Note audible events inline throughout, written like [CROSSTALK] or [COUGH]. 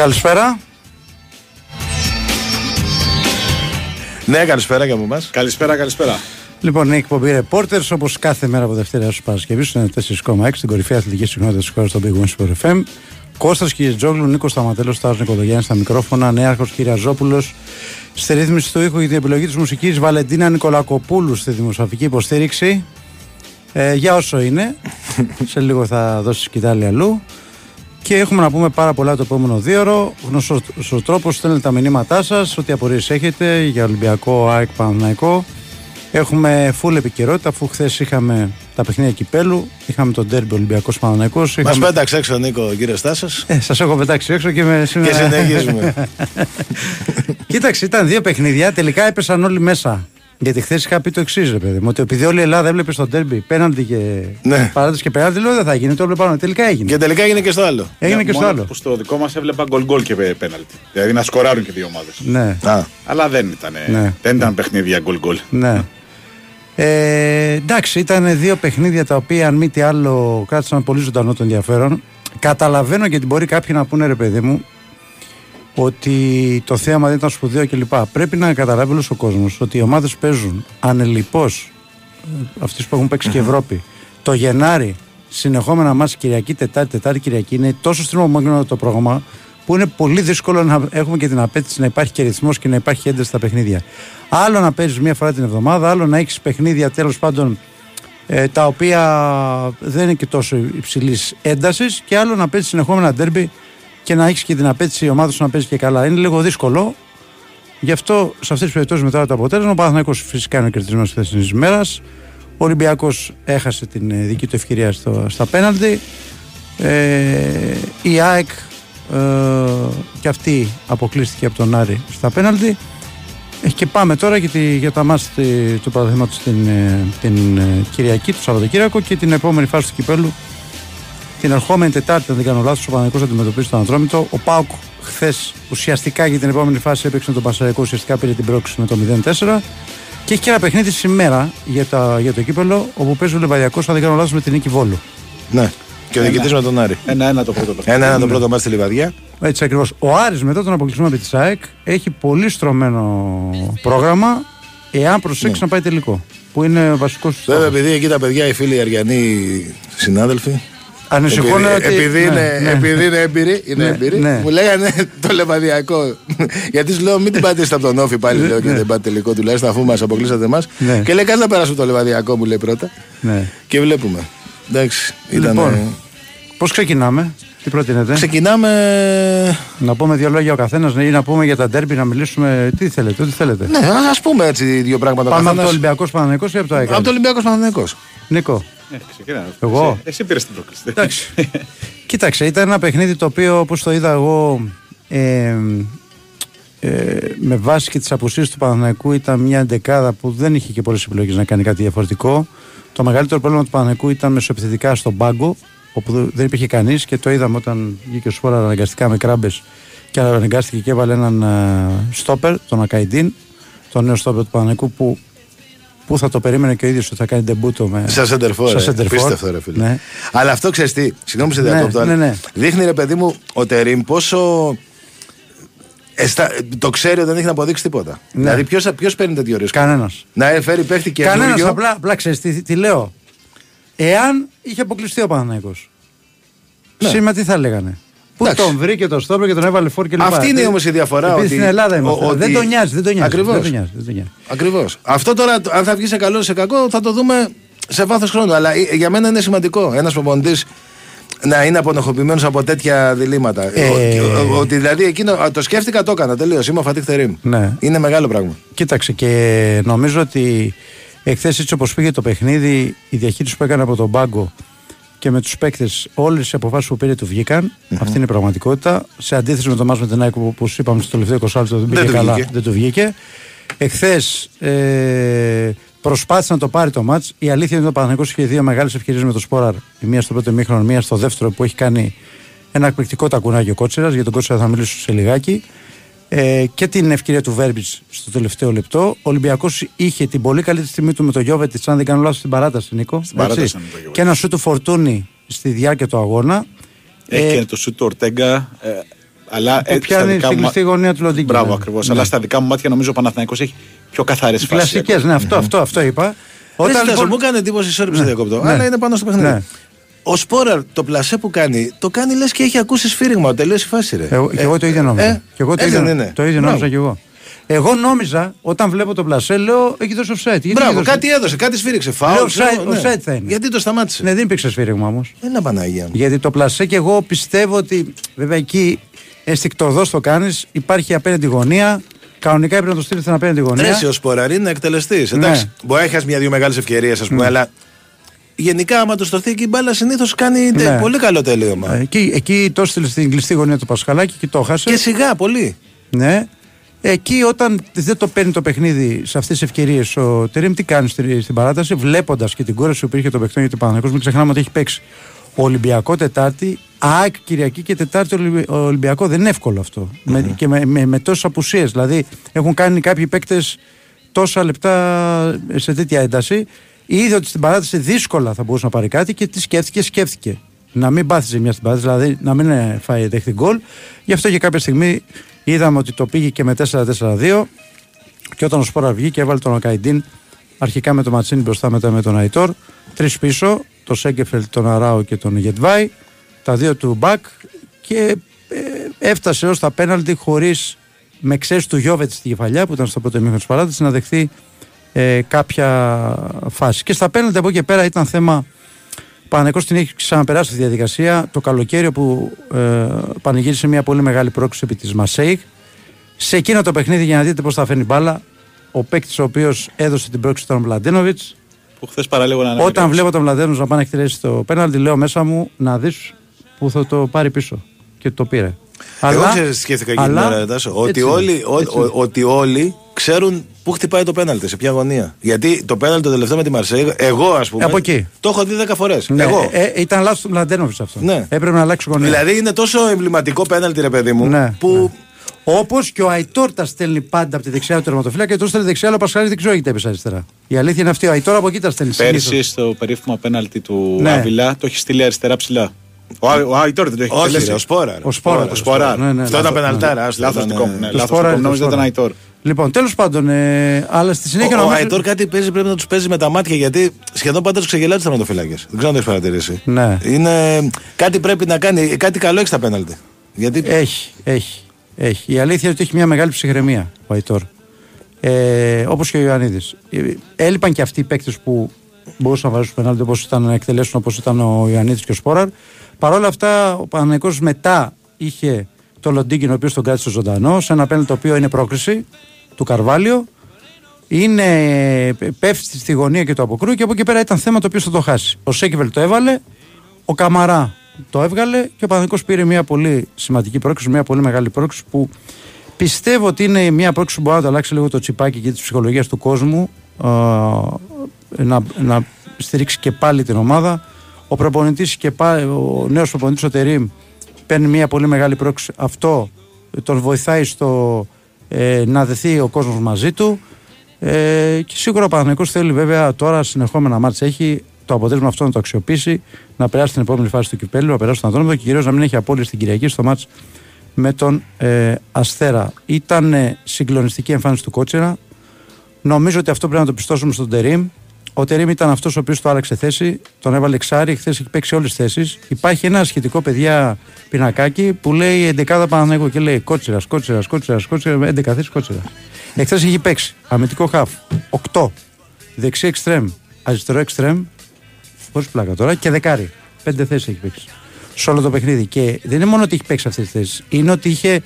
Καλησπέρα. Ναι, καλησπέρα και από εμάς. Καλησπέρα, καλησπέρα. Λοιπόν, η εκπομπή Reporters όπως κάθε μέρα από Δευτέρα έως Παρασκευή στο 4,6 στην κορυφαία αθλητική συχνότητα της χώρας στο Big Wings Sport FM. Κώστας Τζόγλου, Νίκος Σταματέλος, Τάρο Νικοδογιάννη στα μικρόφωνα, Νέαρχος Κυριαζόπουλος, στη ρύθμιση του ήχου για την επιλογή της μουσικής Βαλεντίνα Νικολακοπούλου στη δημοσιογραφική υποστήριξη. Ε, για όσο είναι, [LAUGHS] σε λίγο θα δώσει σκητάλη αλλού. Και έχουμε να πούμε πάρα πολλά το επόμενο δύο ώρο. Γνωστός τρόπος, στέλνετε τα μηνύματά σας, ό,τι απορίες έχετε για Ολυμπιακό, ΑΕΚ, Παναναϊκό. Έχουμε full επικαιρότητα, αφού χθες είχαμε τα παιχνίδια κυπέλου, είχαμε τον τέρμπι Ολυμπιακός Παναναϊκό. Είχαμε... Μα πέταξε έξω, Νίκο, κύριε Στάσο. Ε, Σας έχω πετάξει έξω και με σήμερα. Και συνεχίζουμε. [LAUGHS] Κοίταξε, ήταν δύο παιχνίδια, τελικά έπεσαν όλοι μέσα. Γιατί χθες είχα πει το εξής, ρε παιδί μου, ότι επειδή όλη η Ελλάδα έβλεπε στον τέρμπι πέναντι και ναι. παράδοση και πέναντι, λέω δεν θα γίνει. Το έβλεπα τελικά έγινε. Και τελικά έγινε και στο άλλο. Έγινε και στο άλλο. Που στο δικό μας έβλεπα γκολ γκολ και πέναλτι. Δηλαδή να σκοράρουν και δύο ομάδες. Ναι. Αλλά δεν ήταν, ναι. δεν ήταν παιχνίδια γκολ γκολ. Ναι. Ε, εντάξει, ήταν δύο παιχνίδια τα οποία, αν μη τι άλλο, κράτησαν πολύ ζωντανό το ενδιαφέρον. Καταλαβαίνω γιατί μπορεί κάποιοι να πούνε ρε παιδί μου ότι το θέαμα δεν ήταν σπουδαίο κλπ. Πρέπει να καταλάβει όλος ο κόσμος ότι οι ομάδες παίζουν ανελειπώς αυτές που έχουν παίξει και Ευρώπη το Γενάρη συνεχόμενα μα Κυριακή, Τετάρτη, Τετάρτη, Κυριακή είναι τόσο στριμωμένο το πρόγραμμα που είναι πολύ δύσκολο να έχουμε και την απέτηση να υπάρχει και ρυθμός και να υπάρχει ένταση στα παιχνίδια. Άλλο να παίζεις μία φορά την εβδομάδα, άλλο να έχεις παιχνίδια τέλος πάντων ε, τα οποία δεν είναι και τόσο υψηλής έντασης και άλλο να παίζεις συνεχόμενα ντέρμπι και να έχεις και την απέτηση η ομάδα σου να παίζει και καλά. Είναι λίγο δύσκολο. Γι' αυτό σε αυτές τις περιπτώσεις μετά το αποτέλεσμα, ο Παναθανικό φυσικά είναι ο κερδισμένος τη θέσης ημέρα. Ο Ολυμπιακός έχασε την ε, δική του ευκαιρία στο, στα πέναλτι. Ε, η ΑΕΚ ε, και αυτή αποκλείστηκε από τον Άρη στα πέναλτι. Ε, και πάμε τώρα για, τη, για τα μάτια του παραδείγματο την, ε, την ε, Κυριακή, του Σαββατοκύριακο και την επόμενη φάση του κυπέλου την ερχόμενη Τετάρτη, αν δεν κάνω λάθος, ο Παναγικός αντιμετωπίζει τον Αντρόμητο. Ο Πάουκ χθες ουσιαστικά για την επόμενη φάση έπαιξε τον Πασαρικό, ουσιαστικά πήρε την πρόκληση με το 0-4. Και έχει και ένα παιχνίδι σήμερα για, τα, για το κύπελο, όπου παίζει ο Λεβαδιακός, αν δεν κάνω λάθος, με την νίκη Βόλου. Ναι. Και ο διοικητής με τον Άρη. Ένα-ένα το πρώτο Ένα-ένα το πρώτο μάτι στη Λιβαδιά. Έτσι ακριβώς. Ο Άρης μετά τον αποκλεισμό με τη ΣΑΕΚ έχει πολύ στρωμένο πρόγραμμα εάν προσέξει ναι. να πάει τελικό. Που είναι βασικός Βέβαια, επειδή εκεί τα παιδιά, οι φίλοι Αριανοί συνάδελφοι, Ανησυχούν ότι. Επειδή, είναι, ναι, ναι. επειδή είναι έμπειροι, είναι ναι, έμπειροι ναι. μου λέγανε το λεβαδιακό. Γιατί σου λέω, μην την πατήσετε από τον Όφη πάλι, λέω, και δεν πάτε τελικό τουλάχιστον αφού μας αποκλείσατε εμάς. Και λέει, κάτι να περάσουμε το λεβαδιακό, μου λέει πρώτα. Και βλέπουμε. Εντάξει, ήταν. Λοιπόν, Πώς ξεκινάμε, τι προτείνετε; Ξεκινάμε. Να πούμε δύο λόγια ο καθένας ή να πούμε για τα ντέρμπι, να μιλήσουμε. Τι θέλετε, ό,τι θέλετε. Ναι, ας πούμε έτσι δύο πράγματα. Πάμε από το Ολυμπιακός Παναναναϊκό ή από το ΑΕΚ. Από το Ολυμπιακός Παναναναϊκό. Νίκο. Ε, εγώ; Εσύ, εσύ πήρες την πρόκληση. Εντάξει. [LAUGHS] Κοίταξε, ήταν ένα παιχνίδι το οποίο όπως το είδα εγώ. Ε, ε, με βάση και τις απουσίες του Παναναναϊκού ήταν μια δεκάδα που δεν είχε και πολλές επιλογές να κάνει κάτι διαφορετικό. Το μεγαλύτερο πρόβλημα του Παναναναϊκού ήταν μεσοεπιθετικά στον πάγκο, όπου δεν υπήρχε κανείς και το είδαμε όταν βγήκε ο Σφόρα αναγκαστικά με κράμπες και αναγκάστηκε και έβαλε έναν uh, στόπερ, τον Ακαϊντίν, τον νέο στόπερ του Παναναϊκού που Πού θα το περίμενε και ο ίδιος ότι θα κάνει τεμπούτο με. Σαν σεντερφόρ. Πίστευτο, ρε φίλε. Ναι. Αλλά αυτό ξέρεις τι. Συγγνώμη σε διακόπτω. Ναι, ναι, ναι. Δείχνει ρε παιδί μου ο Τερήμ πόσο. Εστα... Το ξέρει ότι δεν έχει να αποδείξει τίποτα. Ναι. Δηλαδή, ποιο παίρνει τέτοιο ρίσκο; Κανένας. Να φέρει παίχτη και Κανένας. Απλά, απλά ξέρεις τι, τι, λέω. Εάν είχε αποκλειστεί ο Παναναναϊκό. Ναι. Σήμερα τι θα λέγανε; Πού Εντάξει. τον βρήκε το στόπλο και τον έβαλε φόρ και λοιπά. Αυτή είναι όμως η διαφορά. Ότι... Στην Ελλάδα είμαστε. Ότι... Δεν τον νοιάζει. Δεν τον νοιάζει. Ακριβώ. Ακριβώς. Αυτό τώρα, αν θα βγει σε καλό ή σε κακό, θα το δούμε σε βάθος χρόνου. Αλλά για μένα είναι σημαντικό ένας προπονητής να είναι απονοχοποιημένος από τέτοια διλήμματα. Ε... Ότι δηλαδή εκείνο το σκέφτηκα, το έκανα τελείως. Είμαι ο Φατίχ Θερήμ. Ναι. Είναι μεγάλο πράγμα. Κοίταξε και νομίζω ότι εχθές έτσι όπως πήγε το παιχνίδι, η διαχείριση που έκανε από τον πάγκο και με τους παίκτες όλες οι αποφάσεις που πήρε του βγηκαν Αυτή είναι η πραγματικότητα. Σε αντίθεση με το Μάσο με την ΑΕΚ, που είπαμε στο τελευταίο 20 λεπτό δεν πήγε καλά, δεν του βγήκε. Εχθές ε, προσπάθησε να το πάρει το μάτς. Η αλήθεια είναι ότι ο Παναγενικό είχε δύο μεγάλες ευκαιρίες με το Σπόραρ. Η μία στο πρώτο μήχρονο, μία στο δεύτερο που έχει κάνει ένα εκπληκτικό τακουνάκι ο Κότσερα. Για τον Κότσερα θα μιλήσω σε λιγάκι ε, και την ευκαιρία του Βέρμπιτ στο τελευταίο λεπτό. Ο Ολυμπιακός είχε την πολύ καλή στιγμή του με το Γιώβετ, αν δεν κάνω λάθος, στην παράταση, Νίκο. Στην παράταση και ένα σου του φορτούνι στη διάρκεια του αγώνα. Έχει ε, και το σου του Ορτέγκα. Ε, Αλλά που πιάνει στην κλειστή γωνία του Λοντίνγκη. Μπράβο, ακριβώς. Αλλά στα δικά μου μάτια νομίζω ο Παναθηναϊκός έχει πιο καθαρές φάσεις. Κλασικές, ναι, αυτό, αυτό, αυτό είπα. Όταν λοιπόν... μου κάνει εντύπωση, sorry ναι. διακόπτω, ναι. αλλά είναι πάνω στο παιχνίδι. Ναι. Ο Σπόραρ το πλασέ που κάνει, το κάνει λες και έχει ακούσει σφύριγμα. Τελείωσε η φάση, ρε. Εγώ, και εγώ το ίδιο νόμιζα. Ε, και εγώ το ίδιο, είναι. το ίδιο νόμιζα κι εγώ. Εγώ νόμιζα όταν βλέπω το πλασέ, λέω έχει δώσει offset. Μπράβο, κάτι έδωσε, κάτι σφύριξε. Φάουλ. Offset, ναι. offset θα είναι. Γιατί το σταμάτησε. Ναι, δεν υπήρξε σφύριγμα όμως. Ένα Παναγία. Γιατί το πλασέ και εγώ πιστεύω ότι βέβαια εκεί αισθηκτοδό το κάνεις, υπάρχει απέναντι γωνία. Κανονικά έπρεπε να το στείλεις στην απέναντι γωνία. Ρε, ο Σποραρή είναι εκτελεστής. Ναι. Εντάξει, μπορεί να έχεις μια-δύο μεγάλες ευκαιρίες, ας πούμε, ναι. αλλά γενικά, άμα το στοθεί εκεί η μπάλα, συνήθως κάνει ναι. πολύ καλό τελείωμα. Ε, εκεί, εκεί το έστειλε στην κλειστή γωνία του Πασχαλάκη και το χάσε. Και σιγά, πολύ. Ναι. Εκεί όταν δεν το παίρνει το παιχνίδι σε αυτές τις ευκαιρίες, ο Τερήμ τι κάνει στην παράταση, βλέποντας και την κόραση που υπήρχε το παιχνίδι του Παναγενικού, μην ξεχνάμε ότι έχει παίξει Ολυμπιακό Τετάρτη, ΑΕΚ Κυριακή και Τετάρτη Ολυμπιακό. Δεν είναι εύκολο Με, και με, με, με τόσες απουσίες. Δηλαδή έχουν κάνει κάποιοι παίκτες τόσα λεπτά σε τέτοια ένταση. Είδε ότι στην παράταση δύσκολα θα μπορούσε να πάρει κάτι και τι σκέφτηκε, σκέφτηκε. Να μην πάθησε μια στην παράταση, δηλαδή να μην φάει δέχτη γκολ. Γι' αυτό και κάποια στιγμή είδαμε ότι το πήγε και με 4-4-2. Και όταν ο Σπόρα βγήκε, έβαλε τον Ακαϊντίν αρχικά με τον Ματσίνη μπροστά, μετά με τον Αϊτόρ. Τρεις πίσω το Σέγκεφελ, τον Αράο και τον Γετβάη, τα δύο του Μπακ και ε, έφτασε ως τα πέναλτι χωρίς με ξέρει του Γιώβετς στη κεφαλιά που ήταν στο πρώτο μήχρονο της παράταση να δεχθεί ε, κάποια φάση. Και στα πέναλτι από εκεί και πέρα ήταν θέμα. Πανεκώ την έχει ξαναπεράσει τη διαδικασία το καλοκαίρι που ε, πανηγύρισε μια πολύ μεγάλη πρόκληση επί της Μασέικ. Σε εκείνο το παιχνίδι, για να δείτε πώς θα φέρνει μπάλα, ο παίκτης ο οποίος έδωσε την πρόκληση στον Μπλαντίνοβιτ που χθες παραλίγο να Όταν βλέπω τον Βλαδένου να πάνε εκτελέσει το πέναλτι, λέω μέσα μου να δεις που θα το πάρει πίσω. Και το πήρε. Εγώ αλλά, σκέφτηκα και αλλά, την ώρα, ότι, όλοι, ότι όλοι ξέρουν πού χτυπάει το πέναλτι, σε ποια γωνία. Γιατί το πέναλτι το τελευταίο με τη Μαρσέη, εγώ ας πούμε. Από εκεί. Το έχω δει 10 φορές. Ναι, εγώ. Ε, ε, ήταν λάθος του Μλαντένοβιτ αυτό. Ναι. Έπρεπε να αλλάξει γωνία. Δηλαδή είναι τόσο εμβληματικό πέναλτι, ρε παιδί μου, ναι, που ναι. Όπως και ο Αϊτόρ τα στέλνει πάντα από τη δεξιά του τερματοφύλακα και το στέλνει δεξιά, αλλά ο Πασχάλη δεν ξέρω γιατί έπεσε αριστερά. Η αλήθεια είναι αυτή. Ο Αϊτόρ από εκεί τα στέλνει. Πέρσι στο περίφημο πέναλτι του ναι. Άβυλα το έχει στείλει αριστερά ψηλά. Ο Αϊτόρ δεν το έχει στείλει. Ο Σπόρα. Ο Σπόρα. Ο Σπόρα. Ναι, ναι, Αυτό ήταν πεναλτάρα. Λάθος δικό μου. Λάθο νόμιζα ήταν Αϊτόρ. Λοιπόν, τέλος πάντων, ε, αλλά στη συνέχεια. Ο, ο Αϊτόρ κάτι παίζει, πρέπει να τους παίζει με τα μάτια γιατί σχεδόν πάντα τους ξεγελάει του τερματοφυλάκε. Δεν ξέρω αν το έχεις παρατηρήσει. Ναι. Είναι, κάτι πρέπει να κάνει, κάτι καλό έχει στα πέναλτι. Γιατί... Έχει, έχει. Έχει. Η αλήθεια είναι ότι έχει μια μεγάλη ψυχραιμία ο Αϊτόρ. Ε, Όπως και ο Ιωαννίδης. Ε, έλειπαν και αυτοί οι παίκτες που μπορούσαν να βάζουν πενάλτι όπως ήταν να εκτελέσουν όπως ήταν ο Ιωαννίδης και ο Σπόραρ. Παρ' όλα αυτά, ο Παναγενικός μετά είχε το Λοντίγκιν, ο οποίος τον κράτησε ζωντανό, σε ένα πέναλτι το οποίο είναι πρόκριση του Καρβάλιο. Είναι, πέφτει στη γωνία και το αποκρούει και από εκεί πέρα ήταν θέμα το οποίο θα το χάσει. Ο Σέκεβελ το έβαλε, ο Καμαρά το έβγαλε και ο Παναγενικό πήρε μια πολύ σημαντική πρόκληση, μια πολύ μεγάλη πρόκληση που πιστεύω ότι είναι μια πρόκληση που μπορεί να το αλλάξει λίγο το τσιπάκι και τη ψυχολογία του κόσμου. Ε, να, να στηρίξει και πάλι την ομάδα. Ο προπονητής και πάλι, ο νέος προπονητής ο Τερήμ παίρνει μια πολύ μεγάλη πρόκληση. Αυτό τον βοηθάει στο ε, να δεθεί ο κόσμος μαζί του. Ε, και σίγουρα ο Παναγενικό θέλει βέβαια τώρα συνεχόμενα μάτια έχει το αποτέλεσμα αυτό να το αξιοποιήσει, να περάσει στην επόμενη φάση του κυπέλου, να περάσει τον Αντώνιο και κυρίως να μην έχει απόλυτη στην Κυριακή στο μάτς με τον ε, Αστέρα. Ήταν ε, συγκλονιστική εμφάνιση του Κότσερα. Νομίζω ότι αυτό πρέπει να το πιστώσουμε στον Τερήμ. Ο Τερήμ ήταν αυτός ο οποίος το άλλαξε θέση, τον έβαλε εξάρι, χθες έχει παίξει όλες τις θέσεις. Υπάρχει ένα σχετικό παιδιά πινακάκι που λέει 11 Παναναναϊκό και λέει Κότσερα, Κότσερα, Κότσερα, Κότσερα, 11 θέσεις Κότσερα. Εχθές έχει παίξει αμυντικό χαφ 8, δεξί εξτρέμ, αριστερό εξτρέμ, Χωρί πλάκα τώρα και δεκάρι. Πέντε θέσεις έχει παίξει. Σε όλο το παιχνίδι. Και δεν είναι μόνο ότι έχει παίξει αυτές τις θέσεις. Είναι ότι είχε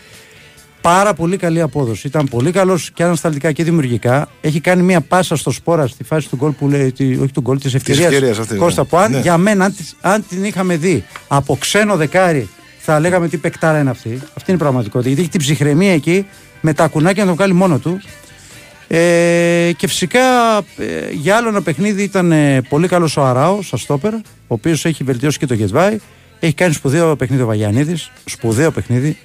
πάρα πολύ καλή απόδοση. Ήταν πολύ καλός και ανασταλτικά και δημιουργικά. Έχει κάνει μια πάσα στο σπόρα στη φάση του γκολ που λέει, όχι του γκολ, της ευκαιρίας. Κώστα ναι. που αν, ναι. για μένα, αν, αν, την είχαμε δει από ξένο δεκάρι, θα λέγαμε τι παικτάρα είναι αυτή. Αυτή είναι η πραγματικότητα. Γιατί έχει την ψυχραιμία εκεί με τα κουνάκια να το βγάλει μόνο του. Ε, και φυσικά ε, για άλλο ένα παιχνίδι ήταν ε, πολύ καλός ο Αράο, σαν στόπερ, ο οποίος έχει βελτιώσει και το Γετβάη. Έχει κάνει σπουδαίο παιχνίδι ο Βαγιανίδης, σπουδαίο παιχνίδι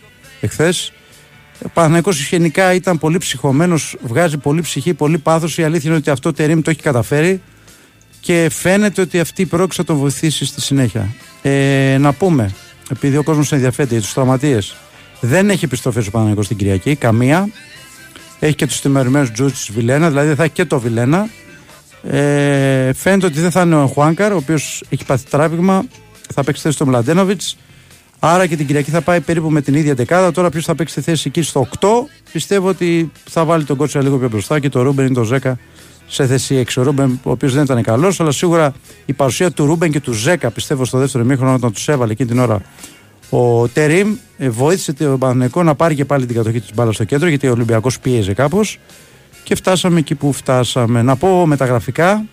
εχθές. Ο Παναγενικό γενικά ήταν πολύ ψυχωμένος, βγάζει πολύ ψυχή, πολύ πάθος. Η αλήθεια είναι ότι αυτό τερίμ το έχει καταφέρει και φαίνεται ότι αυτή η πρόκληση θα τον βοηθήσει στη συνέχεια. Ε, να πούμε, επειδή ο κόσμος ενδιαφέρεται για τους τραυματίες, Δεν έχει επιστροφές ο Παναγενικό στην Κυριακή, καμία. Έχει και τους τιμωρημένους τζούτ της Βιλένα, δηλαδή θα έχει και το Βιλένα. Ε, φαίνεται ότι δεν θα είναι ο Χουάνκαρ, ο οποίος έχει πάθει τράβηγμα. Θα παίξει θέση στο Μλαντένοβιτς. Άρα και την Κυριακή θα πάει περίπου με την ίδια δεκάδα. Τώρα ποιος θα παίξει τη θέση εκεί στο 8. Πιστεύω ότι θα βάλει τον κότσο λίγο πιο μπροστά και το Ρούμπεν ή το Ζέκα σε θέση 6. Ο Ρούμπεν, ο οποίος δεν ήταν καλός, αλλά σίγουρα η παρουσία του Ρούμπεν και του Ζέκα πιστεύω στο δεύτερο ημίχρονο όταν τους έβαλε εκείνη την ώρα ο Τερίμ ε, βοήθησε τον Παναθηναϊκό να πάρει και πάλι την κατοχή της μπάλας στο κέντρο γιατί ο Ολυμπιακός πίεζε κάπως και φτάσαμε εκεί που φτάσαμε. Να πω μεταγραφικά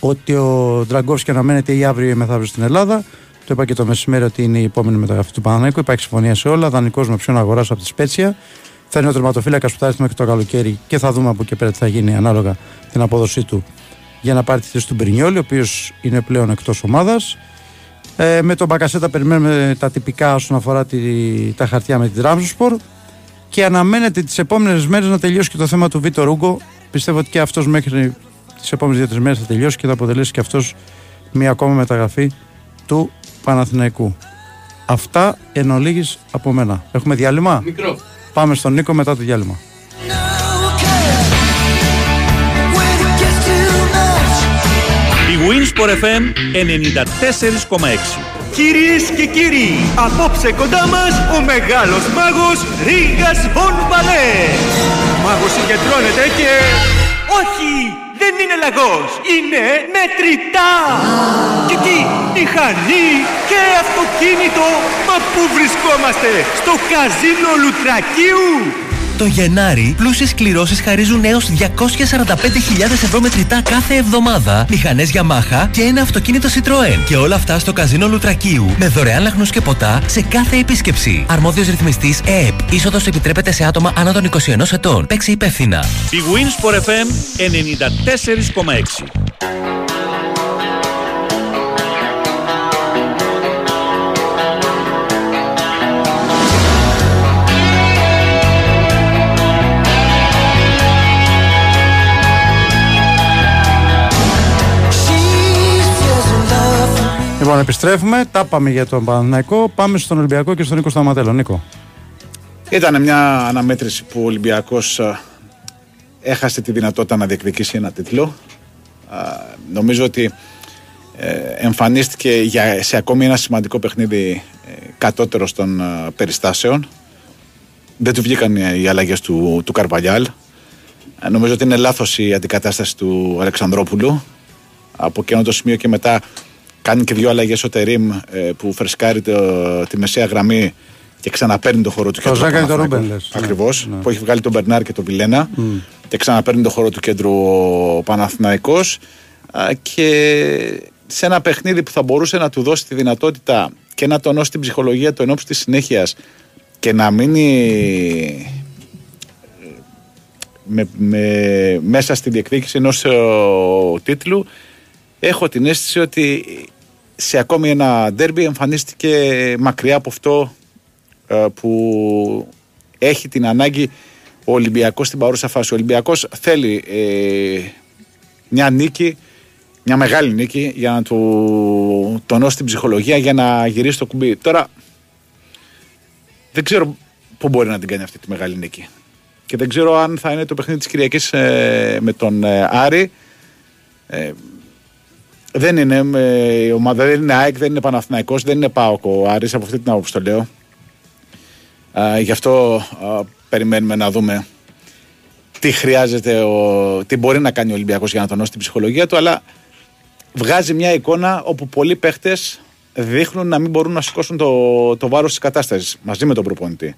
ότι ο Ντραγκόφσκι αναμένεται ή αύριο ή μεθαύριο στην Ελλάδα. Το είπα και το μεσημέρι ότι είναι η επόμενη μεταγραφή του Παναθηναϊκού. Υπάρχει συμφωνία σε όλα. Δανεικός με οψιόν αγοράς από τη Σπέτσια. Θα είναι ο τερματοφύλακας που θα έρθει μέχρι το καλοκαίρι και θα δούμε από εκεί πέρα τι θα γίνει ανάλογα την απόδοσή του για να πάρει τη θέση του Μπρινιόλη, ο οποίος είναι πλέον εκτός ομάδας. Ε, με τον Μπακασέτα περιμένουμε τα τυπικά όσον αφορά τη, τα χαρτιά με την Ραμζοσπορ και αναμένεται τις επόμενες μέρες να τελειώσει και το θέμα του Βίτο Ρούγκο. Πιστεύω ότι και αυτός μέχρι τις επόμενες δύο-τρεις μέρες θα τελειώσει και θα αποτελέσει και αυτός μια ακόμα μεταγραφή του Παναθηναϊκού. Αυτά εν ολίγης από μένα. Έχουμε διάλειμμα; Μικρό. Πάμε στον Νίκο μετά το διάλειμμα. Η Winsport FM 94,6 Κυρίες και κύριοι, απόψε κοντά μας ο μεγάλος μάγος Ρίγας Βον Βαλέ. Ο μάγος συγκεντρώνεται και... Όχι! Δεν είναι λαγός, είναι μετρητά! Και τι, μηχανή και αυτοκίνητο! Μα πού βρισκόμαστε, στο καζίνο Λουτρακίου! Το Γενάρη, πλούσιες κληρώσεις χαρίζουν έως 245.000 ευρώ μετρητά κάθε εβδομάδα, μηχανές Yamaha και ένα αυτοκίνητο Citroën. Και όλα αυτά στο καζίνο Λουτρακίου, με δωρεάν λαχνούς και ποτά σε κάθε επίσκεψη. Αρμόδιος ρυθμιστής ΕΕΠ. Είσοδος επιτρέπεται σε άτομα άνω των 21 ετών. Παίξει υπεύθυνα. Η Wins FM 94,6. Λοιπόν, επιστρέφουμε. Τα πάμε για τον Παναθηναϊκό. Πάμε στον Ολυμπιακό και στον Νίκο Σταματέλο. Νίκο. Ήταν μια αναμέτρηση που ο Ολυμπιακός έχασε τη δυνατότητα να διεκδικήσει ένα τίτλο. Νομίζω ότι ε, εμφανίστηκε για, σε ακόμη ένα σημαντικό παιχνίδι ε, κατώτερο των περιστάσεων. Δεν του βγήκαν οι αλλαγές του, του Καρβαλιάλ. Ε, νομίζω ότι είναι λάθος η αντικατάσταση του Αλεξανδρόπουλου. Από εκείνο το σημείο και μετά κάνει και δύο αλλαγές ο Τερήμ ε, που φρεσκάρει το, τη μεσαία γραμμή και ξαναπαίρνει το χώρο του κέντρου. Το Ζάκα το Ρούμπεν, Ακριβώς. Ναι. Που έχει βγάλει τον Μπερνάρ και τον Βιλένα mm. και ξαναπαίρνει το χώρο του κέντρου ο Παναθηναϊκός και σε ένα παιχνίδι που θα μπορούσε να του δώσει τη δυνατότητα και να τονώσει την ψυχολογία του ενόψη της συνέχειας και να μείνει με, με, μέσα στη διεκδίκηση ενός ε, τίτλου έχω την αίσθηση ότι σε ακόμη ένα ντέρμπι εμφανίστηκε μακριά από αυτό ε, που έχει την ανάγκη ο Ολυμπιακός στην παρούσα φάση. Ο Ολυμπιακός θέλει ε, μια νίκη, μια μεγάλη νίκη για να του τονώσει την ψυχολογία για να γυρίσει το κουμπί. Τώρα δεν ξέρω πού μπορεί να την κάνει αυτή τη μεγάλη νίκη. Και δεν ξέρω αν θα είναι το παιχνίδι της Κυριακής ε, με τον Άρη δεν είναι ε, η ομάδα, δεν είναι ΑΕΚ, δεν είναι Παναθηναϊκός, δεν είναι ΠΑΟΚ ο Άρης, από αυτή την άποψη το λέω. γι' αυτό περιμένουμε να δούμε τι χρειάζεται, ο, τι μπορεί να κάνει ο Ολυμπιακός για να τονώσει την ψυχολογία του, αλλά βγάζει μια εικόνα όπου πολλοί παίχτες δείχνουν να μην μπορούν να σηκώσουν το, το βάρος της κατάστασης μαζί με τον προπονητή.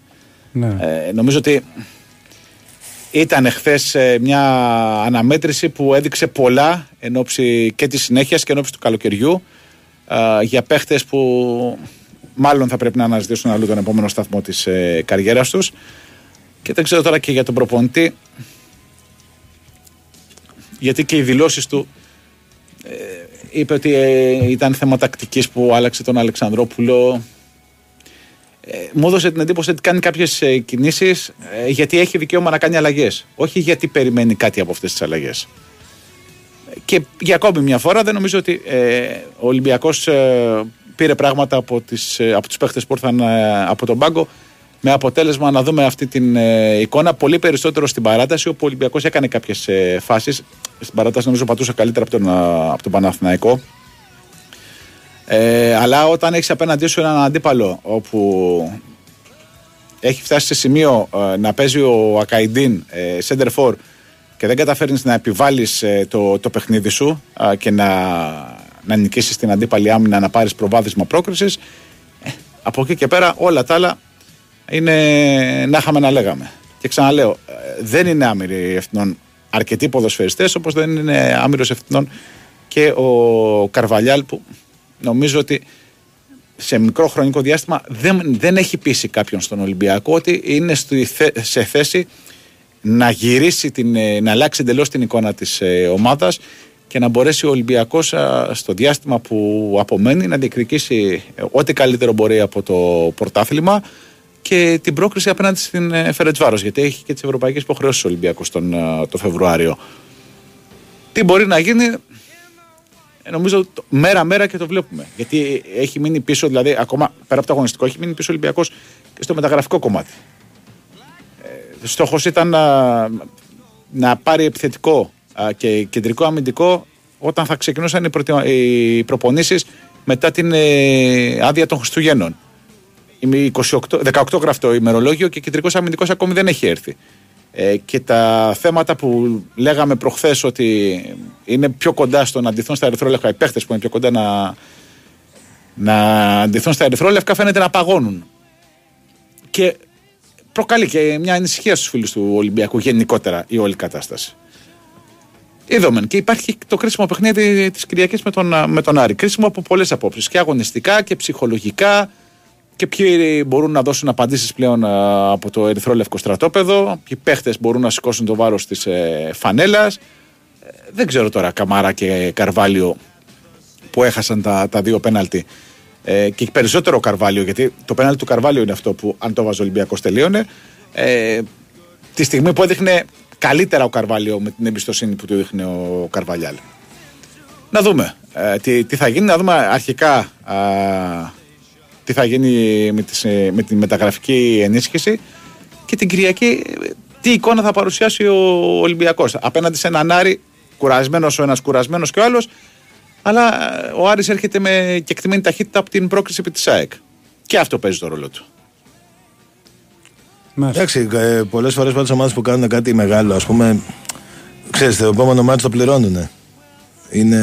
Ναι. Ε, νομίζω ότι ήταν χθες ε, μια αναμέτρηση που έδειξε πολλά εν ώψη και της συνέχειας και εν ώψη του καλοκαιριού για παίχτες που μάλλον θα πρέπει να αναζητήσουν αλλού τον επόμενο σταθμό της ε, καριέρας τους. Και δεν ξέρω τώρα και για τον προπονητή, γιατί και οι δηλώσεις του ε, είπε ότι ήταν θέμα τακτικής που άλλαξε τον Αλεξανδρόπουλο ε, μου έδωσε την εντύπωση ότι κάνει κάποιες ε, κινήσεις ε, γιατί έχει δικαίωμα να κάνει αλλαγές. Όχι γιατί περιμένει κάτι από αυτές τις αλλαγές. Και για ακόμη μια φορά δεν νομίζω ότι ο Ολυμπιακός πήρε πράγματα από, τις, από τους παίχτες που ήρθαν από τον πάγκο με αποτέλεσμα να δούμε αυτή την ε, εικόνα πολύ περισσότερο στην παράταση όπου ο Ολυμπιακός έκανε κάποιες ε, φάσεις στην παράταση νομίζω πατούσε καλύτερα από τον, από τον Παναθηναϊκό ε, αλλά όταν έχεις απέναντί σου έναν αντίπαλο όπου έχει φτάσει σε σημείο ε, να παίζει ο Ακαϊντίν ε, center for και δεν καταφέρνεις να επιβάλλεις ε, το, το παιχνίδι σου ε, και να, να νικήσεις την αντίπαλη άμυνα να πάρεις προβάδισμα πρόκρισης. Ε, από εκεί και πέρα όλα τα άλλα είναι να είχαμε να λέγαμε. Και ξαναλέω, δεν είναι άμυροι ευθυνών αρκετοί ποδοσφαιριστές, όπως δεν είναι άμυρος ευθυνών και ο Καρβαλιάλ που νομίζω ότι σε μικρό χρονικό διάστημα δεν, δεν έχει πείσει κάποιον στον Ολυμπιακό ότι είναι σε θέση να γυρίσει, την, ε, να αλλάξει εντελώς την εικόνα της ε, ομάδας και να μπορέσει ο Ολυμπιακός στο διάστημα που απομένει να διεκδικήσει ε, ό,τι καλύτερο μπορεί από το πρωτάθλημα και την πρόκριση απέναντι στην Φερετσβάρος γιατί έχει και τις ευρωπαϊκές υποχρεώσεις ο Ολυμπιακός τον, το Φεβρουάριο. Τι μπορεί να γίνει νομίζω μέρα-μέρα και το βλέπουμε. Γιατί έχει μείνει πίσω, δηλαδή ακόμα πέρα από το αγωνιστικό, έχει μείνει πίσω ο Ολυμπιακός και στο μεταγραφικό κομμάτι. Ε, Στόχος ήταν να, να πάρει επιθετικό και κεντρικό αμυντικό όταν θα ξεκινούσαν οι, προτι... οι προπονήσεις μετά την ε, άδεια των Χριστουγέννων. 28, 18 γραφτό ημερολόγιο και κεντρικός αμυντικός ακόμη δεν έχει έρθει. Ε, και τα θέματα που λέγαμε προχθές ότι είναι πιο κοντά στο να αντιθούν στα ερυθρόλευκα οι παίχτες που είναι πιο κοντά να, να αντιθούν στα ερυθρόλευκα φαίνεται να παγώνουν και προκαλεί και μια ανησυχία στους φίλους του Ολυμπιακού γενικότερα η όλη κατάσταση Είδαμε και υπάρχει το κρίσιμο παιχνίδι της Κυριακής με τον, με τον Άρη. Κρίσιμο από πολλές απόψεις. Και αγωνιστικά και ψυχολογικά και ποιοι μπορούν να δώσουν απαντήσεις πλέον από το ερυθρόλευκο στρατόπεδο, ποιοι παίχτες μπορούν να σηκώσουν το βάρος της ε, φανέλας. Ε, δεν ξέρω τώρα Καμάρα και Καρβάλιο που έχασαν τα, τα δύο πέναλτι. Ε, και περισσότερο Καρβάλιο, γιατί το πέναλτι του Καρβάλιο είναι αυτό που αν το βάζει ο Ολυμπιακός τελείωνε. Ε, τη στιγμή που έδειχνε καλύτερα ο Καρβάλιο με την εμπιστοσύνη που του δείχνει ο Καρβαλιάλ. Να δούμε ε, τι, τι θα γίνει, να δούμε αρχικά τι θα γίνει με, τις, ε, με τη μεταγραφική ενίσχυση και την Κυριακή τι εικόνα θα παρουσιάσει ο Ολυμπιακός απέναντι σε έναν Άρη κουρασμένος ο ένας κουρασμένος και ο άλλος αλλά ε, ο Άρης έρχεται με κεκτημένη ταχύτητα από την πρόκριση επί της ΑΕΚ και αυτό παίζει το ρόλο του. Εντάξει, ε, πολλές φορές πάντως ομάδες που κάνουν κάτι μεγάλο, ας πούμε, ξέρετε, το επόμενο μάτι το πληρώνουν. Είναι,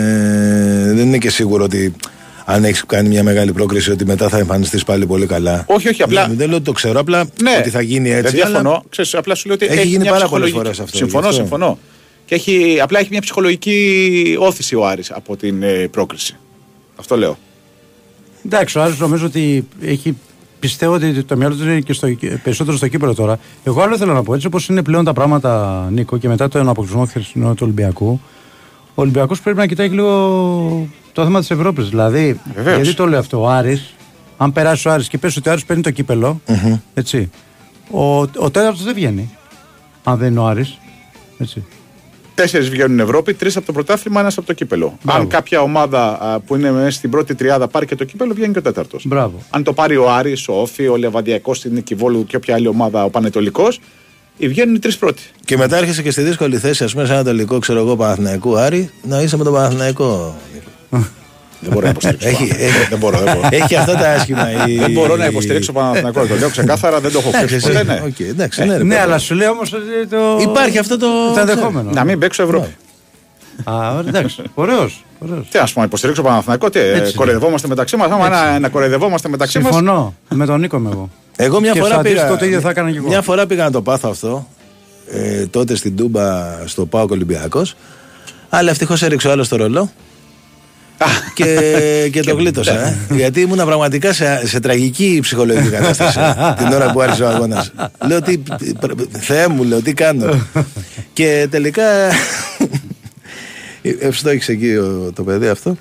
δεν είναι και σίγουρο ότι αν έχεις κάνει μια μεγάλη πρόκριση ότι μετά θα εμφανιστείς πάλι πολύ καλά. Όχι, όχι, απλά. Δεν, δεν λέω ότι το ξέρω, απλά ναι, ότι θα γίνει έτσι. Δεν διαφωνώ. Αλλά... Ξέρεις, απλά σου λέω ότι έχει, έχει γίνει πάρα πολλές φορές αυτό. Συμφωνώ, συμφωνώ. Και έχει, απλά έχει μια ψυχολογική όθηση ο Άρης από την ε, πρόκριση. Αυτό λέω. Εντάξει, ο Άρης νομίζω ότι έχει πιστεύω ότι το μυαλό του είναι και στο, περισσότερο στο κύπελο τώρα. Εγώ άλλο θέλω να πω έτσι όπως είναι πλέον τα πράγματα, Νίκο, και μετά τον αποκλεισμό του Ολυμπιακού. Ο Ολυμπιακός πρέπει να κοιτάει λίγο το θέμα της Ευρώπης. Δηλαδή, Βεβαίως. γιατί το λέω αυτό, ο Άρης, αν περάσει ο Άρης και πέσει ότι ο Άρης παίρνει το κύπελο, mm-hmm. έτσι, ο, ο τέταρτος δεν βγαίνει. Αν δεν είναι ο Άρης. Έτσι. Τέσσερις βγαίνουν Ευρώπη, τρεις από το πρωτάθλημα, ένας από το κύπελο. Μπράβο. Αν κάποια ομάδα α, που είναι μέσα στην πρώτη τριάδα πάρει και το κύπελο, βγαίνει και ο τέταρτος. Αν το πάρει ο Άρης, ο Όφη, ο Λεβαντιακό, την Νικηβόλου και όποια άλλη ομάδα, ο Πανετολικός, βγαίνουν οι τρεις πρώτοι. Και μετά έρχεσαι και στη δύσκολη θέση, ας πούμε, σε ένα τελικό, ξέρω εγώ, Παναθηναϊκού Άρη, να είσαι με τον Παναθηναϊκό. Δεν μπορώ να υποστηρίξω. Έχει, δεν μπορώ, δεν μπορώ. [LAUGHS] έχει αυτά τα άσχημα. Η... Δεν μπορώ να υποστηρίξω Παναθηναϊκό. Το λέω ξεκάθαρα, δεν το έχω πει ποτέ. Ναι. Okay, εντάξει, ναι, ναι, αλλά σου λέω όμως ότι το. Υπάρχει αυτό το. Το ενδεχόμενο. Να μην παίξω Ευρώπη. Α, εντάξει. Ωραίος. Τι ας πούμε, υποστηρίξω Παναθηναϊκό, τι κοροϊδευόμαστε μεταξύ μας. Άμα να κοροϊδευόμαστε μεταξύ μα. Συμφωνώ. Με τον Νίκο με εγώ. Εγώ μια φορά πήγα. Μια φορά πήγα να το πάθω αυτό. Ε, τότε στην Τούμπα στο Πάο Ολυμπιακός. Αλλά ευτυχώς έριξε ο άλλος το ρολό και, και το γλίτωσα. Ε. Γιατί ήμουν πραγματικά σε, σε τραγική ψυχολογική κατάσταση την ώρα που άρχισε ο αγώνας. Λέω τι. Θεέ μου, λέω τι κάνω. και τελικά. Ευστόχησε εκεί το παιδί αυτό.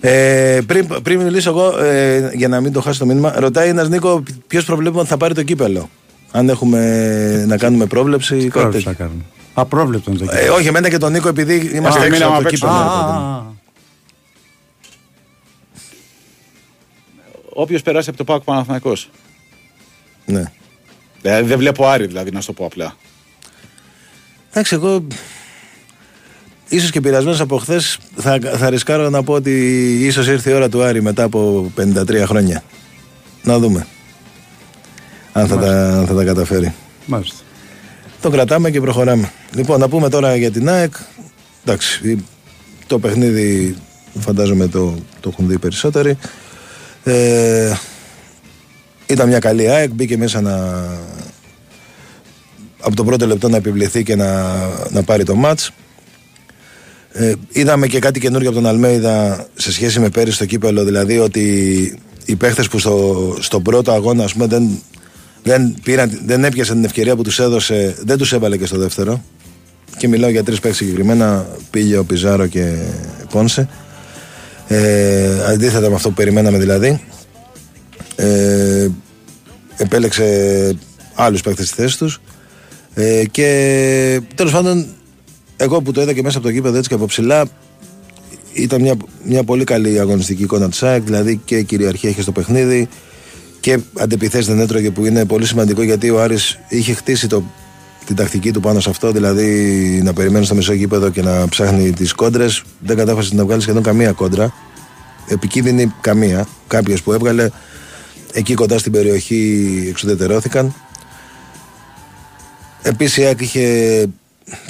Ε, πριν, πριν μιλήσω εγώ, ε, για να μην το χάσω το μήνυμα, ρωτάει ένας Νίκο ποιος προβλέπουμε ότι θα πάρει το κύπελο. Αν έχουμε να κάνουμε πρόβλεψη ή κάτι τέτοιο. Απρόβλεπτο είναι το κύπελο. Ε, όχι, εμένα και τον Νίκο επειδή είμαστε έξω από το κύπελο. Όποιος περάσει από το Πάκο Παναθηναϊκός. Ναι. Δηλαδή δεν βλέπω Άρη, δηλαδή, να σου το πω απλά. Εντάξει, εγώ ίσως και πειρασμένος από χθες θα, θα ρισκάρω να πω ότι ίσως ήρθε η ώρα του Άρη μετά από 53 χρόνια. Να δούμε αν θα, τα, θα τα καταφέρει. Μάλιστα. Το κρατάμε και προχωράμε. Λοιπόν, να πούμε τώρα για την ΑΕΚ. Εντάξει, το παιχνίδι φαντάζομαι το, το έχουν δει περισσότεροι. Ε, ήταν μια καλή ΑΕΚ, μπήκε μέσα να, από το πρώτο λεπτό να επιβληθεί και να, να πάρει το μάτς. Ε, είδαμε και κάτι καινούργιο από τον Αλμέιδα σε σχέση με πέρυσι στο κύπελο, δηλαδή ότι οι παίχτες που στο, στον πρώτο αγώνα ας πούμε, δεν, δεν, πήραν, δεν έπιασαν την ευκαιρία που τους έδωσε, δεν τους έβαλε και στο δεύτερο. Και μιλάω για τρεις παίχτες συγκεκριμένα, πήγε ο Πιζάρο και Πόνσε. Ε, αντίθετα με αυτό που περιμέναμε δηλαδή. Ε, επέλεξε άλλους παίχτες στη θέση τους. Ε, και τέλος πάντων εγώ που το είδα και μέσα από το γήπεδο έτσι και από ψηλά ήταν μια, μια πολύ καλή αγωνιστική εικόνα της ΑΕΚ, δηλαδή και κυριαρχία είχε στο παιχνίδι και αντεπιθέσεις δεν έτρωγε που είναι πολύ σημαντικό γιατί ο Άρης είχε χτίσει το, την τακτική του πάνω σε αυτό, δηλαδή να περιμένεις στο μισό γήπεδο και να ψάχνει τις κόντρες. Δεν κατάφερες να βγάλεις σχεδόν καμία κόντρα. Επικίνδυνη καμία. Κάποιε που έβγαλε εκεί κοντά στην περιοχή εξουδετερώθηκαν. Επίσης η ΑΕΚ είχε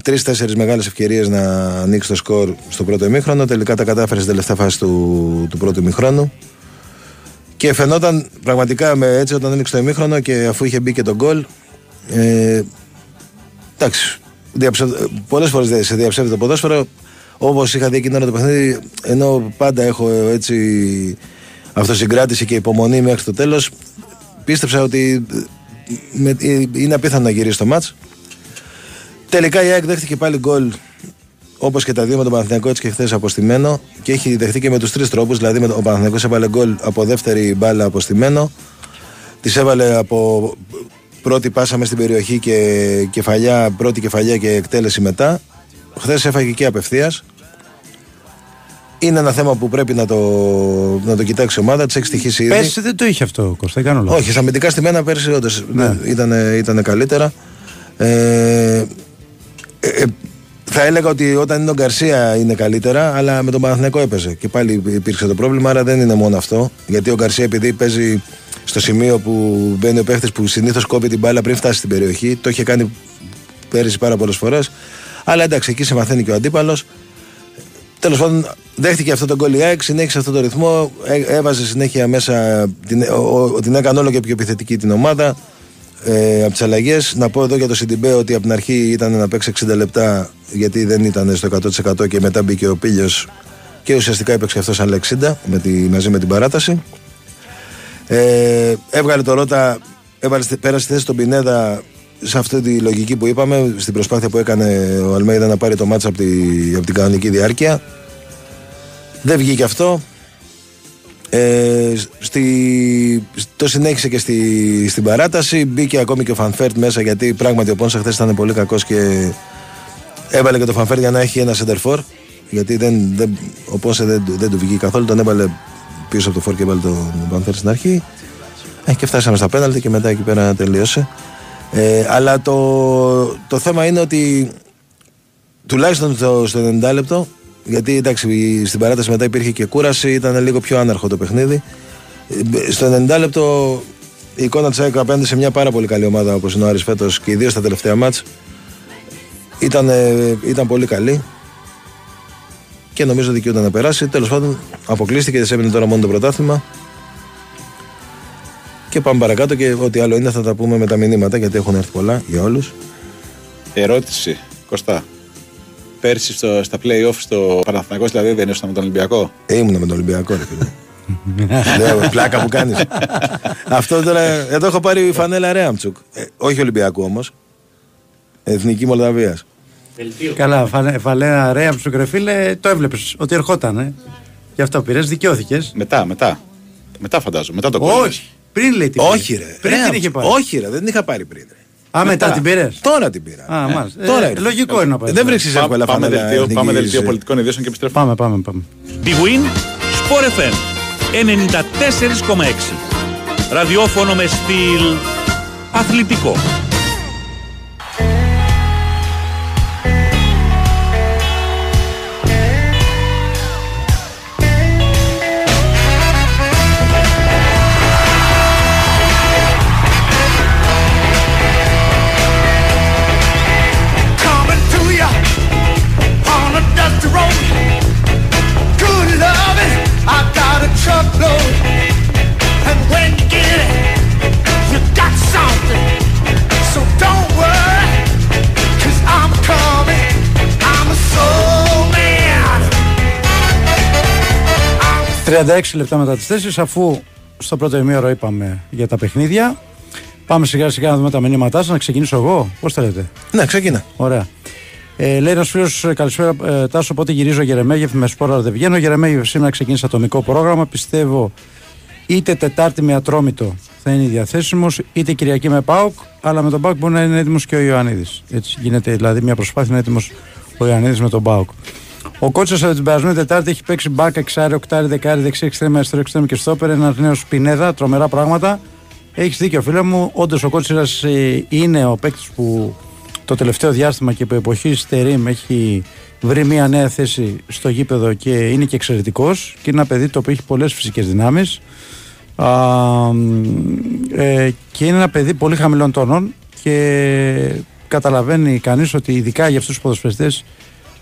τρει-τέσσερι μεγάλες ευκαιρίες να ανοίξει το σκορ στο πρώτο ημίχρονο. Τελικά τα κατάφερε στην τελευταία φάση του, του πρώτου ημίχρονου. Και φαινόταν πραγματικά με έτσι όταν ανοίξει το ημίχρονο και αφού είχε μπει και τον γκολ. Ε, εντάξει. Πολλές φορές σε διαψεύδει το ποδόσφαιρο. Όπως είχα δει εκείνο το παιχνίδι, ενώ πάντα έχω έτσι αυτοσυγκράτηση και υπομονή μέχρι το τέλος, πίστεψα ότι με, είναι απίθανο να γυρίσει το μάτς Τελικά η ΑΕΚ δέχτηκε πάλι γκολ όπως και τα δύο με τον Παναθηναϊκό έτσι και χθες αποστημένο και έχει δεχτεί και με τους τρεις τρόπους. Δηλαδή με τον, ο Παναθηναϊκός έβαλε γκολ από δεύτερη μπάλα αποστημένο, τη έβαλε από πρώτη πάσα μέσα στην περιοχή και κεφαλιά, πρώτη κεφαλιά και εκτέλεση μετά. Χθες έφαγε και απευθείας. Είναι ένα θέμα που πρέπει να το, να το κοιτάξει η ομάδα. Τη έχει στοιχήσει ήδη. Πέρσι δεν το είχε αυτό, Κώστα. Κάνω Όχι, στα αμυντικά στημένα πέρσι όντως ναι. ήταν, ήταν καλύτερα. Ε, ε, ε, θα έλεγα ότι όταν είναι ο Γκαρσία είναι καλύτερα, αλλά με τον Παναθηναϊκό έπαιζε. Και πάλι υπήρξε το πρόβλημα, άρα δεν είναι μόνο αυτό. Γιατί ο Γκαρσία, επειδή παίζει στο σημείο που μπαίνει ο παίχτης που συνήθως κόβει την μπάλα πριν φτάσει στην περιοχή, το είχε κάνει πέρυσι πάρα πολλές φορές. Αλλά εντάξει, εκεί σε μαθαίνει και ο αντίπαλος. Τέλος πάντων, δέχτηκε αυτό το γκολ η συνέχισε αυτό το ρυθμό, ε, έβαζε συνέχεια μέσα, την, ο, την έκανε όλο και πιο επιθετική την ομάδα ε, από τις αλλαγές. Να πω εδώ για το Σιντιμπέ ότι από την αρχή ήταν να παίξει 60 λεπτά γιατί δεν ήταν στο 100% και μετά μπήκε ο Πίλιο και ουσιαστικά έπαιξε αυτός σαν 60 με τη, μαζί με την παράταση. Ε, έβγαλε το Ρότα, έβαλε, πέρασε στη θέση τον Πινέδα σε αυτή τη λογική που είπαμε, στην προσπάθεια που έκανε ο Αλμέιδα να πάρει το ματς από, από την κανονική διάρκεια. Δεν βγήκε αυτό. Ε, στη, το συνέχισε και στη, στην παράταση. Μπήκε ακόμη και ο Φαν Βέερτ μέσα γιατί πράγματι ο Πόνσε χθες ήταν πολύ κακός και έβαλε και το Φαν Βέερτ για να έχει ένα σέντερ φορ. Γιατί δεν, δεν, ο Πόνσε δεν, δεν του βγήκε καθόλου. Τον έβαλε πίσω από το φόρ και έβαλε τον Φαν Βέερτ στην αρχή. Ε, και φτάσαμε στα πέναλτι και μετά εκεί πέρα τελείωσε. Ε, αλλά το, το θέμα είναι ότι τουλάχιστον στο, στο 90 λεπτό γιατί εντάξει, στην παράταση μετά υπήρχε και κούραση, ήταν λίγο πιο άναρχο το παιχνίδι. Στο 90 λεπτό η εικόνα της ΑΕΚ απέναντι σε μια πάρα πολύ καλή ομάδα όπως είναι ο Άρης φέτος και ιδίως στα τελευταία ματς ήταν, ήταν πολύ καλή και νομίζω δικαιούταν να περάσει. Τέλος πάντων, αποκλείστηκε, δεν έμεινε τώρα μόνο το πρωτάθλημα. Και πάμε παρακάτω και ό,τι άλλο είναι θα τα πούμε με τα μηνύματα γιατί έχουν έρθει πολλά για όλους. Ερώτηση, Κωστά πέρσι στο, στα play-off στο Παναθηναϊκός δηλαδή δεν ήσουν με τον Ολυμπιακό; Ε, ήμουν με τον Ολυμπιακό, ρε φίλε. [LAUGHS] Λέω, πλάκα που κάνεις. Αυτό τώρα. Εδώ έχω πάρει φανέλα Ρέαμτσουκ. Ε, όχι Ολυμπιακού όμως. Εθνική Μολδαβίας. Καλά, φανέλα Ρέαμτσουκ, ρε φίλε, το έβλεπες ότι ερχόταν. Ε. Γι' αυτό πήρες, δικαιώθηκες. Μετά, μετά. Μετά φαντάζομαι, μετά το κόμμα. Όχι, πριν λέει την Όχι, ρε. Πριν την είχε πάρει. Όχι, ρε, δεν την είχα πάρει πριν. Ρε. Α, μετά, την πήρε. Τώρα την πήρα. Α, μάλιστα. Ε, τώρα ε, λογικό είναι να πάει. Δεν βρίσκεις εύκολα πάμε δελτίο, πάμε δελτίο πολιτικών ειδήσεων και επιστρέφουμε. Πάμε, πάμε, πάμε. Big Win, Sport FM 94,6. Ραδιόφωνο με στυλ Αθλητικό. ...36 λεπτά μετά τις 4 αφού στο πρώτο ημίωρο είπαμε για τα παιχνίδια Πάμε σιγά σιγά να δούμε τα μηνύματά σας. Να ξεκινήσω εγώ. Πώς θέλετε; Ναι, ξεκινά. Ωραία. Ε, λέει ένας φίλος, ε, καλησπέρα ε, Τάσο. Πότε γυρίζω Γερεμέγεφ με σπόρα δεν βγαίνω. Γερεμέγεφ σήμερα ξεκίνησε ατομικό πρόγραμμα. Πιστεύω είτε Τετάρτη με Ατρόμητο θα είναι διαθέσιμος, είτε Κυριακή με Πάοκ. Αλλά με τον Πάοκ μπορεί να είναι έτοιμος και ο Ιωαννίδης. Έτσι γίνεται δηλαδή μια προσπάθεια να είναι έτοιμος ο Ιωαννίδης με τον Πάοκ. Ο κότσο από την περασμένη Τετάρτη έχει παίξει μπάκα, εξάρι, οκτάρι, δεκάρι, δεξί, εξτρέμια, αριστερό, εξτρέμια και στόπερ. Ένας νέος σπινέδα, τρομερά πράγματα. Έχεις δίκιο, φίλε μου. Όντως ο Κότσιρα ε, είναι ο παίκτης που το τελευταίο διάστημα και από εποχή Στερήμ έχει βρει μια νέα θέση στο γήπεδο και είναι και εξαιρετικός. Και είναι ένα παιδί το οποίο έχει πολλές φυσικές δυνάμεις. Ε, και είναι ένα παιδί πολύ χαμηλών τόνων και καταλαβαίνει κανείς ότι ειδικά για αυτούς τους ποδοσφαιριστές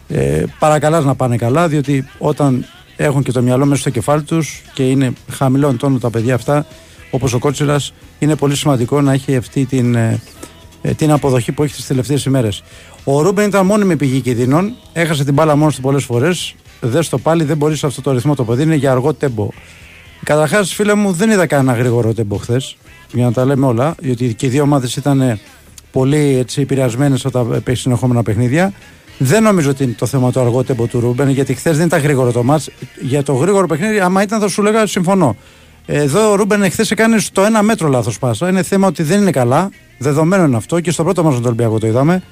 ε, παρακαλάς να πάνε καλά διότι όταν έχουν και το μυαλό μέσα στο κεφάλι τους και είναι χαμηλών τόνων τα παιδιά αυτά όπως ο Κώτσιρας, είναι πολύ σημαντικό να έχει αυτή την, ε, ε, την αποδοχή που έχει τις τελευταίες ημέρες. Ο Ρούμπεν ήταν μόνιμη πηγή κινδύνων. Έχασε την μπάλα μόνος του πολλές φορές. Δες το πάλι, δεν μπορεί σε αυτό το ρυθμό το παιδί. Είναι για αργό τέμπο. Καταρχάς, φίλε μου, δεν είδα κανένα γρήγορο τέμπο χθες. Για να τα λέμε όλα. Γιατί και οι δύο ομάδες ήταν πολύ έτσι, επηρεασμένες από τα έξι συνεχόμενα παιχνίδια. Δεν νομίζω ότι είναι το θέμα το αργό τέμπο του Ρούμπεν, γιατί χθες δεν ήταν γρήγορο το ματς. Για το γρήγορο παιχνίδι, άμα ήταν, θα σου λέγα συμφωνώ. Εδώ ο Ρούμπεν εχθές έκανε στο ένα μέτρο λάθος πάσα. Είναι θέμα ότι δεν είναι καλά. Δεδομένο είναι αυτό και στο πρώτο ματς με τον Ολυμπιακό το είδαμε.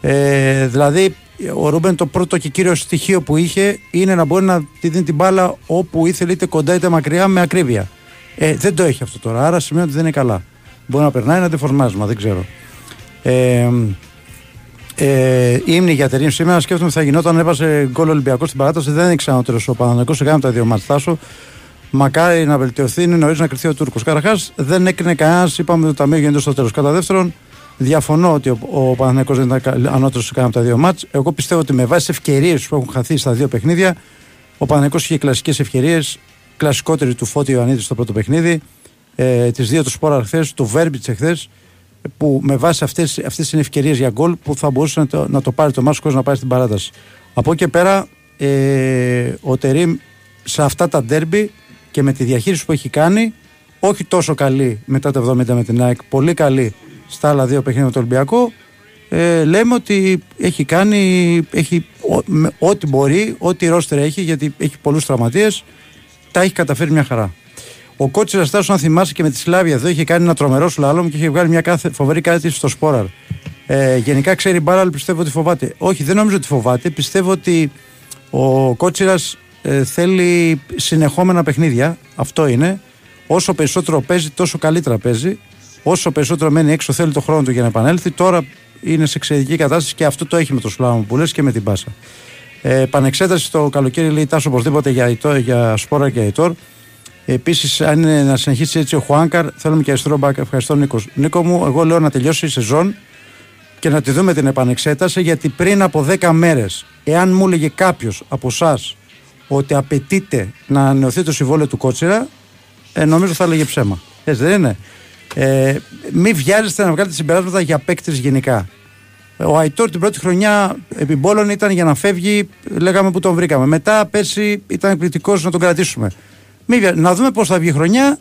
Ε, δηλαδή, ο Ρούμπεν το πρώτο και κύριο στοιχείο που είχε είναι να μπορεί να τη δίνει την μπάλα όπου ήθελε, είτε κοντά είτε μακριά, με ακρίβεια. Ε, δεν το έχει αυτό τώρα. Άρα σημαίνει ότι δεν είναι καλά. Μπορεί να περνάει ένα αντιφορμάσμα, δεν ξέρω. Ε, ε, ήμνη για τερίμ σήμερα. Σκέφτομαι θα γινόταν, έβαζε γκολ Ολυμπιακός στην παράταση. Δεν ήξερα ο τέλο ο Παναγενικός. Έκανε τα δύο μάτια. Μακάρι να βελτιωθεί, είναι νωρίς να κρυθεί ο Τούρκος. Καταρχά, δεν έκρινε κανένας, είπαμε ότι το Ταμείο γίνεται στο τέλος. Κατά δεύτερον, διαφωνώ ότι ο, ο Παναθηναϊκός δεν ήταν ανώτερος σε κανένα από τα δύο μάτς. Εγώ πιστεύω ότι με βάση ευκαιρίες που έχουν χαθεί στα δύο παιχνίδια, ο Παναθηναϊκός είχε κλασικές ευκαιρίες. Κλασικότερη του Φώτη Ιωαννίδης στο πρώτο παιχνίδι, ε, τις δύο του Σπόρα χθες, του Βέρμπιτς εχθές, που με βάση αυτές αυτές είναι ευκαιρίες για γκολ που θα μπορούσε να το, να το πάρει το Μάσκο να πάει στην παράταση. Από εκεί και πέρα, ε, ο Τερήμ σε αυτά τα ντέρμπι και με τη διαχείριση που έχει κάνει, όχι τόσο καλή μετά το 70 με την ΑΕΚ, πολύ καλή στα άλλα δύο παιχνίδια με το Ολυμπιακό, ε, λέμε ότι έχει κάνει έχει, ό,τι μπορεί, ό,τι ρόστερ έχει, γιατί έχει πολλούς τραυματίες, τα έχει καταφέρει μια χαρά. Ο κότσι Αστάσου, αν θυμάσαι και με τη Σλάβια εδώ, είχε κάνει ένα τρομερό σλάλομ και είχε βγάλει μια κάθε, φοβερή κάτι στο Σπόραρ. Ε, γενικά ξέρει μπάρα, αλλά πιστεύω ότι φοβάται. Όχι, δεν νομίζω ότι φοβάται. Πιστεύω ότι ο Κότσιρα ε, θέλει συνεχόμενα παιχνίδια. Αυτό είναι. Όσο περισσότερο παίζει, τόσο καλύτερα παίζει. Όσο περισσότερο μένει έξω, θέλει το χρόνο του για να επανέλθει. Τώρα είναι σε εξαιρετική κατάσταση και αυτό το έχει με το Σλάμο που λε και με την Πάσα. Ε, πανεξέταση το καλοκαίρι λέει τάσο οπωσδήποτε για, για σπόρα και αιτόρ. Επίσης, αν είναι να συνεχίσει έτσι ο Χουάνκαρ, θέλουμε και αριστερό μπακ. Ευχαριστώ, Νίκος. Νίκο μου, εγώ λέω να τελειώσει η σεζόν και να τη δούμε την επανεξέταση γιατί πριν από 10 μέρες, εάν μου έλεγε κάποιος από εσάς ότι απαιτείται να ανανεωθεί το συμβόλαιο του Κότσιρα, ε, νομίζω θα έλεγε ψέμα. Έτσι δεν είναι. Ε, μην βιάζεστε να βγάλετε συμπεράσματα για παίκτες γενικά. Ο Αϊτόρ την πρώτη χρονιά επί Μπόλων ήταν για να φεύγει, λέγαμε που τον βρήκαμε. Μετά πέρσι ήταν εκπληκτικός να τον κρατήσουμε. Μην, να δούμε πώς θα βγει η χρονιά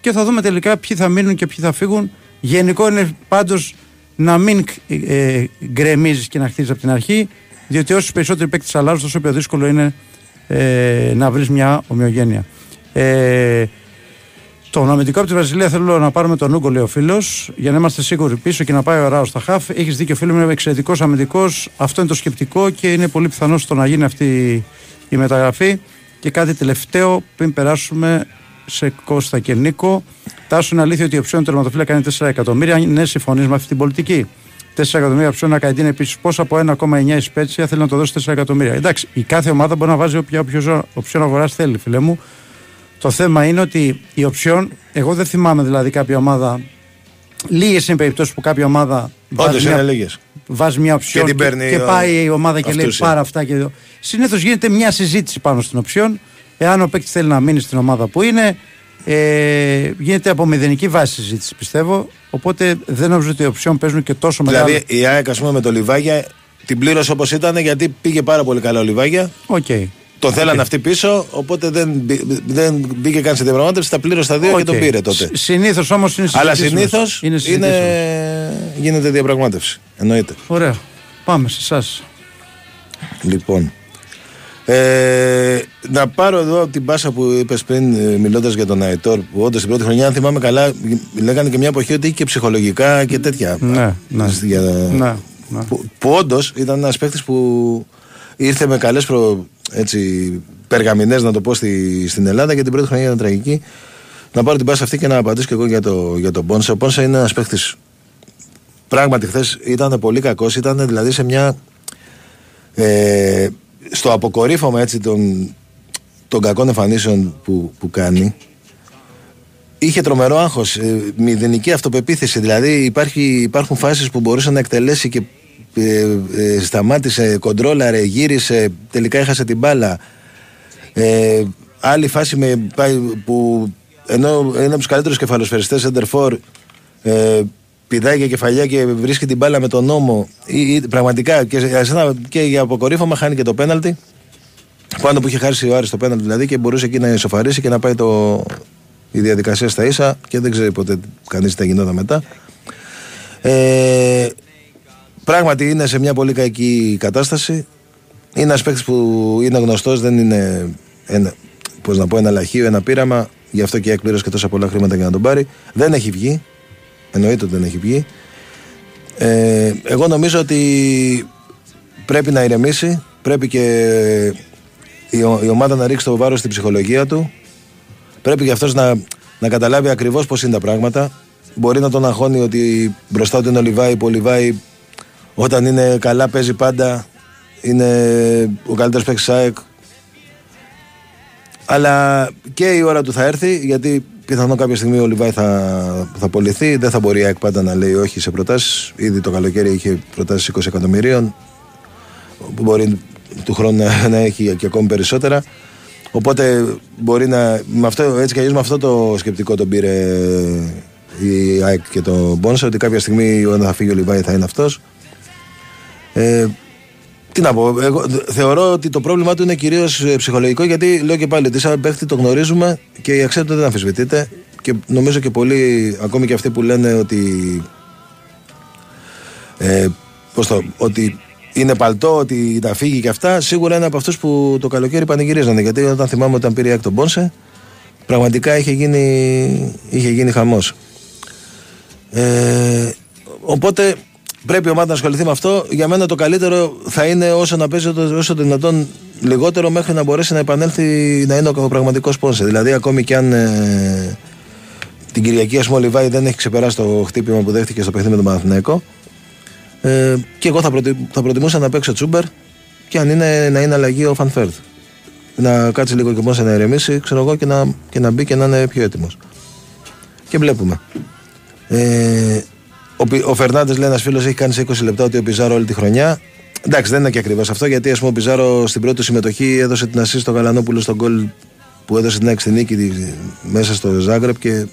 και θα δούμε τελικά ποιοι θα μείνουν και ποιοι θα φύγουν. Γενικό είναι πάντως να μην ε, γκρεμίζεις και να χτίζεις από την αρχή, διότι όσοι περισσότεροι παίκτες αλλάζουν, τόσο πιο δύσκολο είναι ε, να βρεις μια ομοιογένεια. Ε, το αμυντικό από τη Βραζιλία θέλω να πάρουμε τον Ούγκο, λέει ο φίλος, για να είμαστε σίγουροι πίσω και να πάει ο Ράος στα χαφ. Έχεις δίκιο, φίλο μου, είναι εξαιρετικός αμυντικός. Αυτό είναι το σκεπτικό και είναι πολύ πιθανό στο να γίνει αυτή η μεταγραφή. Και κάτι τελευταίο πριν περάσουμε σε Κώστα και Νίκο. Τάσο είναι αλήθεια ότι η οψιόν τερματοφύλακα είναι 4 εκατομμύρια. Ναι, συμφωνείς με αυτή την πολιτική; 4 εκατομμύρια οψιόν να κάνει επίσης. Πώ από 1,9 η Σπέτσια θέλει να το δώσει 4 εκατομμύρια. Εντάξει, η κάθε ομάδα μπορεί να βάζει όποια οψιόν αγορά θέλει, φίλε μου. Το θέμα είναι ότι η οψιόν, εγώ δεν θυμάμαι δηλαδή κάποια ομάδα. Λίγες είναι περιπτώσεις που κάποια ομάδα. Όντως είναι λίγες. Βάζει μια οψιόν και, και, και πάει η ομάδα και λέει πάρα αυτά. Και... Συνήθως γίνεται μια συζήτηση πάνω στην οψιόν. Εάν ο παίκτης θέλει να μείνει στην ομάδα που είναι, ε, γίνεται από μηδενική βάση συζήτηση πιστεύω. Οπότε δεν νομίζω ότι οι οψιόν παίζουν και τόσο δηλαδή, μεγάλο. Δηλαδή η ΑΕΚ, ας πούμε, με το Λιβάγια την πλήρωσε όπως ήταν γιατί πήγε πάρα πολύ καλά ο Λιβάγια. Okay. Τον okay. θέλανε αυτοί πίσω, οπότε δεν, δεν μπήκε καν σε διαπραγμάτευση. Τα πλήρωσε τα δύο okay. και τον πήρε τότε. Συνήθως όμως είναι Αλλά συνήθως είναι, είναι... γίνεται διαπραγμάτευση. Εννοείται. Ωραία. Πάμε σε εσάς. Λοιπόν. Ε, να πάρω εδώ την πάσα που είπες πριν, ε, μιλώντας για τον Αϊτόρ, που όντως την πρώτη χρονιά, αν θυμάμαι καλά, λέγανε και μια εποχή ότι είχε και ψυχολογικά και τέτοια. Ναι, ναι. Για, ναι, ναι. Που, που όντως ήταν ένας παίχτη που ήρθε με καλές προ, περγαμηνές, να το πω, στη, στην Ελλάδα και την πρώτη χρονιά ήταν τραγική. Να πάρω την πάσα αυτή και να απαντήσω και εγώ για, το, για τον Πόνσε. Ο Πόνσε είναι ένας παίχτη. Πράγματι, χθες ήταν πολύ κακός. Ήταν δηλαδή σε μια. Ε, στο αποκορύφωμα έτσι των, των κακών εμφανίσεων που, που κάνει είχε τρομερό άγχος, ε, μηδενική αυτοπεποίθηση. Δηλαδή υπάρχει, υπάρχουν φάσεις που μπορούσε να εκτελέσει και ε, ε, σταμάτησε, κοντρόλαρε, γύρισε τελικά έχασε την μπάλα. Ε, άλλη φάση με, που ενώ είναι από τους καλύτερους κεφαλοσφαιριστές Εντερφόρ ε, πηδάει για κεφαλιά και βρίσκει την μπάλα με τον νόμο. Ή, ή, πραγματικά και, και για αποκορύφωμα χάνει και το πέναλτι. Πάνω που είχε χάσει ο Άρης το πέναλτι δηλαδή και μπορούσε εκεί να ισοφαρίσει και να πάει το, η διαδικασία στα ίσα και δεν ξέρει ποτέ κανείς τι θα γινόταν μετά. Ε, πράγματι είναι σε μια πολύ κακή κατάσταση. Είναι ένας παίκτης που είναι γνωστός, δεν είναι ένα, πώς να πω, ένα λαχείο, ένα πείραμα. Γι' αυτό και εκπλήρωσε και τόσα πολλά χρήματα για να τον πάρει. Δεν έχει βγει. Εννοείται ότι δεν έχει βγει. Ε, εγώ νομίζω ότι πρέπει να ηρεμήσει. Πρέπει και η, η ομάδα να ρίξει το βάρος στην ψυχολογία του. Πρέπει και αυτός να, να καταλάβει ακριβώς πώς είναι τα πράγματα. Μπορεί να τον αγχώνει ότι μπροστά του είναι ο Λιβάη, που ο Λιβάη όταν είναι καλά παίζει πάντα. Είναι ο καλύτερος παίκτης ΣΑΕΚ. Αλλά και η ώρα του θα έρθει γιατί Πιθανόν κάποια στιγμή ο Λιβάη θα, θα πωληθεί. Δεν θα μπορεί η ΑΕΚ πάντα να λέει όχι σε προτάσεις. Ήδη το καλοκαίρι είχε προτάσεις 20 εκατομμυρίων. Μπορεί του χρόνου να, να έχει και ακόμη περισσότερα. Οπότε μπορεί να. Με αυτό, έτσι κι με αυτό το σκεπτικό τον πήρε η ΑΕΚ και το Μπόνσα ότι κάποια στιγμή όταν θα φύγει ο Λιβάη θα είναι αυτός. Ε, τι να πω, εγώ θεωρώ ότι το πρόβλημά του είναι κυρίως ε, ψυχολογικό γιατί λέω και πάλι ότι σαν παίχτη το γνωρίζουμε και η αξία του δεν αμφισβητείται και νομίζω και πολλοί, ακόμη και αυτοί που λένε ότι. Ε, πώς το, ότι είναι παλτό, ότι θα φύγει και αυτά, σίγουρα είναι από αυτούς που το καλοκαίρι πανηγυρίζανε. Γιατί όταν θυμάμαι όταν πήρε η τον Πόνσε, πραγματικά είχε γίνει, είχε γίνει χαμός. Ε, οπότε Πρέπει η ομάδα να ασχοληθεί με αυτό. Για μένα το καλύτερο θα είναι όσο να παίζει όσο το δυνατόν λιγότερο μέχρι να μπορέσει να επανέλθει να είναι ο πραγματικό πόνσε. Δηλαδή, ακόμη και αν ε, την Κυριακή, ας πούμε, ο Λιβάη δεν έχει ξεπεράσει το χτύπημα που δέχτηκε στο παιχνίδι με τον Παναθηναϊκό. Ε, και εγώ θα, προτι, θα προτιμούσα να παίξω Τσούμπερ και αν είναι να είναι αλλαγή ο Φανφέρθ. Να κάτσει λίγο και μόνο να ηρεμήσει, ξέρω εγώ, και να, και να μπει και να είναι πιο έτοιμος. Και βλέπουμε. Ε, ο, ο Φερνάντες λέει ένας φίλος έχει κάνει σε 20 λεπτά ότι ο Πιζάρο όλη τη χρονιά. Εντάξει, δεν είναι και ακριβώς αυτό γιατί ας πούμε, ο Πιζάρο στην πρώτη συμμετοχή έδωσε την ασή στο Γαλανόπουλο στον γκολ που έδωσε την έξι νίκη μέσα στο Ζάγκρεπ και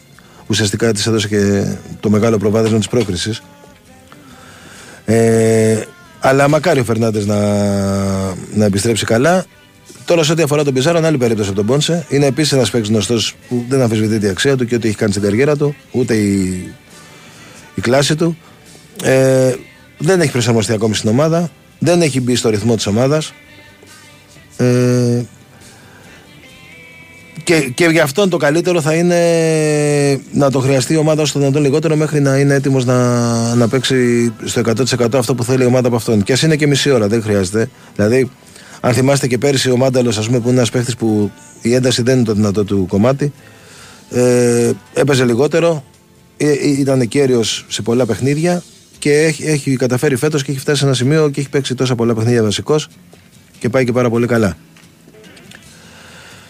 ουσιαστικά της έδωσε και το μεγάλο προβάδισμα της πρόκρισης. Ε, αλλά μακάρι ο Φερνάντες να, να επιστρέψει καλά. Τώρα, σε ό,τι αφορά τον Πιζάρο, είναι άλλη περίπτωση από τον Πόνσε. Είναι επίσης ένας παίκτης γνωστός που δεν αμφισβητεί τη αξία του και ότι έχει κάνει στην καριέρα του, ούτε η η κλάση του. Ε, δεν έχει προσαρμοστεί ακόμη στην ομάδα. Δεν έχει μπει στο ρυθμό της ομάδας. Ε, και, και για αυτόν το καλύτερο θα είναι να το χρειαστεί η ομάδα όσο το δυνατόν λιγότερο μέχρι να είναι έτοιμος να, να παίξει στο 100% αυτό που θέλει η ομάδα από αυτόν. Και ας είναι και μισή ώρα, δεν χρειάζεται. Δηλαδή, αν θυμάστε και πέρυσι ο Μάνταλος, ας πούμε, που είναι ένας παίχτης που η ένταση δεν είναι το δυνατό του κομμάτι, Ε, έπαιζε λιγότερο, ε, ε, ήταν κέριος σε πολλά παιχνίδια και έχει, έχει καταφέρει φέτος και έχει φτάσει σε ένα σημείο και έχει παίξει τόσα πολλά παιχνίδια βασικός και πάει και πάρα πολύ καλά.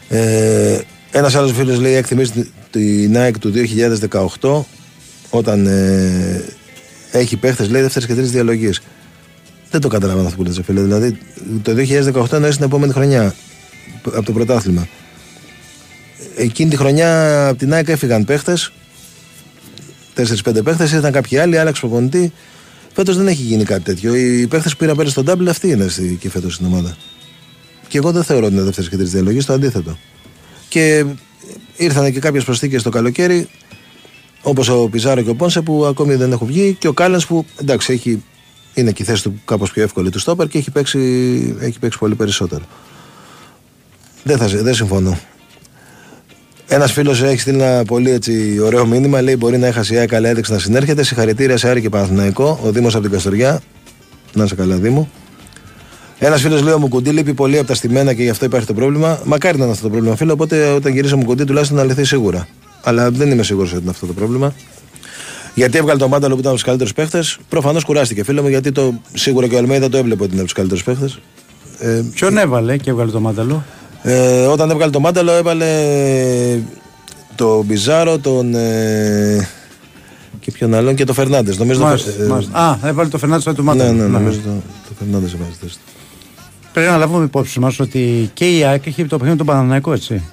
Ε, ένας άλλος φίλος λέει: Εκτιμήσει την ΑΕΚ του 2018 όταν ε, έχει παίχτες, λέει δεύτερες και τρίτε διαλογέ. Δεν το καταλαβαίνω αυτό που λέτε, φίλε. Δηλαδή το 2018 είναι την επόμενη χρονιά από το πρωτάθλημα. Εκείνη τη χρονιά από την ΑΕΚ έφυγαν παίχτες. 4-5 παίχτες, ήταν κάποιοι άλλοι, άλλαξε προπονητή. Φέτος δεν έχει γίνει κάτι τέτοιο. Οι παίχτες που πήραν πέρυσι στον Ντάμπλ αυτοί είναι εκεί φέτος στην ομάδα. Και εγώ δεν θεωρώ ότι είναι δεύτερες και τρίτε διαλογέ, το αντίθετο. Και ήρθαν και κάποιες προσθήκες το καλοκαίρι, όπως ο Πιζάρο και ο Πόνσε που ακόμη δεν έχουν βγει, και ο Κάλλαν που εντάξει έχει, είναι και η θέση του κάπως πιο εύκολη του στόπερ και έχει παίξει, έχει παίξει πολύ περισσότερο. Δεν, θα, δεν συμφωνώ. Ένας φίλος έχει στείλει ένα πολύ έτσι, ωραίο μήνυμα. Λέει: Μπορεί να έχασε η ΑΕΚ, αλλά έδειξε να συνέρχεται. Συγχαρητήρια σε Άρη και Παναθηναϊκό. Ο Δήμος από την Καστοριά. Να σε καλά, Δήμο. Ένας φίλος λέει: Ο Μουκουντή λείπει πολύ από τα στημένα και γι' αυτό υπάρχει το πρόβλημα. Μακάρι να είναι αυτό το πρόβλημα, φίλο. Οπότε όταν γυρίσει ο Μουκουντή, τουλάχιστον να λυθεί σίγουρα. Αλλά δεν είμαι σίγουρος ότι είναι αυτό το πρόβλημα. Γιατί έβγαλε το μάνταλο που ήταν από τους καλύτερους παίχτες. Προφανώς κουράστηκε, φίλο μου, γιατί το, σίγουρα και ο Αλμέιδα το έβλεπε ότι είναι από τους καλύτερους παίχτες. Ε, Ποιον έβαλε και έβγαλε το μάνταλο; Ε, όταν έβγαλε το μάνταλο, έβαλε τον Μπιζάρο, τον. Ε, και ποιον άλλον και το Φερνάντες. Ε, Α, έβαλε το Φερνάντες του μάνταλο. Ναι, ναι, ναι, νομίζω το, το Φερνάντες έβαλε Πρέπει να λάβουμε υπόψη μας ότι και η ΑΕΚ έχει το παιχνίδι του Παναναναϊκό, έτσι.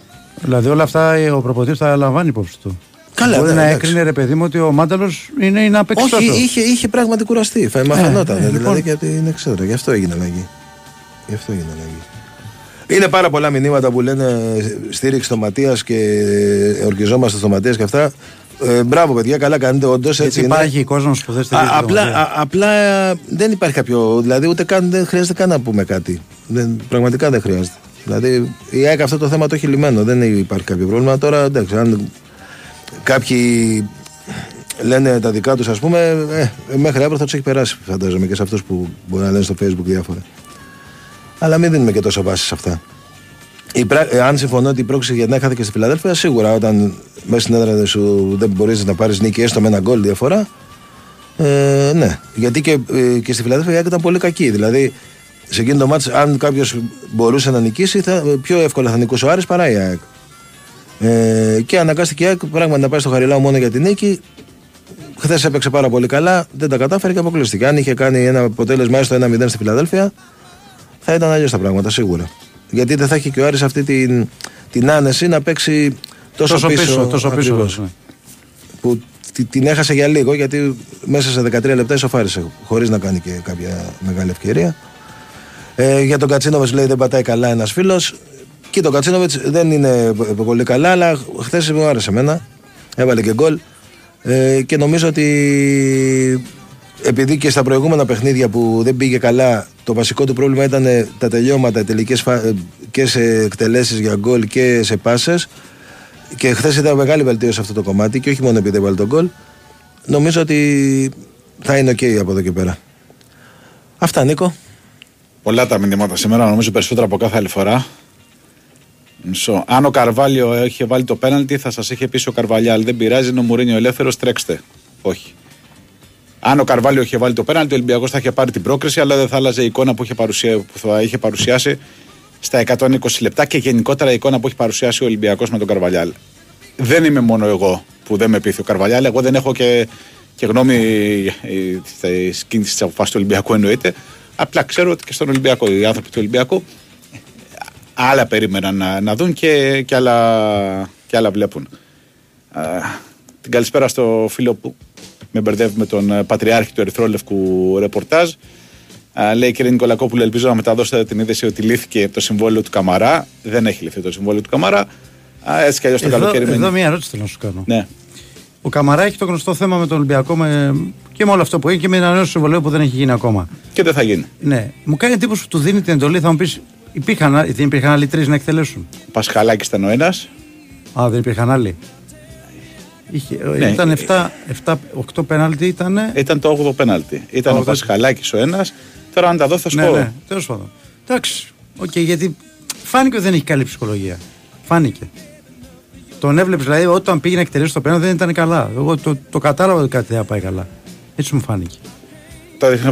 Δηλαδή όλα αυτά ο προποτή θα λαμβάνει υπόψη του. Καλά, Μπορεί ναι, να έκρινε ρε παιδί μου ότι ο Μάνταλος είναι, είναι απέξω. Όχι, είχε, είχε πράγματι κουραστεί. Μα ε, φαινόταν. Ε, δηλαδή λοιπόν... γιατί είναι ξέρω. Γι' αυτό έγινε αλλαγή. Γι' αυτό έγινε αλλαγή. Είναι πάρα πολλά μηνύματα που λένε στήριξη στο Ματίας και ορκιζόμαστε στο Ματίας και αυτά. Ε, μπράβο, παιδιά, καλά κάνετε. Όντως έτσι. Υπάρχει κόσμος που δεν στηρίζει. Απλά, α, απλά δεν υπάρχει κάποιο. Δηλαδή, ούτε καν δεν χρειάζεται καν να πούμε κάτι. Δεν, πραγματικά δεν χρειάζεται. Δηλαδή, η ΑΕΚ αυτό το θέμα το έχει λυμμένο. Δεν υπάρχει κάποιο πρόβλημα. Τώρα, εντάξει, αν κάποιοι λένε τα δικά τους, ας πούμε, ε, μέχρι αύριο θα τους έχει περάσει, φαντάζομαι, και σε αυτούς που μπορεί να λένε στο Facebook διάφορα. Αλλά μην δίνουμε και τόσο βάση σε αυτά. Η ε, αν συμφωνώ ότι η πρόκληση για την έχαθε και στη Φιλαδέλφια, σίγουρα όταν μέσα στην έδρα σου δεν μπορείς να πάρεις νίκη έστω με ένα γκολ διαφορά. Ε, ναι, γιατί και, ε, και στη Φιλαδέλφια η ήταν πολύ κακή. Δηλαδή, σε εκείνο το μάτι, αν κάποιος μπορούσε να νικήσει, θα, πιο εύκολα θα νικούσε ο Άρης παρά η ΑΕΚ. Ε, και αναγκάστηκε η ΑΕΚ πράγματι να πάει στο Χαριλάου μόνο για την νίκη. Χθες έπαιξε πάρα πολύ καλά, δεν τα κατάφερε και αποκλείστηκε. Αν είχε κάνει ένα αποτέλεσμα έστω 1-0 στη Φιλαδέλφια, θα ήταν αλλιώς τα πράγματα σίγουρα. Γιατί δεν θα έχει και ο Άρης αυτή την, την άνεση να παίξει τόσο, τόσο πίσω. πίσω τόσο πίσω ναι. Που την έχασε για λίγο γιατί μέσα σε 13 λεπτά ισοφάρισε χωρίς να κάνει και κάποια μεγάλη ευκαιρία. Ε, για τον Κατσίνοβιτς λέει δεν πατάει καλά ένας φίλος. Και τον Κατσίνοβιτς δεν είναι πολύ καλά, αλλά χθες μου άρεσε εμένα. Έβαλε και γκολ. Ε, και νομίζω ότι επειδή και στα προηγούμενα παιχνίδια που δεν πήγε καλά, το βασικό του πρόβλημα ήταν τα τελειώματα τελικές φα... και σε εκτελέσεις για γκολ και σε πάσες. Και χθες ήταν μεγάλη βελτίωση σε αυτό το κομμάτι και όχι μόνο επειδή έβαλε τον γκολ. Νομίζω ότι θα είναι OK από εδώ και πέρα. Αυτά, Νίκο. Πολλά τα μηνύματα σήμερα, νομίζω περισσότερα από κάθε άλλη φορά. Μισό. Αν ο Καρβάλιο είχε βάλει το πέναλτι, θα σας είχε πει ο Καρβαλιάλ. Δεν πειράζει, είναι ο Μουρίνιο ελεύθερος, τρέξτε. Όχι. Αν ο Καρβάλιο είχε βάλει το πέναλτι, ο Ολυμπιακός θα είχε πάρει την πρόκριση, αλλά δεν θα άλλαζε η εικόνα που, είχε παρουσία, που θα είχε παρουσιάσει στα 120 λεπτά και γενικότερα η εικόνα που έχει παρουσιάσει ο Ολυμπιακός με τον Καρβαλιάλ. Δεν είμαι μόνο εγώ που δεν με πείθει ο Καρβαλιάλ, εγώ δεν έχω και, και γνώμη της κίνησης της αποφάσης του Ολυμπιακού εννοείται. Απλά ξέρω ότι και στον Ολυμπιακό, οι άνθρωποι του Ολυμπιακού άλλα περίμεναν να, να δουν και, και, άλλα, και άλλα βλέπουν. την καλησπέρα στο φίλο που με μπερδεύει με τον ε, Πατριάρχη του Ερυθρόλευκου ρεπορτάζ. λέει κύριε Νικολακόπουλο, ελπίζω να μεταδώσετε την είδηση ότι λύθηκε το συμβόλαιο του Καμαρά. Δεν έχει λυθεί το συμβόλαιο του Καμαρά. Α, έτσι κι αλλιώς το καλοκαίρι. Εδώ μία ερώτηση θέλω να σου κάνω. Ναι. Ο Καμαρά έχει το γνωστό θέμα με τον Ολυμπιακό με... και με όλο αυτό που έχει και με ένα νέο συμβολέο που δεν έχει γίνει ακόμα. Και δεν θα γίνει. Ναι. Μου κάνει εντύπωση που του δίνει την εντολή, θα μου πεις, υπήρχαν, δεν υπήρχαν άλλοι τρεις να εκτελέσουν. Πασχαλάκης ήταν ο ένας. Α, δεν υπήρχαν άλλοι. Είχε, ναι. Ήταν 7, 7, 8 πέναλτι ήταν. Ήταν το 8ο πέναλτι. Ήταν 8... ο Πασχαλάκη ο ένας. Τώρα αν τα δω θα ναι, ναι, τέλος πάντων. Εντάξει. Okay, γιατί φάνηκε ότι δεν έχει καλή ψυχολογία. Φάνηκε. Τον έβλεπες δηλαδή όταν πήγε να εκτελέσεις το πέναντι δεν ήταν καλά. Εγώ το, το κατάλαβα ότι κάτι δεν πάει καλά. Έτσι μου φάνηκε.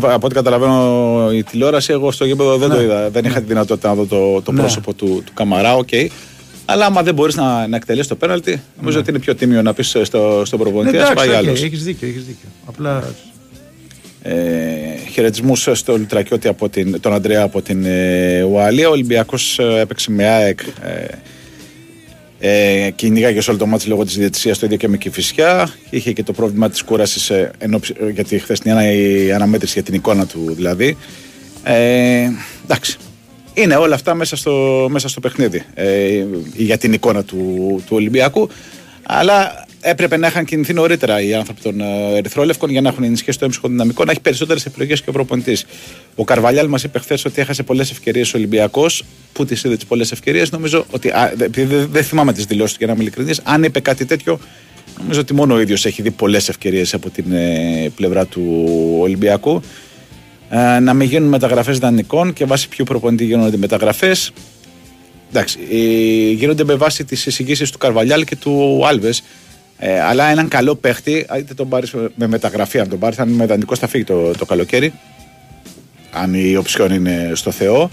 από ό,τι καταλαβαίνω η τηλεόραση, εγώ στο γήπεδο δεν ναι. το είδα. Δεν είχα τη δυνατότητα να δω το, το ναι. πρόσωπο του, του Καμαρά. Okay. Αλλά άμα δεν μπορείς να, να εκτελέσεις το πέναλτι, νομίζω ναι. ότι είναι πιο τίμιο να πεις στο, στον προπονητή. Ναι, πάει άλλος. Έχεις δίκιο, έχεις δίκιο. Απλά. Ε, Χαιρετισμούς στο Λουτρακιώτη από την, τον Αντρέα από την ε, Ουαλία. Ο Ολυμπιακός ε, έπαιξε με ΑΕΚ. Ε, ε, κυνηγάγε σε όλο το μάτι λόγω της διαιτησίας το ίδιο και με Κυφυσιά. Είχε και το πρόβλημα της κούρασης ε, ε, για τη χθεσινή αναμέτρηση για την εικόνα του δηλαδή. Ε, εντάξει, είναι όλα αυτά μέσα στο, μέσα στο παιχνίδι ε, για την εικόνα του, του Ολυμπιακού. Αλλά έπρεπε να είχαν κινηθεί νωρίτερα οι άνθρωποι των ε, Ερυθρόλευκων για να έχουν ενισχύσει το έμψυχο δυναμικό, να έχει περισσότερες επιλογές και ο προπονητής. Ο Καρβαλιάλ μας είπε χθες ότι έχασε πολλές ευκαιρίες ο Ολυμπιακός. Πού τις είδε τις πολλές ευκαιρίες, νομίζω ότι. επειδή δεν θυμάμαι τις δηλώσεις του για να είμαι ειλικρινής, αν είπε κάτι τέτοιο, νομίζω ότι μόνο ο ίδιος έχει δει πολλές ευκαιρίες από την ε, πλευρά του Ολυμπιακού ε, να μην γίνουν μεταγραφές δανεικών και βάσει ποιου προπονητή γίνονται μεταγραφές. Εντάξει, ε, γίνονται με βάση τις εισηγήσεις του Καρβαλιάλ και του Άλβες. Ε, αλλά έναν καλό παίχτη, είτε τον πάρεις με μεταγραφή, αν τον πάρεις, αν είναι δανεικό, θα φύγει το, το καλοκαίρι. Αν η οψιόν είναι στο Θεό.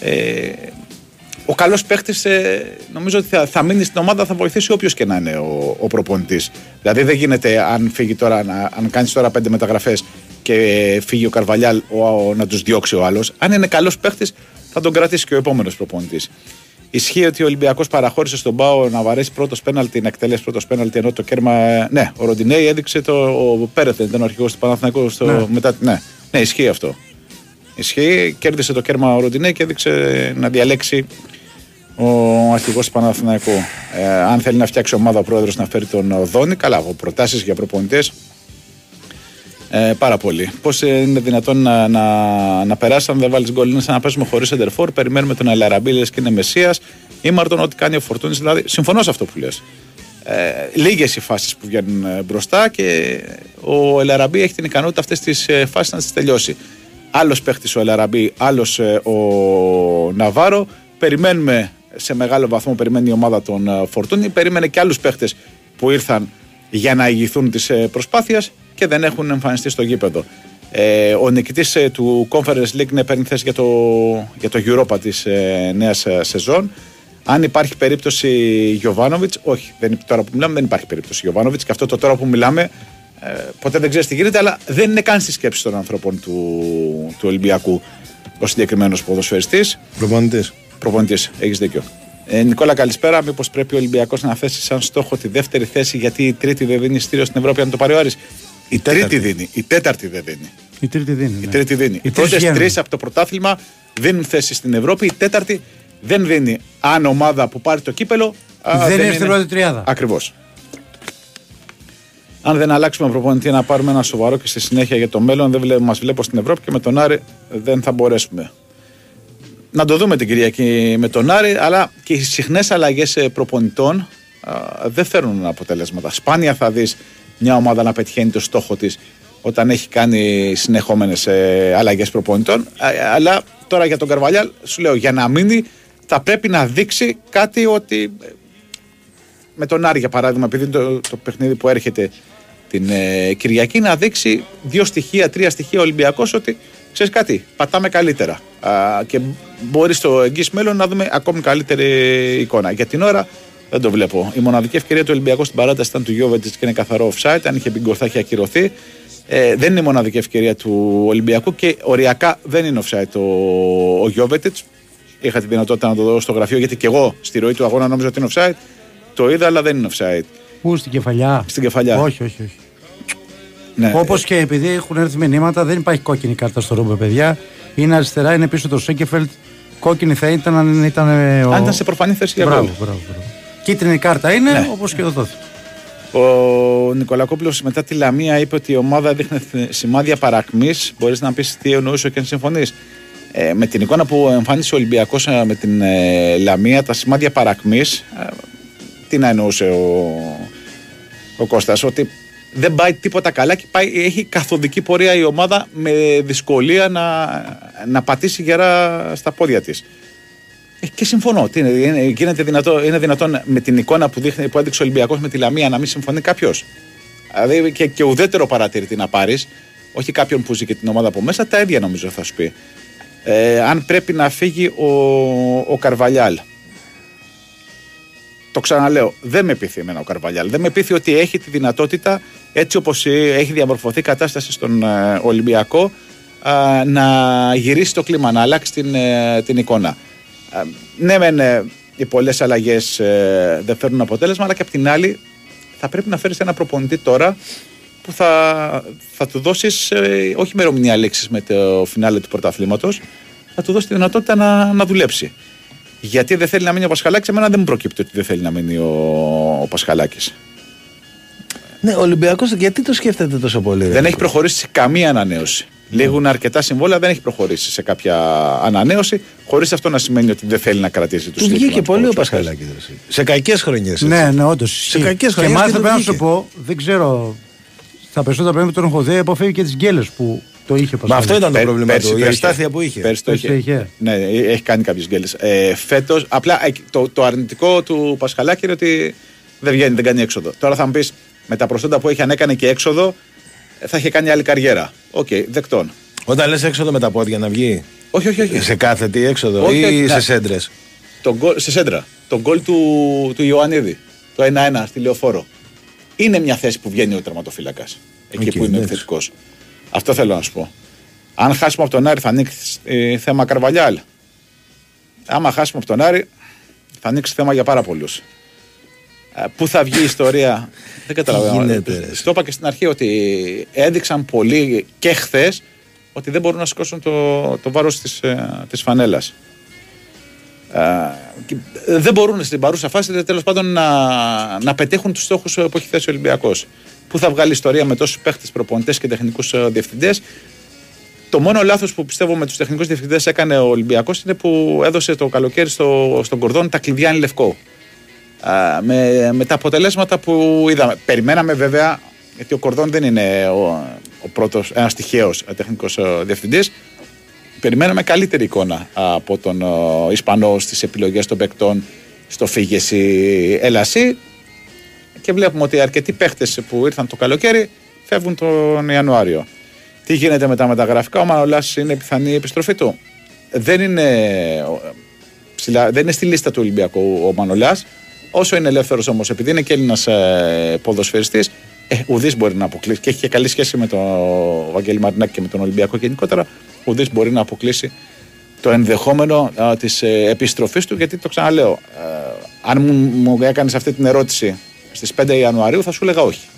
Ε, ο καλός παίχτης ε, νομίζω ότι θα, θα μείνει στην ομάδα, θα βοηθήσει όποιος και να είναι ο, ο προπονητής. Δηλαδή δεν γίνεται αν φύγει τώρα, αν κάνεις τώρα πέντε μεταγραφές και φύγει ο Καρβαλιάλ ο, να τους διώξει ο άλλος. Αν είναι καλός παίχτης, θα τον κρατήσει και ο επόμενος προπονητής. Ισχύει ότι ο Ολυμπιακός παραχώρησε στον Πάο να βαρέσει πρώτος πέναλτι, να εκτελέσει πρώτος πέναλτι ενώ το κέρμα. Ναι, ο Ροντινέη έδειξε το. Ο Πέρεθεν ήταν ο αρχηγός του Παναθηναϊκού στο... ναι. μετά. Ναι. ναι, ισχύει αυτό. Ισχύει, κέρδισε το κέρμα ο Ροντινέη και έδειξε να διαλέξει ο αρχηγός του Παναθηναϊκού. Ε, αν θέλει να φτιάξει ομάδα ο πρόεδρος να φέρει τον Οδόνη, καλά, από προτάσεις για προπονητές ε, πάρα πολύ. Πώς είναι δυνατόν να, να, να περάσει αν δεν βάλεις γκολ, είναι σαν να παίζουμε χωρίς εντερφόρ. Περιμένουμε τον Ελαραμπή, και είναι Μεσία. Ή Μαρτον, ό,τι κάνει ο Φορτούνης. Δηλαδή, συμφωνώ σε αυτό που λες. Ε, Λίγες οι φάσεις που βγαίνουν ε, μπροστά και ο Ελαραμπή έχει την ικανότητα αυτές τις ε, φάσεις να τις τελειώσει. Άλλος παίχτης ο Ελαραμπή, άλλος ε, ο Ναβάρο. Περιμένουμε σε μεγάλο βαθμό, περιμένει η ομάδα των Φορτούνη. Περίμενε και άλλους παίχτες που ήρθαν για να ηγηθούν της προσπάθειας και δεν έχουν εμφανιστεί στο γήπεδο. Ε, ο νικητής ε, του Conference League είναι παίρνει θέση για το, για το Europa της ε, νέας ε, σεζόν. Αν υπάρχει περίπτωση Γιωβάνοβιτς, όχι, δεν, τώρα που μιλάμε δεν υπάρχει περίπτωση Γιωβάνοβιτς και αυτό το τώρα που μιλάμε ε, ποτέ δεν ξέρεις τι γίνεται, αλλά δεν είναι καν στη σκέψη των ανθρώπων του, του Ολυμπιακού ο συγκεκριμένος ποδοσφαιριστής. Προπονητής. Προπονητής, έχεις δίκιο. Ε, Νικόλα, καλησπέρα. Μήπως πρέπει ο Ολυμπιακός να θέσει σαν στόχο τη δεύτερη θέση, γιατί η τρίτη δεν δίνει στήριος στην Ευρώπη, αν το πάρει ο Άρης. Η τρίτη δίνει. Η τέταρτη δεν δίνει. Η τρίτη δίνει. Η ναι. τρίτη δίνει. Οι πρώτες τρεις από το πρωτάθλημα δίνουν θέση στην Ευρώπη. Η τέταρτη δεν δίνει. Αν ομάδα που πάρει το κύπελο. δεν, είναι στην πρώτη τριάδα. Ακριβώς. Αν δεν αλλάξουμε προπονητή να πάρουμε ένα σοβαρό και στη συνέχεια για το μέλλον, δεν μας βλέπω στην Ευρώπη και με τον Άρη δεν θα μπορέσουμε. Να το δούμε την Κυριακή με τον Άρη, αλλά και οι συχνές αλλαγές προπονητών δεν φέρνουν αποτελέσματα. Σπάνια θα δεις μια ομάδα να πετυχαίνει το στόχο της όταν έχει κάνει συνεχόμενες ε, αλλαγές προπονητών. Αλλά τώρα για τον Καρβαλιάλ, σου λέω για να μείνει, θα πρέπει να δείξει κάτι ότι. Ε, με τον Άρη, για παράδειγμα, επειδή το, το παιχνίδι που έρχεται την ε, Κυριακή, να δείξει δύο στοιχεία, τρία στοιχεία Ολυμπιακός ότι ξέρεις κάτι, πατάμε καλύτερα. Α, και μπορεί στο εγγύς μέλλον να δούμε ακόμη καλύτερη εικόνα. Για την ώρα δεν το βλέπω. Η μοναδική ευκαιρία του Ολυμπιακού στην παράταση ήταν του Γιώβετ και είναι καθαρό offside. Αν είχε μπει γκολ θα είχε ακυρωθεί. Ε, δεν είναι η μοναδική ευκαιρία του Ολυμπιακού και οριακά δεν είναι offside ο, ο Γιώβετιτ. Είχα τη δυνατότητα να το δω στο γραφείο γιατί και εγώ στη ροή του αγώνα νόμιζα ότι είναι offside. Το είδα, αλλά δεν είναι offside. Πού, στην κεφαλιά; Στην κεφαλιά. Όχι, όχι, όχι. Ναι. Όπως και επειδή έχουν έρθει μηνύματα, δεν υπάρχει κόκκινη κάρτα στο Ρούμπεν, παιδιά. Είναι αριστερά, είναι πίσω το Σέκεφελτ. Κόκκινη θα ήταν αν ήταν. Ο... Αν ήταν σε προφανή θέση για μπράβο, μπράβο, μπράβο. Κίτρινη κάρτα είναι, ναι. όπως και εδώ Ο Νικολακόπουλος μετά τη Λαμία είπε ότι η ομάδα δείχνει σημάδια παρακμής. Μπορείς να πεις τι εννοούσε και αν συμφωνείς. Ε, με την εικόνα που εμφάνισε ο Ολυμπιακός ε, με την ε, Λαμία, τα σημάδια παρακμής. Ε, τι να εννοούσε ο, ο Κώστας, ότι δεν πάει τίποτα καλά και πάει, έχει καθοδική πορεία η ομάδα με δυσκολία να, να πατήσει γερά στα πόδια της. Ε, και συμφωνώ. Τι είναι, είναι, δυνατό, είναι δυνατόν με την εικόνα που, δείχνει, που έδειξε ο Ολυμπιακός με τη Λαμία να μην συμφωνεί κάποιος. Δηλαδή και, και ουδέτερο παρατηρητή να πάρεις, όχι κάποιον που ζει και την ομάδα από μέσα, τα ίδια νομίζω θα σου πει. Ε, αν πρέπει να φύγει ο, ο Καρβαλιάλ. Το ξαναλέω, δεν με πείθει εμένα ο Καρβαλιάλ. Δεν με πείθει ότι έχει τη δυνατότητα, έτσι όπως έχει διαμορφωθεί η κατάσταση στον ε, Ολυμπιακό, να γυρίσει το κλίμα, να αλλάξει την, ε, την εικόνα. ναι, μεν ε, οι πολλές αλλαγές δεν φέρνουν αποτέλεσμα, αλλά και απ' την άλλη θα πρέπει να φέρεις ένα προπονητή τώρα που θα, θα του δώσεις όχι ημερομηνία λήξη με το φινάλε του πρωταθλήματος, θα του δώσει τη δυνατότητα να, να δουλέψει. Γιατί δεν θέλει να μείνει ο Πασχαλάκης, εμένα δεν μου προκύπτει ότι δεν θέλει να μείνει ο, ο Πασχαλάκης. Ναι, ο Ολυμπιακός γιατί το σκέφτεται τόσο πολύ. Δεν έχει προχωρήσει σε καμία ανανέωση. Λίγουν αρκετά συμβόλαια, δεν έχει προχωρήσει σε κάποια ανανέωση, χωρίς αυτό να σημαίνει ότι δεν θέλει να κρατήσει τους Του βγήκε πολύ ο Πασχαλάκης. Σε κακές χρονιές. Ναι, ναι, όντως. Σε κακές χρονιές. Και μάλιστα πρέπει να σου πω, δεν ξέρω. Στα περισσότερα πράγματα τον έχω δει, αποφεύγει και τις γκέλες που το είχε Μα αυτό ήταν το πρόβλημα του. Η αστάθεια που είχε. Πέρσι το είχε. Ναι, έχει κάνει κάποιες γκέλες. Ε, Φέτος, απλά ε, το, το αρνητικό του Πασχαλάκη είναι ότι δεν βγαίνει, δεν κάνει έξοδο. Τώρα θα μου πεις με τα προσόντα που έχει, αν έκανε και έξοδο, θα είχε κάνει άλλη καριέρα. Οκ, okay, δεκτόν. Όταν λες έξοδο με τα πόδια να βγει. Όχι, όχι, όχι. Σε κάθε τι έξοδο όχι, ή σε σέντρες; Σε σέντρα. Το γκολ του, του Ιωαννίδη. Το 1-1 στη Λεωφόρο. Είναι μια θέση που βγαίνει ο τερματοφύλακας. Εκεί okay, που είναι επιθετικό. Αυτό θέλω να σου πω. Αν χάσουμε από τον Άρη, θα ανοίξει ε, θέμα Καρβαλιάλ. Άμα χάσουμε από τον Άρη, θα ανοίξει θέμα για πάρα πολλούς. Ε, πού θα βγει η ιστορία, δεν καταλαβαίνω. Το είπα και στην αρχή ότι έδειξαν πολλοί και χθες ότι δεν μπορούν να σηκώσουν το, το βάρος της της ε, φανέλας. Ε, δεν μπορούν στην παρούσα φάση τέλος πάντων να, να πετύχουν τους στόχους που έχει θέσει ο Ολυμπιακός. Πού θα βγάλει ιστορία με τόσους παίχτες, προπονητές και τεχνικούς διευθυντές. Το μόνο λάθος που πιστεύω με τους τεχνικούς διευθυντές έκανε ο Ολυμπιακός είναι που έδωσε το καλοκαίρι στο, στον Κορδόν τα κλειδιά είναι λευκό με, με τα αποτελέσματα που είδαμε. Περιμέναμε βέβαια, γιατί ο Κορδόν δεν είναι ο, ο πρώτος, ένας τυχαίος τεχνικός ε, διευθυντής, περιμέναμε καλύτερη εικόνα από τον ο, Ισπανό στις επιλογές των παικτών στο φύγεση Ελασί και βλέπουμε ότι αρκετοί παίχτες που ήρθαν το καλοκαίρι φεύγουν τον Ιανουάριο. Τι γίνεται με τα μεταγραφικά, ο Μανολάς είναι πιθανή επιστροφή του. Δεν είναι, ψηλά, δεν είναι στη λίστα του Ολυμπιακού ο Μανολάς, Όσο είναι ελεύθερος όμως, επειδή είναι και Έλληνας ε, ποδοσφαιριστής, ε, ουδής μπορεί να αποκλείσει. Και έχει και καλή σχέση με τον Βαγγέλη Μαρινάκη και με τον Ολυμπιακό γενικότερα. Ουδής μπορεί να αποκλείσει το ενδεχόμενο της ε, επιστροφής του. Γιατί το ξαναλέω, ε, αν μου, μου έκανες αυτή την ερώτηση στις 5 Ιανουαρίου, θα σου έλεγα όχι.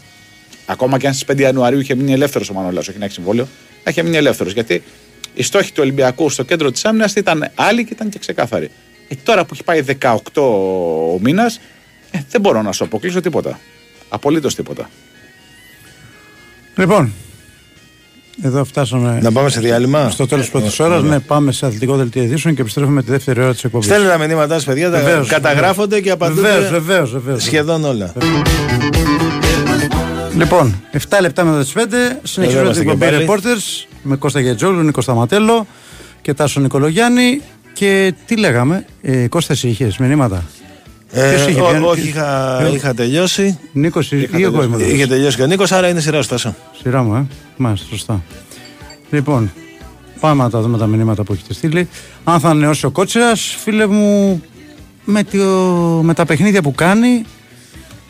Ακόμα και αν στις 5 Ιανουαρίου είχε μείνει ελεύθερος ο Μανολά, όχι να έχει συμβόλαιο, θα είχε μείνει ελεύθερος. Γιατί οι στόχοι του Ολυμπιακού στο κέντρο της άμυνας ήταν άλλοι και ήταν και ξεκάθαροι. Ε, τώρα που έχει πάει 18 ο μήνας, ε, δεν μπορώ να σου αποκλείσω τίποτα. Απολύτως τίποτα. Λοιπόν, εδώ φτάσαμε. Να πάμε σε διάλειμμα; Στο τέλος της πρώτης ώρας. Ναι, πάμε σε αθλητικό δελτίο ειδήσεων και επιστρέφουμε με τη δεύτερη ώρα της εκπομπής. Στέλνετε τα μηνύματά σας, παιδιά. Βεβαίως, καταγράφονται βεβαίως. και απαντούν. Βεβαίως, βεβαίως. Σχεδόν όλα. Λοιπόν, 7 λεπτά μετά τις 5 συνεχίζουμε την εκπομπή Reporters με Κώστα Γετζόλου, Νίκος Σταματέλο και Τάσο Νικολογιάννη. Και τι λέγαμε, ε, Κώστα, είχες μηνύματα; Ε, είχε, ό, όχι, είχα, ε, είχα τελειώσει. Νίκος ή εγώ είμαι Είχε τελειώσει και ο Νίκος, άρα είναι σειρά σου Σειρά μου, ε. Μάλιστα, σωστά. Λοιπόν, πάμε να τα δούμε τα μηνύματα που έχετε στείλει. Αν θα ανανεώσει ο Κότσερα, φίλε μου, με, το, με τα παιχνίδια που κάνει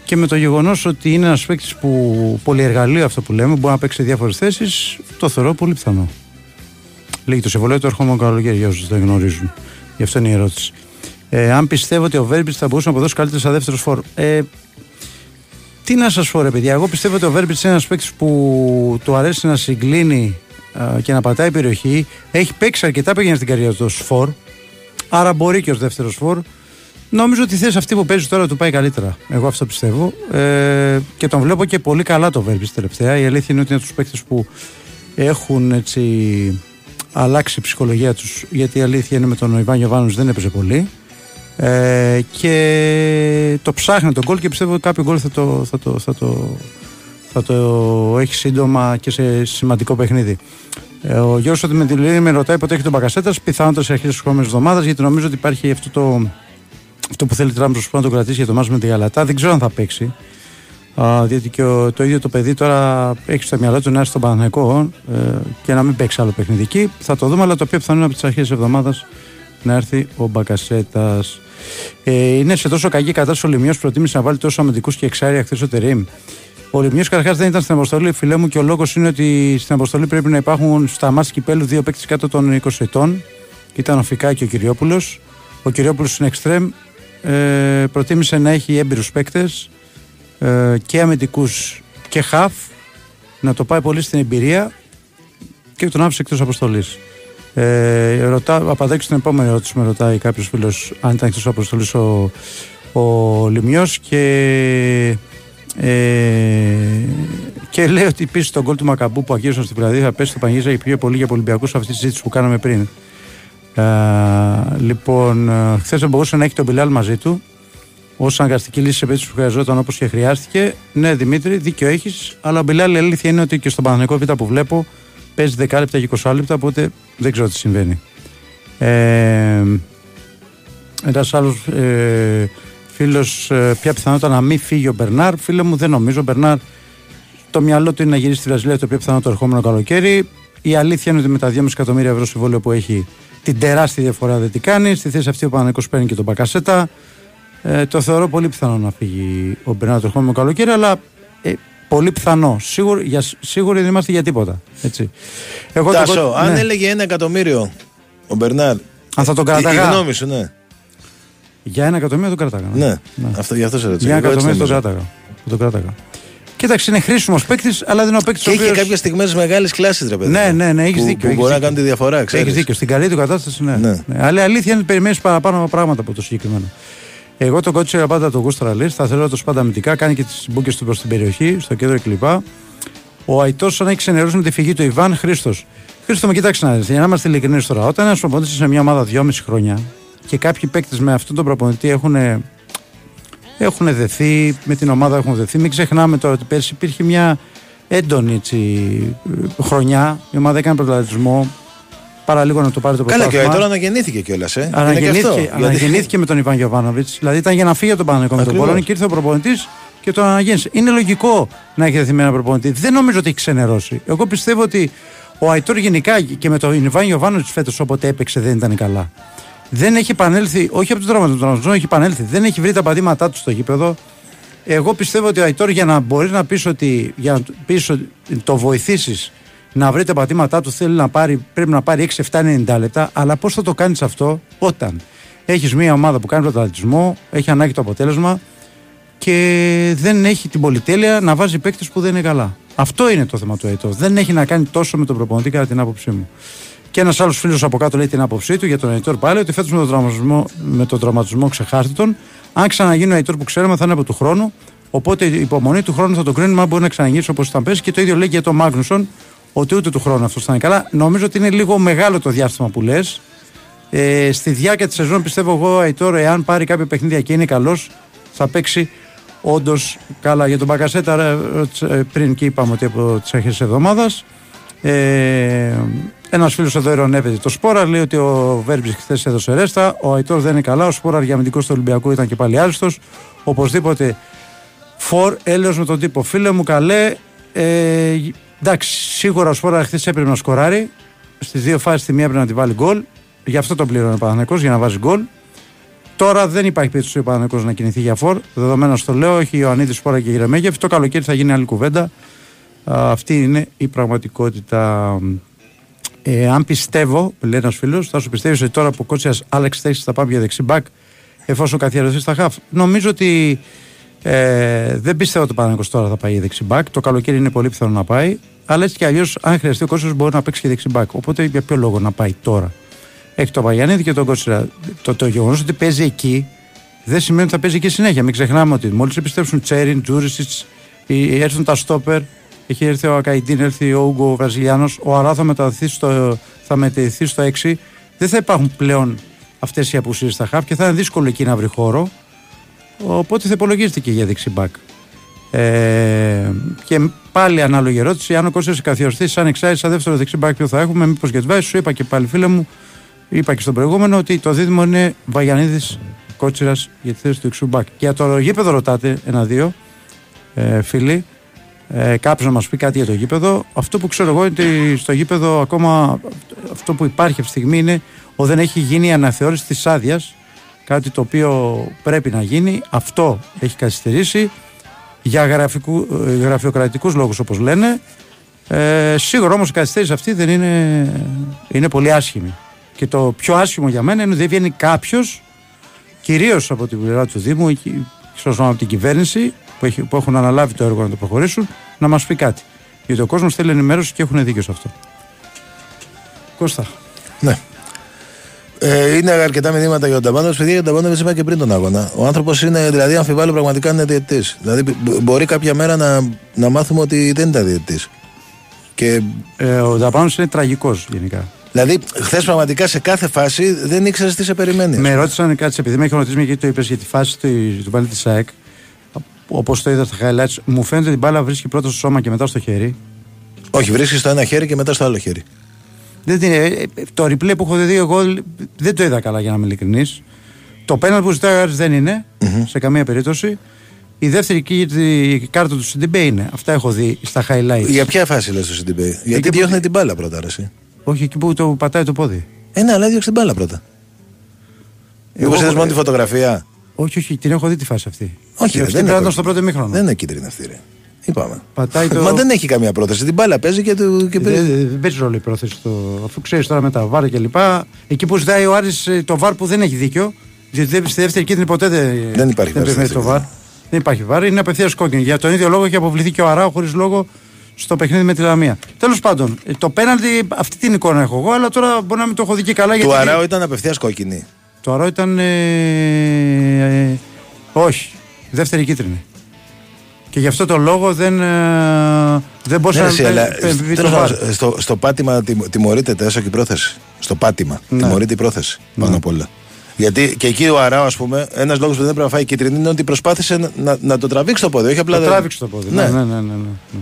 και με το γεγονός ότι είναι ένας παίκτης που πολυεργαλείο αυτό που λέμε, μπορεί να παίξει σε διάφορες θέσεις, το θεωρώ πολύ πιθανό. Λέγει το συμβολέο του ερχόμενο καλοκαίρι για όσους δεν γνωρίζουν. Γι' αυτό είναι η ερώτηση. Ε, αν πιστεύω ότι ο Βέρμπιτς θα μπορούσε να αποδώσει καλύτερο σαν δεύτερο φόρ. Ε, τι να σας πω, ρε παιδιά. Εγώ πιστεύω ότι ο Βέρμπιτς είναι ένας παίκτης που του αρέσει να συγκλίνει και να πατάει περιοχή. Έχει παίξει αρκετά παιχνίδια στην καριέρα του ως φόρ. Άρα μπορεί και ως δεύτερος φόρ. Νομίζω ότι η θέση αυτή που παίζει τώρα του πάει καλύτερα. Εγώ αυτό πιστεύω. Ε, και τον βλέπω και πολύ καλά το Βέρμπιτς τελευταία. Η αλήθεια είναι ότι είναι τους παίκτες που έχουν έτσι αλλάξει η ψυχολογία τους. Γιατί η αλήθεια είναι με τον Ιβάν Γιοβάνο δεν έπαιζε πολύ. Ε, και το ψάχνει τον γκολ και πιστεύω ότι κάποιο γκολ θα το, θα, το, θα, το, θα το έχει σύντομα και σε σημαντικό παιχνίδι. Ε, ο Γιώργος Αντιμετυλίνη με ρωτάει πότε έχει τον Μπακασέτας, πιθανότατα σε αρχές της επόμενης εβδομάδας, γιατί νομίζω ότι υπάρχει αυτό, το, αυτό που θέλει Τραμπ να τον κρατήσει για το μάσο με τη Γαλατά. Δεν ξέρω αν θα παίξει. Α, διότι και ο, το ίδιο το παιδί τώρα έχει στο μυαλό του να έρθει στον Παναγενικό ε, και να μην παίξει άλλο παιχνιδική. Θα το δούμε, αλλά το πιο πιθανό είναι από τις αρχές της εβδομάδας να έρθει ο Μπακασέτας. Ε, είναι σε τόσο κακή κατάσταση ο Λιμιός προτίμησε να βάλει τόσο αμυντικούς και εξάρια χθες ο Τερήμ. Ο Λιμιός καταρχάς δεν ήταν στην αποστολή, φιλέ μου, και ο λόγος είναι ότι στην αποστολή πρέπει να υπάρχουν στα μάτια κυπέλου δύο παίκτες κάτω των 20 ετών. Ήταν ο Φικά και ο Κυριόπουλος. Ο Κυριόπουλος είναι εξτρέμ. Ε, προτίμησε να έχει έμπειρους παίκτες ε, και αμυντικούς και χαφ. Να το πάει πολύ στην εμπειρία και τον άφησε εκτός αποστολής. Ε, ρωτά, απαντάει στην επόμενη ερώτηση με ρωτάει κάποιος φίλος αν ήταν εκτός αποστολής ο, ο Λιμιός και ε, και λέει ότι πίσω τον κόλ του Μακαμπού που αγίωσαν στην Βραδία θα πέσει στο Πανγίζα πιο πολύ για Ολυμπιακούς αυτή τη συζήτηση που κάναμε πριν. Ε, λοιπόν, ε, χθες δεν μπορούσε να έχει τον Μπιλάλ μαζί του ως αναγκαστική λύση σε περίπτωση που χρειαζόταν όπως και χρειάστηκε. Ναι, Δημήτρη, δίκιο έχεις, αλλά ο Μπιλάλ η αλήθεια είναι ότι και στον Παναγενικό Β που βλέπω παίζει 10 λεπτά και 20 λεπτά, οπότε δεν ξέρω τι συμβαίνει. Ε, Ένας άλλος ε, Φίλος, ε, ποια πιθανότητα να μην φύγει ο Μπερνάρ. Φίλε μου, δεν νομίζω. Ο Μπερνάρ, το μυαλό του είναι να γυρίσει στη Βραζιλία το πιο πιθανό το ερχόμενο καλοκαίρι. Η αλήθεια είναι ότι με τα 2,5 εκατομμύρια ευρώ συμβόλαιο που έχει την τεράστια διαφορά δεν την κάνει. Στη θέση αυτή ο Παναγικό παίρνει και τον Πακασέτα. Ε, το θεωρώ πολύ πιθανό να φύγει ο Μπερνάρ το ερχόμενο καλοκαίρι, αλλά ε, πολύ πιθανό. Σίγουροι, για, σίγουροι δεν είμαστε για τίποτα. Έτσι. Εγώ Τάσο, το... αν ναι. έλεγε ένα εκατομμύριο ο Μπερνάρ. Αν θα τον κρατάγα. Η γνώμη σου, ναι. Για ένα εκατομμύριο τον κράταγα. Ναι, ναι. Αυτό, γι' αυτό σε ρωτήσω. Για ένα εκατομμύριο τον κράταγα. τον κράταγα. Κοίταξε, είναι χρήσιμος παίκτης, αλλά δεν είναι ο παίκτης. Και έχει οποίος... κάποιες στιγμές μεγάλης κλάσης, ρε παιδί. Ναι, ναι, ναι, έχεις δίκιο. Που μπορεί να κάνει τη διαφορά, ξέρεις. Έχει δίκιο. Στην καλή του κατάσταση, ναι. ναι. ναι. Αλλά η αλήθεια είναι ότι περιμένεις παραπάνω πράγματα από το συγκεκριμένο. Εγώ τον κότσο πάντα τον Γούστρα Λί, θα θέλω το πάντα αμυντικά, κάνει και τις μπουκέ του προς την περιοχή, στο κέντρο κλπ. Ο Αϊτός, σαν έχει ξενερώσει με τη φυγή του Ιβάν Χρήστος. Χρήστο, με κοιτάξτε να δεις, για να είμαστε ειλικρινείς τώρα, όταν ένας προπονητής σε μια ομάδα 2,5 χρόνια και κάποιοι παίκτες με αυτόν τον προπονητή έχουν, έχουν δεθεί, με την ομάδα έχουν δεθεί. Μην ξεχνάμε τώρα ότι πέρσι υπήρχε μια έντονη έτσι, χρονιά. Η ομάδα έκανε πρωταθλητισμό. Παρά λίγο να το πάρει το πρωτάθλημα. Καλά, και τώρα αναγεννήθηκε κιόλας. Ε. Αναγεννήθηκε, αναγεννήθηκε με τον Ιβάν Γιοβάνοβιτ. Δηλαδή ήταν για να φύγει από τον Παναγενικό με τον Πολώνη και ήρθε ο προπονητής και τον αναγέννησε. Είναι λογικό να έχει δεθεί με ένα προπονητή. Δεν νομίζω ότι έχει ξενερώσει. Εγώ πιστεύω ότι ο Αϊτόρ γενικά και με τον Ιβάν Γιοβάνοβιτ φέτος όποτε έπαιξε δεν ήταν καλά δεν έχει επανέλθει, όχι από τον τραυματισμό, έχει επανέλθει, δεν έχει βρει τα πατήματά του στο γήπεδο. Εγώ πιστεύω ότι ο Αϊτόρ για να μπορείς να πεις ότι, για να πεις ότι το βοηθήσεις να βρει τα πατήματά του θέλει να πάρει, πρέπει να πάρει 6-7-90 λεπτά. Αλλά πώς θα το κάνεις αυτό όταν έχεις μια ομάδα που κάνει πρωταθλητισμό, έχει ανάγκη το αποτέλεσμα και δεν έχει την πολυτέλεια να βάζει παίκτες που δεν είναι καλά. Αυτό είναι το θέμα του Αϊτόρ. Δεν έχει να κάνει τόσο με τον προπονητή κατά την άποψή μου. Και ένας άλλος φίλος από κάτω λέει την άποψή του για τον Αϊτόρ πάλι ότι φέτος με τον τραυματισμό, με τον τραυματισμό ξεχάστε τον. Αν ξαναγίνει ο Αϊτόρ που ξέρουμε θα είναι από του χρόνου. Οπότε η υπομονή του χρόνου θα το κρίνουμε αν μπορεί να ξαναγίνει όπως ήταν πέσει. Και το ίδιο λέει και για τον Μάγνουσον ότι ούτε του χρόνου αυτός θα είναι καλά. Νομίζω ότι είναι λίγο μεγάλο το διάστημα που λες. Ε, στη διάρκεια της σεζόν πιστεύω εγώ Αϊτόρ, εάν πάρει κάποια παιχνίδια και είναι καλός, θα παίξει όντως καλά. Για τον Μπακασέτα, ε, πριν και είπαμε ότι από τις αρχές της εβδομάδας. Ε, ένας φίλος εδώ ειρωνεύεται το Σπόρα, λέει ότι ο Βέρμπιτ χθες έδωσε ρέστα. Ο Αϊτόρ δεν είναι καλά. Ο Σπόρα για αμυντικό του Ολυμπιακού ήταν και πάλι άριστος. Οπωσδήποτε φορ, έλεος με τον τύπο. Φίλε μου, καλέ. Ε, εντάξει, σίγουρα ο Σπόρα χθες έπρεπε να σκοράρει. Στις δύο φάσεις τη μία έπρεπε να τη βάλει γκολ. Γι' αυτό το πλήρωνε ο Παναγενικό για να βάζει γκολ. Τώρα δεν υπάρχει περίπτωση ο Παναγενικό να κινηθεί για φορ. Δεδομένως το λέω, έχει Ιωαννίδης Σπόρα και Γερεμέγεφ. Το καλοκαίρι θα γίνει άλλη κουβέντα. αυτή είναι η πραγματικότητα. Ε, αν πιστεύω, λέει ένας φίλος, θα σου πιστεύεις ότι τώρα που ο κότσιας Άλεξ θέση θα πάμε για δεξί μπακ εφόσον καθιερωθεί στα χαφ. Νομίζω ότι ε, δεν πιστεύω ότι ο Παναγενικό τώρα θα πάει για δεξί μπακ. Το καλοκαίρι είναι πολύ πιθανό να πάει. Αλλά έτσι κι αλλιώς, αν χρειαστεί ο κότσια μπορεί να παίξει και δεξί μπακ. Οπότε για ποιο λόγο να πάει τώρα; Έχει το Παγιανίδη και τον Κότσιρα. Το, το γεγονός ότι παίζει εκεί δεν σημαίνει ότι θα παίζει εκεί συνέχεια. Μην ξεχνάμε ότι μόλις επιστρέψουν Τσέριν, Τζούρισιτς, έρθουν τα στόπερ, έχει έρθει ο Ακαϊντίν, έρθει ο Ούγκο ο Βραζιλιάνος. Ο Αρά θα μεταδοθεί στο, θα μεταδοθεί στο 6. Δεν θα υπάρχουν πλέον αυτές οι απουσίες στα χαφ και θα είναι δύσκολο εκεί να βρει χώρο. Οπότε θα υπολογίζεται και για δεξιμπάκ. Ε, και πάλι ανάλογη ερώτηση. Αν ο Κώστας καθιερωθεί σαν εξάρι, σαν δεύτερο δεξιμπάκι, ποιο θα έχουμε, μήπως και Σου είπα και πάλι, φίλε μου, είπα και στον προηγούμενο ότι το δίδυμο είναι Βαγιανίδης Κότσιρας για τη θέση του εξουμπάκ. Και για το γήπεδο ρωτάτε ένα-δύο ε, φίλοι. Ε, Κάποιος να μας πει κάτι για το γήπεδο. Αυτό που ξέρω εγώ είναι ότι στο γήπεδο ακόμα αυτό που υπάρχει αυτή τη στιγμή είναι ότι δεν έχει γίνει η αναθεώρηση της άδειας. Κάτι το οποίο πρέπει να γίνει. Αυτό έχει καθυστερήσει για γραφικού, ε, γραφειοκρατικούς λόγους όπως λένε ε, σίγουρα όμως η καθυστέρηση αυτή δεν είναι, είναι πολύ άσχημη και το πιο άσχημο για μένα είναι ότι δεν βγαίνει κάποιος, κυρίως από την πλευρά του Δήμου, ίσω από την κυβέρνηση, που, έχει, που έχουν αναλάβει το έργο να το προχωρήσουν, να μας πει κάτι. Γιατί ο κόσμος θέλει ενημέρωση και έχουν δίκιο σε αυτό. Κώστα. Ναι. Ε, είναι αρκετά μηνύματα για τον Ταμπάνο. Παιδιά, για τον Ταμπάνο είπα και πριν τον αγώνα. Ο άνθρωπος είναι, δηλαδή, αμφιβάλλω πραγματικά είναι διαιτητής. Δηλαδή, μπορεί κάποια μέρα να, να μάθουμε ότι δεν ήταν διαιτητής. Και... Ε, ο Ταμπάνο είναι τραγικός γενικά. Δηλαδή, χθες πραγματικά σε κάθε φάση δεν ήξερες τι σε περιμένει. Με ρώτησαν κάτι, επειδή με έχει ρωτήσει γιατί το είπες για τη φάση του, του πάλι της ΣΑΕΚ. Όπως το είδα στα highlights, μου φαίνεται ότι την μπάλα βρίσκει πρώτα στο σώμα και μετά στο χέρι. Όχι, βρίσκει στο ένα χέρι και μετά στο άλλο χέρι. Δεν είναι, ε, το replay που έχω δει εγώ δεν το είδα καλά για να είμαι ειλικρινής. Το πέναλ που ζητάει ο Άρης δεν ειναι σε καμία περίπτωση. Η δεύτερη η κάρτα του Σιντιμπέ είναι. Αυτά έχω δει στα highlights. Για ποια φάση λες το Σιντιμπέ, Γιατί διώχνει την μπάλα πρώτα, αρέσει. Όχι εκεί που το πατάει το πόδι. Ε, ναι, αλλά έδιωξε την μπάλα πρώτα. Εγώ είδε μόνο τη φωτογραφία; Όχι, όχι, την έχω δει τη φάση αυτή. Όχι, δεν, δεν είναι στο πρώτο μήχρονο. Δεν είναι κίτρινη αυτή. Ρε. Είπαμε. Πατάει το... Μα δεν έχει καμία πρόθεση. Την μπάλα παίζει και, το, και παίζει. Δεν, δεν παίζει ρόλο η πρόθεση. Το... Αφού ξέρεις τώρα με τα βάρ και λοιπά. Εκεί που ζητάει ο Άρης ε, το βάρ που δεν έχει δίκιο. Γιατί στη δεύτερη κίτρινη ποτέ δεν, δεν υπάρχει δεν το βάρ. Δεν υπάρχει βάρ. Είναι απευθείας κόκκινη. Για τον ίδιο λόγο έχει αποβληθεί και ο Αράου χωρίς λόγο στο παιχνίδι με τη Λαμία. Τέλος πάντων, ε, το πέναλτι, αυτή την εικόνα έχω εγώ, αλλά τώρα μπορεί να μην το έχω δει και καλά. Το Αράου ήταν απευθείας κόκκινη. Το Αράου ήταν. Ε, ε, όχι. Δεύτερη κίτρινη. Και γι' αυτό το λόγο δεν, ε, δεν μπορούσα ναι, να το στο, στο πάτημα τιμωρείται έσω και η πρόθεση. Στο πάτημα ναι. τιμωρείται η πρόθεση πάνω ναι. απ' όλα. Γιατί και εκεί ο Αράο, ας πούμε, ένας λόγος που δεν πρέπει να φάει κίτρινη είναι ότι προσπάθησε να, να, να το τραβήξει το πόδι. Όχι απλά. Το τράβηξε το πόδι. Ναι. Ναι, ναι, ναι, ναι, ναι.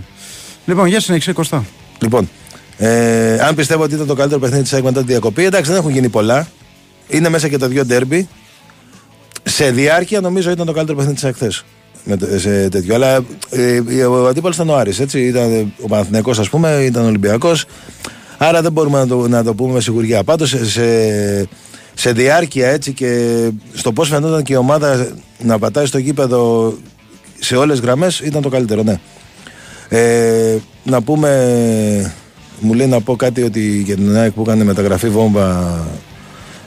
Λοιπόν, για συνέχισε Κωστά. Λοιπόν, ε, αν πιστεύω ότι ήταν το καλύτερο παιχνίδι της ΑΕΚ μετά τη διακοπή, εντάξει, δεν έχουν γίνει πολλά. Είναι μέσα και τα δύο ντέρμπι. Σε διάρκεια νομίζω ήταν το καλύτερο παιχνίδι της ΑΕΚ με, σε τέτοιο. Αλλά ε, ο αντίπαλος ήταν ο Άρης, έτσι. Ήταν ο Παναθηναϊκός ας πούμε, ήταν ο Ολυμπιακός. Άρα δεν μπορούμε να το, να το πούμε με σιγουριά. Πάντως σε, σε, διάρκεια έτσι και στο πώς φαινόταν και η ομάδα να πατάει στο γήπεδο σε όλες τις γραμμές ήταν το καλύτερο, ναι. Ε, να πούμε, μου λέει να πω κάτι ότι για την ΑΕΚ που έκανε μεταγραφή βόμβα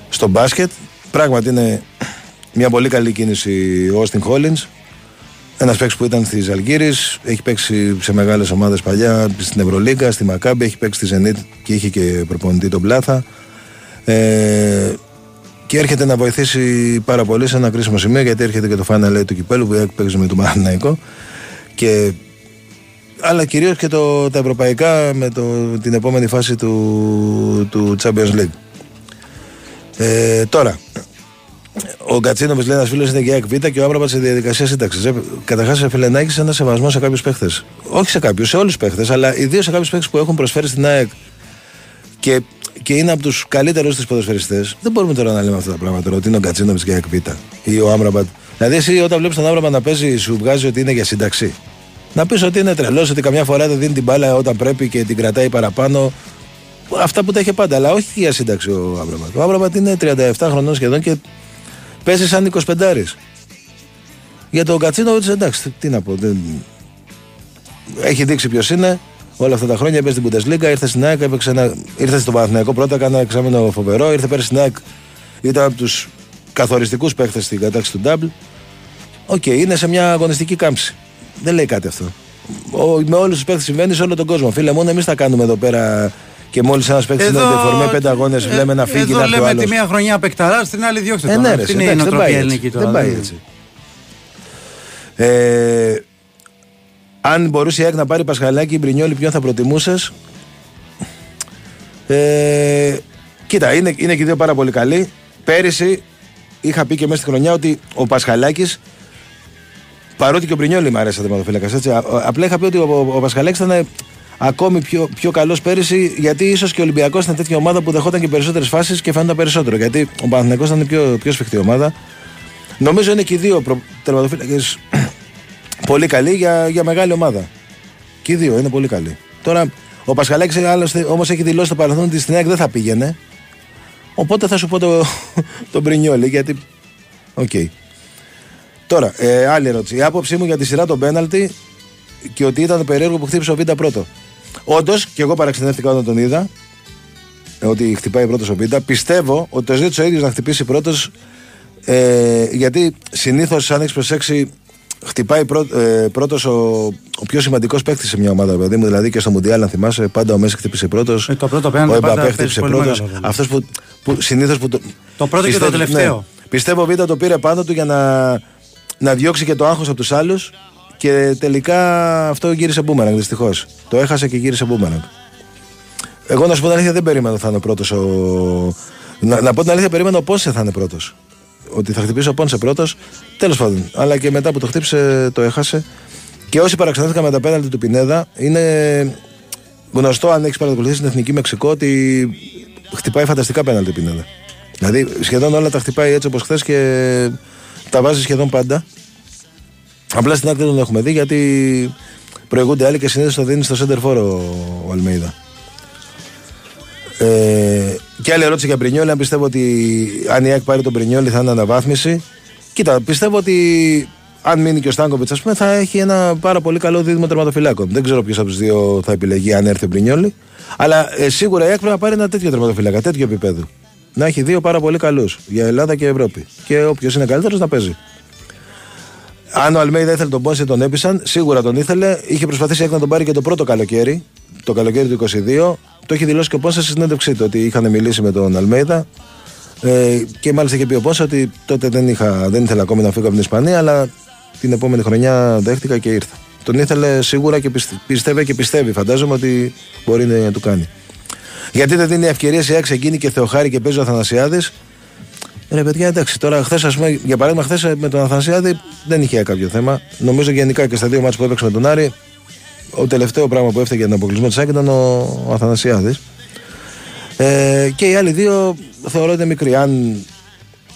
στο μπάσκετ. Πράγματι είναι μια πολύ καλή κίνηση ο Όστιν Χόλινς ένας παίκτης που ήταν στη Ζαλγκύρη, έχει παίξει σε μεγάλες ομάδες παλιά, στην Ευρωλίγκα, στη Μακάμπη, έχει παίξει στη Zenit και είχε και προπονητή τον Πλάθα. Ε, και έρχεται να βοηθήσει πάρα πολύ σε ένα κρίσιμο σημείο γιατί έρχεται και το Final του κυπέλου που παίζει με τον Παναναϊκό. Και αλλά κυρίως και το, τα ευρωπαϊκά με το, την επόμενη φάση του, του Champions League. Ε, τώρα, ο Κατσίνο λέει ένας φίλος είναι για ΕΚΒ και ο Άμπραμπατ σε διαδικασία σύνταξης. Ε, Καταρχάς, Φιλαράκι ένα σεβασμός σε κάποιους παίχτες. Όχι σε κάποιους, σε όλους τους παίχτες, αλλά ιδίως σε κάποιους παίχτες που έχουν προσφέρει στην ΑΕΚ και, και είναι από τους καλύτερους της ποδοσφαιριστές. Δεν μπορούμε τώρα να λέμε αυτά τα πράγματα. Ότι είναι ο Γκατσίνοβιτς για ΕΚΑΒ ή ο Αμραμπάτ. Δηλαδή, εσύ όταν βλέπεις τον Αμραμπάτ να παίζει, σου βγάζει ότι είναι για σύνταξη. Να πεις ότι είναι τρελός, ότι καμιά φορά δεν δίνει την μπάλα όταν πρέπει και την κρατάει παραπάνω. Αυτά που τα είχε πάντα, αλλά όχι για σύνταξη ο Αμραμπάτ. Ο Αμραμπάτ είναι 37 χρονών σχεδόν και Παίζει σαν 25 Για τον Γκατσίνοβιτς, εντάξει, τι να πω. Δεν... Έχει δείξει ποιος είναι όλα αυτά τα χρόνια. Παίζει στην Bundesliga, ήρθε στην ΑΕΚ, έπαιξε ένα... ήρθε στο Παναθηναϊκό πρώτα, έκανε ένα εξάμηνο φοβερό. Ήρθε πέρυσι στην ΑΕΚ, ήταν από τους καθοριστικούς παίχτες στην κατάκτηση του Double. Οκ, okay, είναι σε μια αγωνιστική κάμψη. Δεν λέει κάτι αυτό. Ο, με όλους τους παίχτες συμβαίνει σε όλο τον κόσμο. Φίλε, μόνο εμείς θα κάνουμε εδώ πέρα και μόλις ένας παίκτης είναι ντεφορμέ πέντε αγώνες, ε, λέμε να φύγει. Εδώ λέμε τη μία χρονιά παικταράς, στην άλλη διώξτε ε, ναι, ρε, είναι η νοοτροπία ελληνική τώρα. Δεν πάει έτσι. Ε, αν μπορούσε η ΑΕΚ να πάρει Πασχαλάκη ή Μπρινιόλη, ποιον θα προτιμούσες; Ε, κοίτα, είναι, είναι και οι δύο πάρα πολύ καλοί. Πέρυσι είχα πει και μέσα στη χρονιά ότι ο Πασχαλάκης Παρότι και ο Πρινιόλη μου αρέσει τερματοφύλακα. Απλά είχα πει ότι ο, ο, ο Πασχαλέξ ήταν ακόμη πιο, πιο καλός πέρυσι, γιατί ίσως και ο Ολυμπιακός ήταν τέτοια ομάδα που δεχόταν και περισσότερες φάσεις και φαίνονταν περισσότερο. Γιατί ο Παναθηναϊκός ήταν πιο, πιο σφιχτή ομάδα. Νομίζω είναι και οι δύο προ... τερματοφύλακες [CLEARS THROAT] πολύ καλοί για, για μεγάλη ομάδα. Και οι δύο είναι πολύ καλοί. Τώρα ο Πασχαλάκης όμως έχει δηλώσει το παρελθόν ότι στην ΑΕΚ δεν θα πήγαινε. Οπότε θα σου πω το, [LAUGHS] τον Μπρινιόλι γιατί. OK. Okay. Τώρα, ε, άλλη ερώτηση. Η άποψή μου για τη σειρά των πέναλτι και ότι ήταν περίεργο που χτύπησε ο Βίντα πρώτο. Όντως, και εγώ παραξενεύτηκα όταν τον είδα, ε, ότι χτυπάει πρώτος ο Βίντα. Πιστεύω ότι το ζήτησε ο ίδιος να χτυπήσει πρώτος, ε, γιατί συνήθως, αν έχεις προσέξει, χτυπάει πρό, ε, πρώτος ο, ο πιο σημαντικός παίκτης σε μια ομάδα, παιδί μου. Δηλαδή και στο Μουντιάλ, αν θυμάσαι, πάντα ο Μέση χτύπησε πρώτος. Ε, το πρώτο ο Εμπαπέ χτύπησε πρώτος. Αυτός που, που συνήθως. Που το, το πρώτο πιστεύω, και το τελευταίο. Ναι, πιστεύω ο Βίντα το πήρε πάνω του για να, να διώξει και το άγχος από τους άλλους και τελικά αυτό γύρισε μπούμεραγκ δυστυχώς. Το έχασε και γύρισε μπούμεραγκ. Εγώ να σου πω την αλήθεια δεν περίμενα θα είναι πρώτος ο. Να, να πω την αλήθεια, περίμενα ο Πόνσε θα είναι πρώτος. Ότι θα χτυπήσει ο Πόνσε πρώτος. Τέλος πάντων. Αλλά και μετά που το χτύπησε το έχασε. Και όσοι παραξενέθηκαν με τα πέναλτι του Πινέδα, είναι γνωστό αν έχεις παρακολουθήσει στην Εθνική Μεξικό ότι χτυπάει φανταστικά πέναλτι Πινέδα. Δηλαδή σχεδόν όλα τα χτυπάει έτσι όπως χθες και τα βάζει σχεδόν πάντα. Απλά στην άκρη δεν τον έχουμε δει γιατί προηγούνται άλλοι και συνήθως το δίνει στο center for ο, Αλμέιδα. Ε, και άλλη ερώτηση για Πρινιόλη. Αν πιστεύω ότι αν η ΑΕΚ πάρει τον Πρινιόλη θα είναι αναβάθμιση. Κοίτα, πιστεύω ότι αν μείνει και ο Στάνκοβιτς, ας πούμε, θα έχει ένα πάρα πολύ καλό δίδυμο τερματοφυλάκων. Δεν ξέρω ποιος από τους δύο θα επιλεγεί αν έρθει ο Πρινιόλη. Αλλά ε, σίγουρα η ΑΕΚ πρέπει να πάρει ένα τέτοιο τερματοφυλάκα, τέτοιο επίπεδο. Να έχει δύο πάρα πολύ καλούς για Ελλάδα και Ευρώπη. Και όποιος είναι καλύτερος να παίζει. Αν ο Αλμέιδα ήθελε τον Πόνσε, τον έπεισαν. Σίγουρα τον ήθελε. Είχε προσπαθήσει να τον πάρει και το πρώτο καλοκαίρι, το καλοκαίρι του 22. Το έχει δηλώσει και ο Πόνσε στη συνέντευξή του ότι είχαν μιλήσει με τον Αλμέιδα. Ε, και μάλιστα είχε πει ο Πόνσε ότι τότε δεν, είχα, δεν ήθελα ακόμη να φύγω από την Ισπανία, αλλά την επόμενη χρονιά δέχτηκα και ήρθα. Τον ήθελε σίγουρα και πιστεύει και πιστεύει, φαντάζομαι ότι μπορεί να του κάνει. Γιατί δεν δίνει ευκαιρία σε εκείνη και Θεοχάρη και παίζει ο Αθανασιάδης Ρε παιδιά, εντάξει, τώρα χθες, για παράδειγμα, χθες με τον Αθανασιάδη δεν είχε κάποιο θέμα. Νομίζω γενικά και στα δύο μάτια που έπαιξε με τον Άρη, ο τελευταίο πράγμα που έφταιγε για τον αποκλεισμό της Άκη ήταν ο, ο Αθανασιάδης. Ε, και οι άλλοι δύο θεωρώ ότι είναι μικροί. Αν,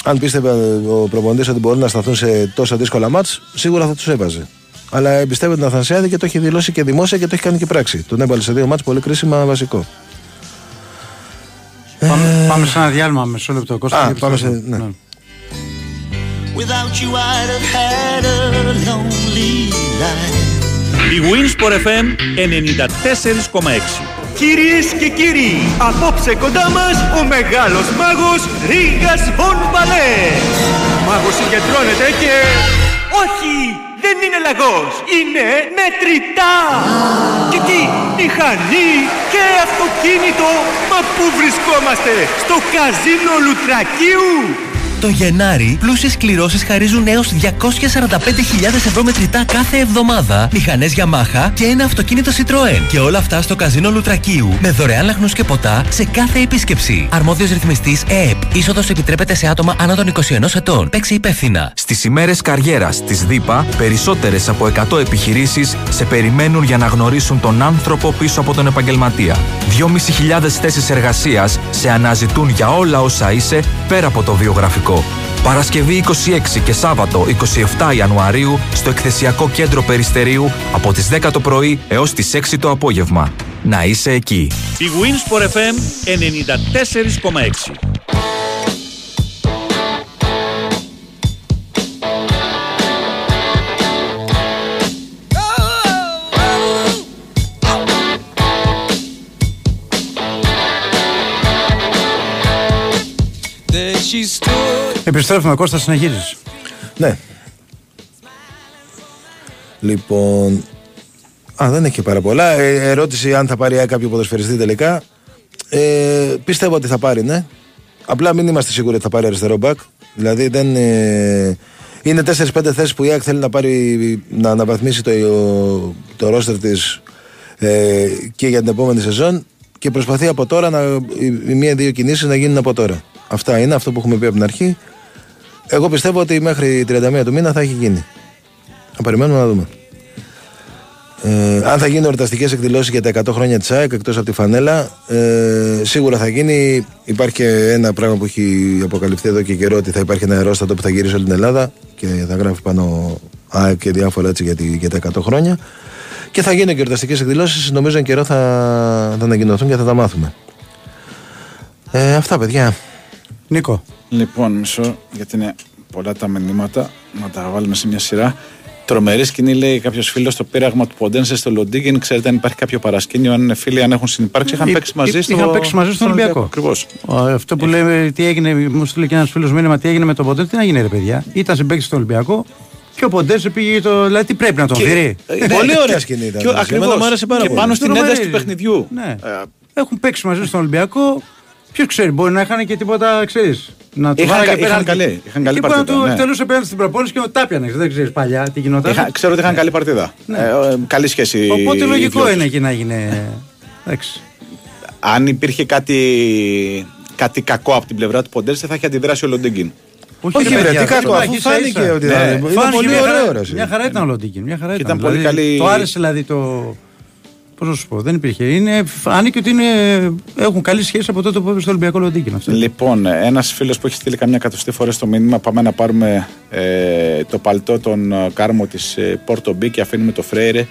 αν πίστευε ο προπονητής ότι μπορεί να σταθούν σε τόσα δύσκολα μάτς, σίγουρα θα τους έβαζε. Αλλά εμπιστεύεται τον Αθανασιάδη και το έχει δηλώσει και δημόσια και το έχει κάνει και πράξη. Τον έβαλε σε δύο μάτς πολύ κρίσιμα βασικό. Πάμε, πάμε σε ένα διάλειμμα μισό λεπτό. Κώστα, Α, πάμε σε... Ναι. ναι. Without you I'd have had a lonely life. Η Winsport FM 94,6 Κυρίες και κύριοι, απόψε κοντά μας ο μεγάλος μάγος Ρίγας Βον Μπαλές. Μάγος συγκεντρώνεται και... Όχι! δεν είναι λαγός, είναι μετρητά. Και τι, μηχανή και αυτοκίνητο, μα πού βρισκόμαστε, στο καζίνο Λουτρακίου; Το Γενάρη, πλούσιες κληρώσεις χαρίζουν έως 245.000 ευρώ μετρητά κάθε εβδομάδα, μηχανές Yamaha και ένα αυτοκίνητο Citroën. Και όλα αυτά στο καζίνο Λουτρακίου, με δωρεάν λαχνούς και ποτά σε κάθε επίσκεψη. Αρμόδιος ρυθμιστής ΕΕΠ. Είσοδος επιτρέπεται σε άτομα άνω των 21 ετών. Παίξει υπεύθυνα. Στις ημέρες καριέρας της ΔΥΠΑ, περισσότερες από 100 επιχειρήσεις σε περιμένουν για να γνωρίσουν τον άνθρωπο πίσω από τον επαγγελματία. 2.500 θέσεις εργασίας σε αναζητούν για όλα όσα είσαι πέρα από το βιογραφικό Παρασκευή 26 και Σάββατο 27 Ιανουαρίου στο εκθεσιακό κέντρο Περιστερίου από τις 10 το πρωί έως τις 6 το απόγευμα. Να είσαι εκεί. Η Wins for FM 94,6 Επιστρέφουμε, Κώστα, συνεχίζεις. Ναι. Λοιπόν. Α, δεν έχει πάρα πολλά. Ε, ερώτηση αν θα πάρει κάποιο ποδοσφαιριστή τελικά. Ε, πιστεύω ότι θα πάρει, ναι. Απλά μην είμαστε σίγουροι ότι θα πάρει αριστερό μπακ. Δηλαδή δεν. Ε, είναι 4-5 θέσεις που η ΑΕΚ θέλει να, πάρει, να αναβαθμίσει το, το ρόστερ της ε, και για την επόμενη σεζόν και προσπαθεί από τώρα να, οι μία-δύο κινήσεις να γίνουν από τώρα. Αυτά είναι αυτό που έχουμε πει από την αρχή. Εγώ πιστεύω ότι μέχρι 31 του μήνα θα έχει γίνει. Θα περιμένουμε να δούμε. Ε, αν θα γίνουν εορταστικές εκδηλώσεις για τα 100 χρόνια της ΑΕΚ εκτός από τη φανέλα, ε, σίγουρα θα γίνει. Υπάρχει και ένα πράγμα που έχει αποκαλυφθεί εδώ και καιρό ότι θα υπάρχει ένα αερόστατο που θα γυρίσει όλη την Ελλάδα και θα γράφει πάνω ΑΕΚ και διάφορα έτσι για, τη, για τα 100 χρόνια. Και θα γίνουν και εορταστικές εκδηλώσεις. Νομίζω εν καιρό θα, θα ανακοινωθούν και θα τα μάθουμε. Ε, αυτά, παιδιά. Νίκο. Λοιπόν, μισό, γιατί είναι πολλά τα μηνύματα, να τα βάλουμε σε μια σειρά. Τρομερή σκηνή, λέει κάποιος φίλος στο πείραγμα του Ποντένσε στο Λοντίγκιν. Ξέρετε αν υπάρχει κάποιο παρασκήνιο, αν είναι φίλοι, αν έχουν συνεπάρξει. Είχαν παίξει μαζί στο Είχαν παίξει μαζί στον Ολυμπιακό. Ακριβώς. Αυτό που λέει, τι έγινε, μου στείλε και ένας φίλος μήνυμα, τι έγινε με τον Ποντένσε, τι να γίνει, ρε παιδιά. Ήταν συμπέκτη στον Ολυμπιακό και ο Ποντένσε πήγε το. Δηλαδή, τι πρέπει να τον φέρει; Πολύ ωραία σκηνή ήταν. Ακριβώς. Και πάνω στην ένταση του παιχνιδιού. Ναι. Έχουν παίξει μαζί στον Ολυμπιακό. Ποιος ξέρει, μπορεί να είχαν και τίποτα, ξέρεις. Να του είχαν, είχαν, είχαν καλή, είχαν καλή παρτίδα. Και να του εκτελούσε πέναντι στην προπόνηση και ο Τάπιανε. Δεν ξέρεις παλιά τι γινόταν. Είχα, ξέρω ότι είχαν καλή παρτίδα. Ναι. Ε, καλή σχέση. Οπότε λογικό είναι και να γίνει. Εντάξει. Αν υπήρχε κάτι, κάτι κακό από την πλευρά του Ποντέρσε θα είχε αντιδράσει ο Λοντίγκιν. Όχι, Όχι ρε, τι κακό, αφού φάνηκε ότι ήταν πολύ ωραίο. Μια χαρά ήταν ο Λοντίγκιν. Ήταν πολύ δηλαδή, καλή. Το άρεσε δηλαδή το Πώς να σου πω, δεν υπήρχε. Είναι, φάνηκε ότι είναι, έχουν καλή σχέση από τότε που έπεσε στο Ολυμπιακό Λοντίκι. Λοιπόν, ένας φίλος που έχει στείλει καμιά εκατοστή φορά στο μήνυμα, πάμε να πάρουμε ε, το παλτό των ε, κάρμο της ε, Πόρτο Μπί και αφήνουμε το Φρέιρε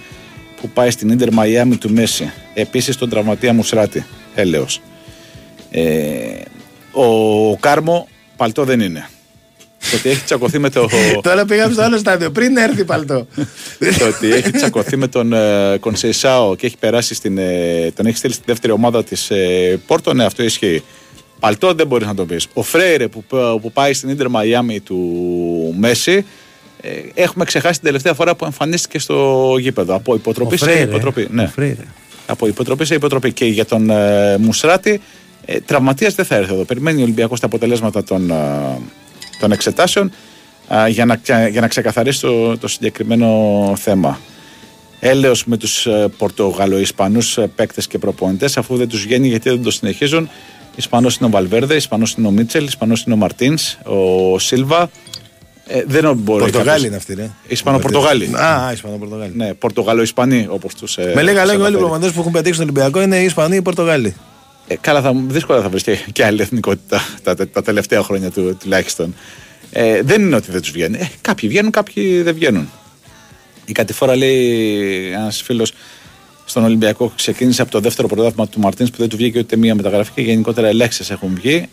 που πάει στην Ιντερ Μαϊάμι του Μέση. Επίσης τον τραυματία Μουσράτη, έλεος. Ε, ο Κάρμο παλτό δεν είναι. Το ότι έχει τσακωθεί με το. Τώρα πήγαμε στο άλλο στάδιο, πριν έρθει παλτό. το ότι έχει τσακωθεί με τον ε, Κονσεϊσάο και έχει περάσει στην. Ε, τον έχει στείλει στη δεύτερη ομάδα της ε, Πόρτο, ναι, αυτό ισχύει. Παλτό δεν μπορείς να το πεις. Ο Φρέιρε που, που πάει στην Ιντερ Μαϊάμι του Μέση, ε, έχουμε ξεχάσει την τελευταία φορά που εμφανίστηκε στο γήπεδο. Από υποτροπή σε υποτροπή. Ναι. Από υποτροπή σε υποτροπή. Και για τον ε, Μουσράτη, ε, τραυματίας δεν θα έρθει εδώ. Περιμένει ο Ολυμπιακός τα αποτελέσματα των, των εξετάσεων α, για, να, για να ξεκαθαρίσει το, το συγκεκριμένο θέμα. Έλεος με τους ε, Πορτογαλο-Ισπανούς ε, παίκτες και προπονητές αφού δεν τους βγαίνει γιατί δεν το συνεχίζουν. Ισπανός είναι ο Βαλβέρδε, Ισπανός είναι ο Μίτσελ, Ισπανός είναι ο Μαρτίνς, ο Σίλβα. Ε, δεν μπορεί Πορτογάλοι είναι αυτοί, ναι. Ισπανο-Πορτογάλοι. Α, Ισπανο-Πορτογάλοι. Ναι, Πορτογαλο-Ισπανοί όπως τους. Ε, με λέγα λέγω όλοι οι προπονητές που έχουν πετύχει στον Ολυμπιακό είναι οι Ισπανοί ή οι Πορτογάλοι. Ε, καλά, θα, δύσκολα θα βρει και, και άλλη εθνικότητα τα, τα, τα τελευταία χρόνια του, τουλάχιστον. Ε, δεν είναι ότι δεν τους βγαίνει. Ε, κάποιοι βγαίνουν, κάποιοι δεν βγαίνουν. Η κατηφόρα λέει ένας φίλος στον Ολυμπιακό ξεκίνησε από το δεύτερο πρωτάθλημα του Μαρτίνς που δεν του βγήκε ούτε μία μεταγραφή και γενικότερα ελέξει έχουν βγει.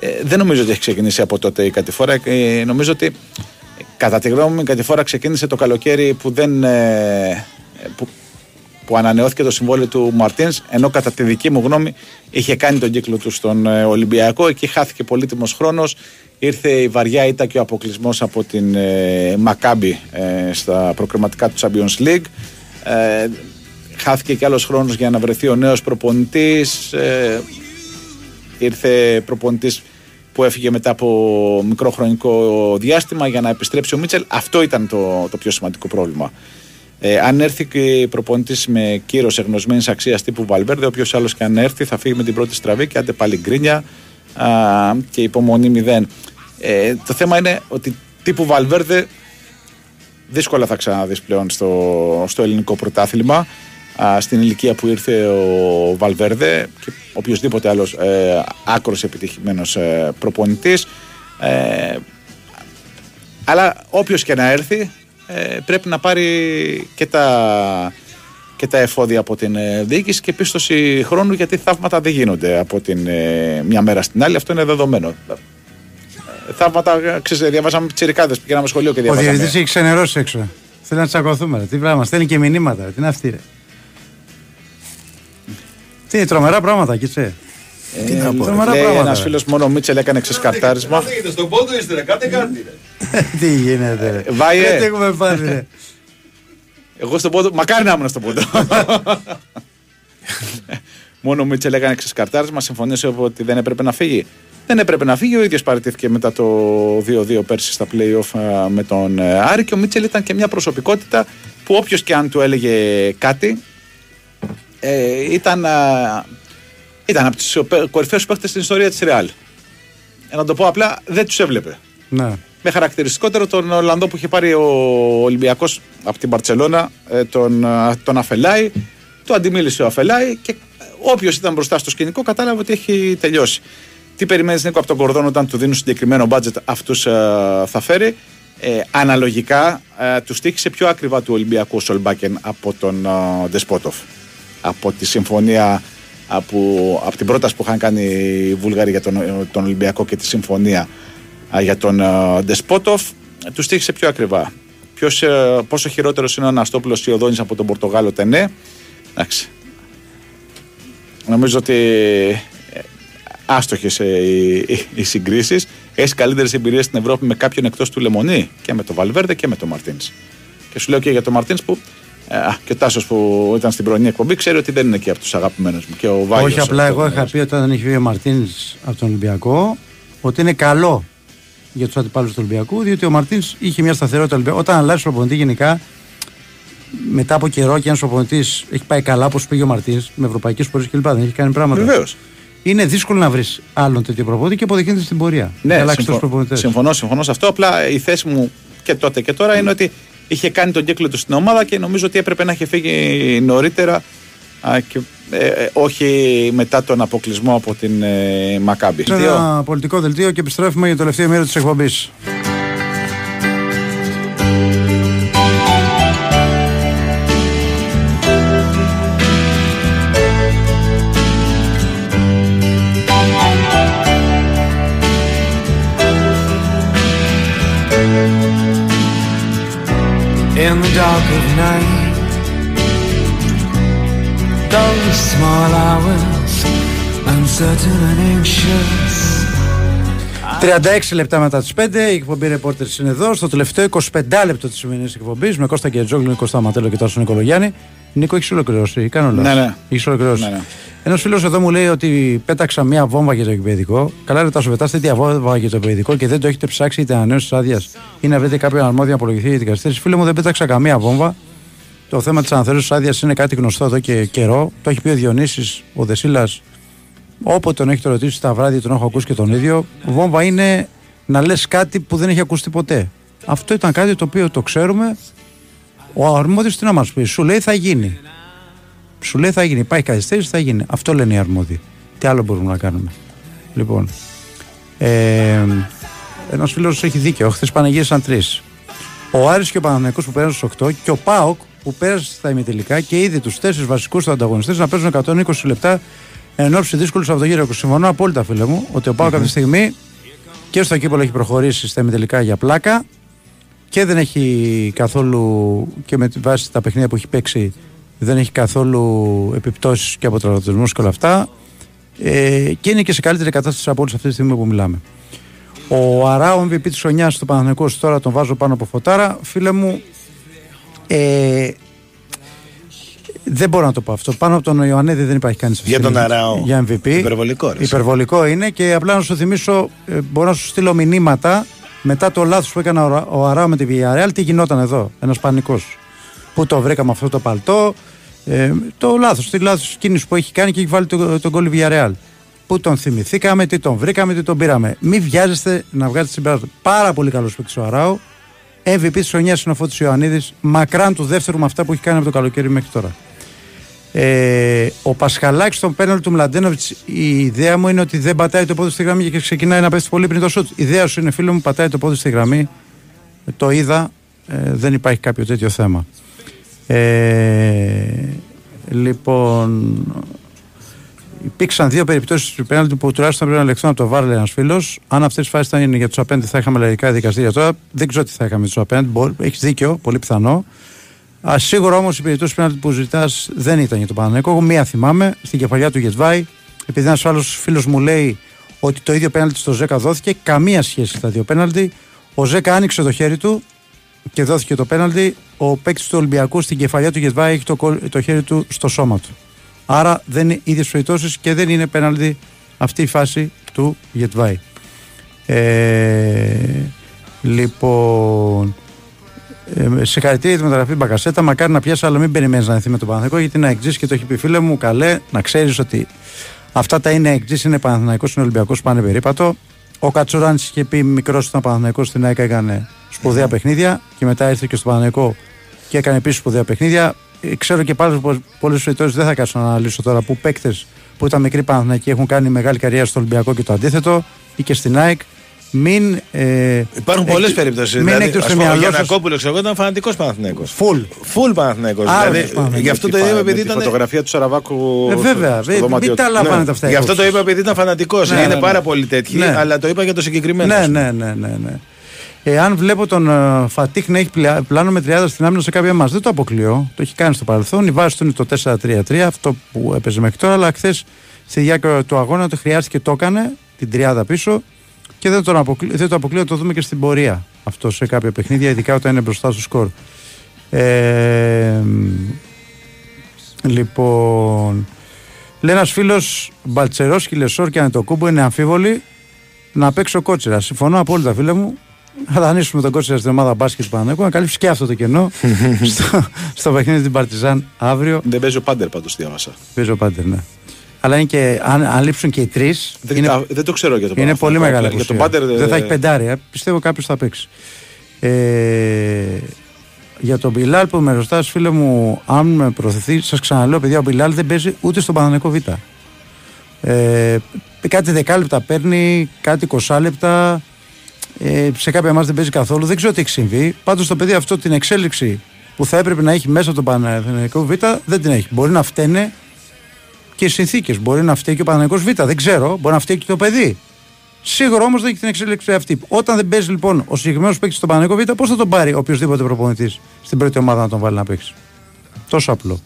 Ε, δεν νομίζω ότι έχει ξεκινήσει από τότε η κατηφόρα. Ε, νομίζω ότι κατά τη γνώμη μου η κατηφόρα ξεκίνησε το καλοκαίρι που δεν. Ε, που, που ανανεώθηκε το συμβόλαιο του Μαρτίνς, ενώ κατά τη δική μου γνώμη είχε κάνει τον κύκλο του στον ε, Ολυμπιακό. Εκεί χάθηκε πολύτιμος χρόνος. Ήρθε η βαριά ήττα και ο αποκλεισμός από την ε, Μακάμπη ε, στα προκριματικά του Champions League. Ε, χάθηκε και άλλος χρόνος για να βρεθεί ο νέος προπονητής. Ε, ήρθε προπονητής που έφυγε μετά από μικρό χρονικό διάστημα για να επιστρέψει ο Μίτσελ. Αυτό ήταν το, το πιο σημαντικό πρόβλημα. Ε, αν έρθει και προπονητής με κύρος εγνωσμένης αξίας τύπου Βαλβέρδε, όποιος άλλος και αν έρθει θα φύγει με την πρώτη στραβή και άντε πάλι γκρίνια α, και υπομονή μηδέν. Ε, το θέμα είναι ότι τύπου Βαλβέρδε δύσκολα θα ξαναδείς πλέον στο, στο ελληνικό πρωτάθλημα. Α, στην ηλικία που ήρθε ο Βαλβέρδε και οποιοδήποτε άλλος ε, άκρος επιτυχημένος ε, προπονητής. Ε, αλλά όποιος και να έρθει ε, πρέπει να πάρει και τα, και τα εφόδια από την ε, διοίκηση και πίστοση χρόνου γιατί θαύματα δεν γίνονται από την ε, μια μέρα στην άλλη. Αυτό είναι δεδομένο. Θαύματα, ξέρετε, διαβάζαμε τσιρικάδες, πηγαίναμε σχολείο και διαβάζαμε. Ο διευθυντή έχει ξενερώσει έξω. Θέλει να τσακωθούμε. Τι πράγμα, στέλνει και μηνύματα. Τι είναι αυτή, ρε. Τι είναι τρομερά πράγματα, κοιτάξτε. Ε, Τι να πω. Ένας φίλος μόνο ο Μίτσελ έκανε ξεσκαρτάρισμα. Στον πόντο είστε, ρε, κάτε κάτι. [LAUGHS] Τι γίνεται. Βάιε. Δεν έχουμε πάρει. [LAUGHS] Εγώ στον πόντο. Μακάρι να ήμουν στον πόντο. [LAUGHS] Μόνο ο Μίτσελ έκανε ξεσκαρτάρισμα. Συμφωνήσε ότι δεν έπρεπε να φύγει. Δεν έπρεπε να φύγει. Ο ίδιος παραιτήθηκε μετά το 2-2 πέρσι στα playoff με τον Άρη. Και ο Μίτσελ ήταν και μια προσωπικότητα που όποιος και αν του έλεγε κάτι ε, ήταν ήταν από του κορυφαίους παίχτε στην ιστορία της Ρεάλ. Ε, να το πω απλά, δεν τους έβλεπε. Ναι. Με χαρακτηριστικότερο τον Ολλανδό που είχε πάρει ο Ολυμπιακός από την Παρσελώνα, ε, τον, ε, τον Αφελάη. Το αντιμίλησε ο Αφελάη και όποιος ήταν μπροστά στο σκηνικό κατάλαβε ότι έχει τελειώσει. Τι περιμένεις Νίκο από τον Κορδόν όταν του δίνουν συγκεκριμένο μπάτζετ αυτούς θα φέρει; Ε, αναλογικά ε, τους τύχησε πιο ακριβά του Ολυμπιακού Σολμπάκεν από τον ε, Δεσπότοφ. Από τη συμφωνία από, από την πρόταση που είχαν κάνει οι Βούλγαροι για τον, τον Ολυμπιακό και τη συμφωνία για τον Ντεσπότοφ, τους τύχησε πιο ακριβά. Ποιος, πόσο χειρότερος είναι ο Αναστόπουλος Ιωδόνη από τον Πορτογάλο Τενέ. Εντάξει. Νομίζω ότι άστοχες οι, οι, οι συγκρίσεις. Έχεις καλύτερες εμπειρίες στην Ευρώπη με κάποιον εκτός του Λεμονί και με τον Βαλβέρδε και με τον Μαρτίνς. Και σου λέω και για τον Μαρτίνς που. Α, και ο Τάσος που ήταν στην πρωινή εκπομπή ξέρει ότι δεν είναι εκεί από τους αγαπημένους μου. Και ο Βάγιος, Όχι, απλά εγώ είχα πει όταν είχε βγει ο Μαρτίνς από τον Ολυμπιακό ότι είναι καλό για τους αντιπάλους του Ολυμπιακού, διότι ο Μαρτίνς είχε μια σταθερότητα. Όταν αλλάζει προπονητή γενικά, μετά από καιρό και ένας προπονητής έχει πάει καλά όπως πήγε ο Μαρτίνς με ευρωπαϊκές πορείε κλπ. Δεν έχει κάνει πράγματα. Βεβαίως είναι δύσκολο να βρεις άλλον τέτοιο προπονητή και αποδεικνύεται στην πορεία. Ναι, συμφω... συμφωνώ, συμφωνώ σε αυτό. Απλά η θέση μου και τότε και τώρα είναι ότι είχε κάνει τον κύκλο του στην ομάδα και νομίζω ότι έπρεπε να είχε φύγει νωρίτερα α, και ε, ε, όχι μετά τον αποκλεισμό από την ε, Μακάμπη. Ένα πολιτικό δελτίο και επιστρέφουμε για το τελευταίο μέρο της εκπομπής. Small hours Uncertain and anxious 36 λεπτά μετά τις 5, η εκπομπή Reporters είναι εδώ. Στο τελευταίο 25 λεπτό της σημερινής εκπομπής με Κώστα Κερτζόγλου, Κώστα Ματέλο και τόσο Νικολογιάννη. Νίκο, έχεις ολοκληρώσει. Κάνω λάθος. Ναι, ναι. Έχεις ολοκληρώσει. Ναι, ναι. Ένας φίλος εδώ μου λέει ότι πέταξα μία βόμβα για το εκπαιδικό. Καλά, ρε, σου πετάστε τέτοια βόμβα για το εκπαιδικό και δεν το έχετε ψάξει είτε ανανέωσης άδειας ή να βρείτε κάποιον αρμόδιο να απολογηθεί για την καθυστέρηση. Φίλε μου, δεν πέταξα καμία βόμβα. Το θέμα της αναθεώρησης άδειας είναι κάτι γνωστό εδώ και καιρό. Το έχει πει ο Διονύσης, ο Δεσίλας. Όποτε τον έχει το ρωτήσει τα βράδια, τον έχω ακούσει και τον ίδιο. Βόμβα είναι να λες κάτι που δεν έχει ακούσει ποτέ. Αυτό ήταν κάτι το οποίο το ξέρουμε. Ο αρμόδιος τι να μας πει, σου λέει θα γίνει. Σου λέει θα γίνει. Υπάρχει καθυστέρηση, θα γίνει. Αυτό λένε οι αρμόδιοι. Τι άλλο μπορούμε να κάνουμε; Λοιπόν. Ε, Ένας φίλος έχει δίκιο. Χθες πανηγύρισαν τρεις. Ο Άρης και ο Παναγενικός που πέρασε στου 8 και ο Πάοκ που πέρασε στα ημιτελικά και είδε τους τέσσερις βασικούς ανταγωνιστές να παίζουν 120 λεπτά εν ώψη δύσκολου Σαββατοκύριακου. Συμφωνώ απόλυτα, φίλε μου, ότι ο Πάοκ αυτή τη στιγμή και στο κύπολο έχει προχωρήσει στα ημιτελικά για πλάκα και δεν έχει καθόλου και με βάση τα παιχνίδια που έχει παίξει δεν έχει καθόλου επιπτώσεις και από τραυματισμούς και όλα αυτά ε, και είναι και σε καλύτερη κατάσταση από όλους αυτή τη στιγμή που μιλάμε. Ο Αράου MVP της χρονιάς στο Παναθηναϊκός τώρα τον βάζω πάνω από φωτάρα. Φίλε μου, ε, δεν μπορώ να το πω αυτό. Πάνω από τον Ιωαννίδη δεν υπάρχει κανείς Για τον Αράο. Για MVP. Υπερβολικό. Ρε. Υπερβολικό είναι και απλά να σου θυμίσω, ε, μπορώ να σου στείλω μηνύματα μετά το λάθος που έκανε ο Αράο με τη Villarreal. Τι γινόταν εδώ, ένας πανικός. Πού το βρήκαμε αυτό το παλτό. Ε, το λάθος, τη λάθος κίνηση που έχει κάνει και έχει βάλει τον το γκολ Villarreal. Πού τον θυμηθήκαμε, τι τον βρήκαμε, τι τον πήραμε. Μην βιάζεστε να βγάζετε συμπέρασμα. Πάρα πολύ καλός παίκτης ο Αράου. MVP τη χρονιά είναι ο Φώτη Ιωαννίδης. Μακράν του δεύτερου με αυτά που έχει κάνει από το καλοκαίρι μέχρι τώρα. Ε, ο Πασχαλάκης στον πέναλ του Μλαντένοβιτς, η ιδέα μου είναι ότι δεν πατάει το πόδι στη γραμμή και ξεκινάει να πέφτει πολύ πριν το σουτ. Η ιδέα σου είναι, φίλο μου, πατάει το πόδι στη γραμμή. Το είδα, ε, δεν υπάρχει κάποιο τέτοιο θέμα. Ε, λοιπόν, υπήρξαν δύο περιπτώσεις του πέναλτι που τουλάχιστον πρέπει να λεχθούν από το Βάρλε ένας φίλος. Αν αυτές τις φάσεις ήταν για τους απέναντι, θα είχαμε λαϊκά δικαστήρια τώρα. Δεν ξέρω τι θα είχαμε τους απέναντι. Έχεις δίκιο, πολύ πιθανό. Α, σίγουρα όμως η περιπτώση πέναλτι που ζητάς δεν ήταν για το Παναγενικό. Εγώ μία θυμάμαι στην κεφαλιά του Γετβάη. Επειδή ένας άλλος φίλος μου λέει ότι το ίδιο πέναλτι στο Ζέκα δόθηκε, καμία σχέση στα δύο πέναλτι. Ο Ζέκα άνοιξε το χέρι του και δόθηκε το πέναλτι. Ο παίκτης του Ολυμπιακού στην κεφαλιά του Γετβάη έχει το, το χέρι του στο σώμα του. Άρα δεν είναι ίδιες περιπτώσεις και δεν είναι πέναλτι αυτή η φάση του Γετβάη. Ε, λοιπόν, ε, σε χαρακτήρια τη μεταγραφή Μπακασέτα, μακάρι να πιάσει, αλλά μην περιμένεις να έρθει με τον Παναθηναϊκό, γιατί να εξή και το έχει πει φίλε μου, καλέ, να ξέρεις ότι αυτά τα είναι εξή, είναι Παναθηναϊκός, είναι Ολυμπιακός, πάνε περίπατο. Ο Κατσουράνης είχε πει μικρός ήταν Παναθηναϊκός στην ΑΕΚ έκανε σπουδαία mm-hmm. παιχνίδια και μετά ήρθε και στο Παναθηναϊκό και έκανε επίσης σπουδαία παιχνίδια. Ε, ξέρω και πάλι πολλές περιπτώσεις δεν θα κάτσω να αναλύσω τώρα που παίκτες που ήταν μικροί Παναθηναϊκοί έχουν κάνει μεγάλη καριέρα στο Ολυμπιακό και το αντίθετο ή και στην ΑΕΚ μην. Ε, Υπάρχουν πολλές περιπτώσεις. Μην δηλαδή, ο Γιανακόπουλος, εγώ ήταν φανατικός Παναθυνέκο. Φουλ. Φουλ Παναθυνέκο. Δηλαδή, γι' αυτό το είπα επειδή ήταν. Η φωτογραφία του Σαραβάκου. Ε, βέβαια, μην τα λαμβάνετε ναι. αυτά. Γι' αυτό το είπα επειδή ήταν φανατικός. Ναι, είναι ναι, πάρα πολύ τέτοιοι, αλλά το είπα για το συγκεκριμένο. Ναι, ναι, ναι. ναι. Εάν βλέπω τον uh, Φατίχ να έχει πλάνο με 30 στην άμυνα σε κάποια μα, δεν το αποκλείω. Το έχει κάνει στο παρελθόν. Η βάση του είναι το 4-3-3, αυτό που έπαιζε μέχρι τώρα. Αλλά χθες στη διάρκεια του αγώνα το χρειάστηκε το έκανε, την 30 πίσω και δεν, τον αποκλεί, δεν το αποκλείω, το δούμε και στην πορεία αυτό σε κάποια παιχνίδια, ειδικά όταν είναι μπροστά στο σκορ. Ε, λοιπόν, λέει ένα φίλος Μπαλτσερό και Λεσόρ και Ανετοκούμπο είναι αμφίβολοι να παίξω κότσερα. Συμφωνώ απόλυτα, φίλε μου. Θα δανείσουμε τον κότσερα στην ομάδα μπάσκετ Παναγικού να καλύψει και αυτό το κενό [LAUGHS] στο, στο παιχνίδι την Παρτιζάν αύριο. Δεν παίζει ο Πάντερ πάντως, διάβασα. Παίζει ο Πάντερ, ναι αλλά είναι και, αν, αν λείψουν και οι τρεις. Δεν, δεν το ξέρω για το Είναι πολύ μεγάλο. Για τον Πάντερ δεν θα έχει πεντάρι. Ε. Πιστεύω κάποιος θα παίξει. Ε, για τον Μπιλάλ που με ρωτάς, φίλε μου, αν με προωθηθεί, σας ξαναλέω, παιδιά, ο Μπιλάλ δεν παίζει ούτε στον Παναναναϊκό Β. Ε, κάτι δεκάλεπτα παίρνει, κάτι κοσάλεπτα. Ε, σε κάποια εμά δεν παίζει καθόλου. Δεν ξέρω τι έχει συμβεί. Πάντως το παιδί αυτό την εξέλιξη που θα έπρεπε να έχει μέσα από τον Παναναναϊκό Β δεν την έχει. Μπορεί να φταίνε και οι συνθήκες. Μπορεί να φταίει και ο Παναγενικό Β. Δεν ξέρω. Μπορεί να φταίει και το παιδί. Σίγουρα όμως δεν έχει την εξέλιξη αυτή. Όταν δεν παίζει λοιπόν ο συγκεκριμένος παίκτης στον Παναγενικό Β, πώς θα τον πάρει οποιοδήποτε προπονητής στην πρώτη ομάδα να τον βάλει να παίξει; Τόσο απλό.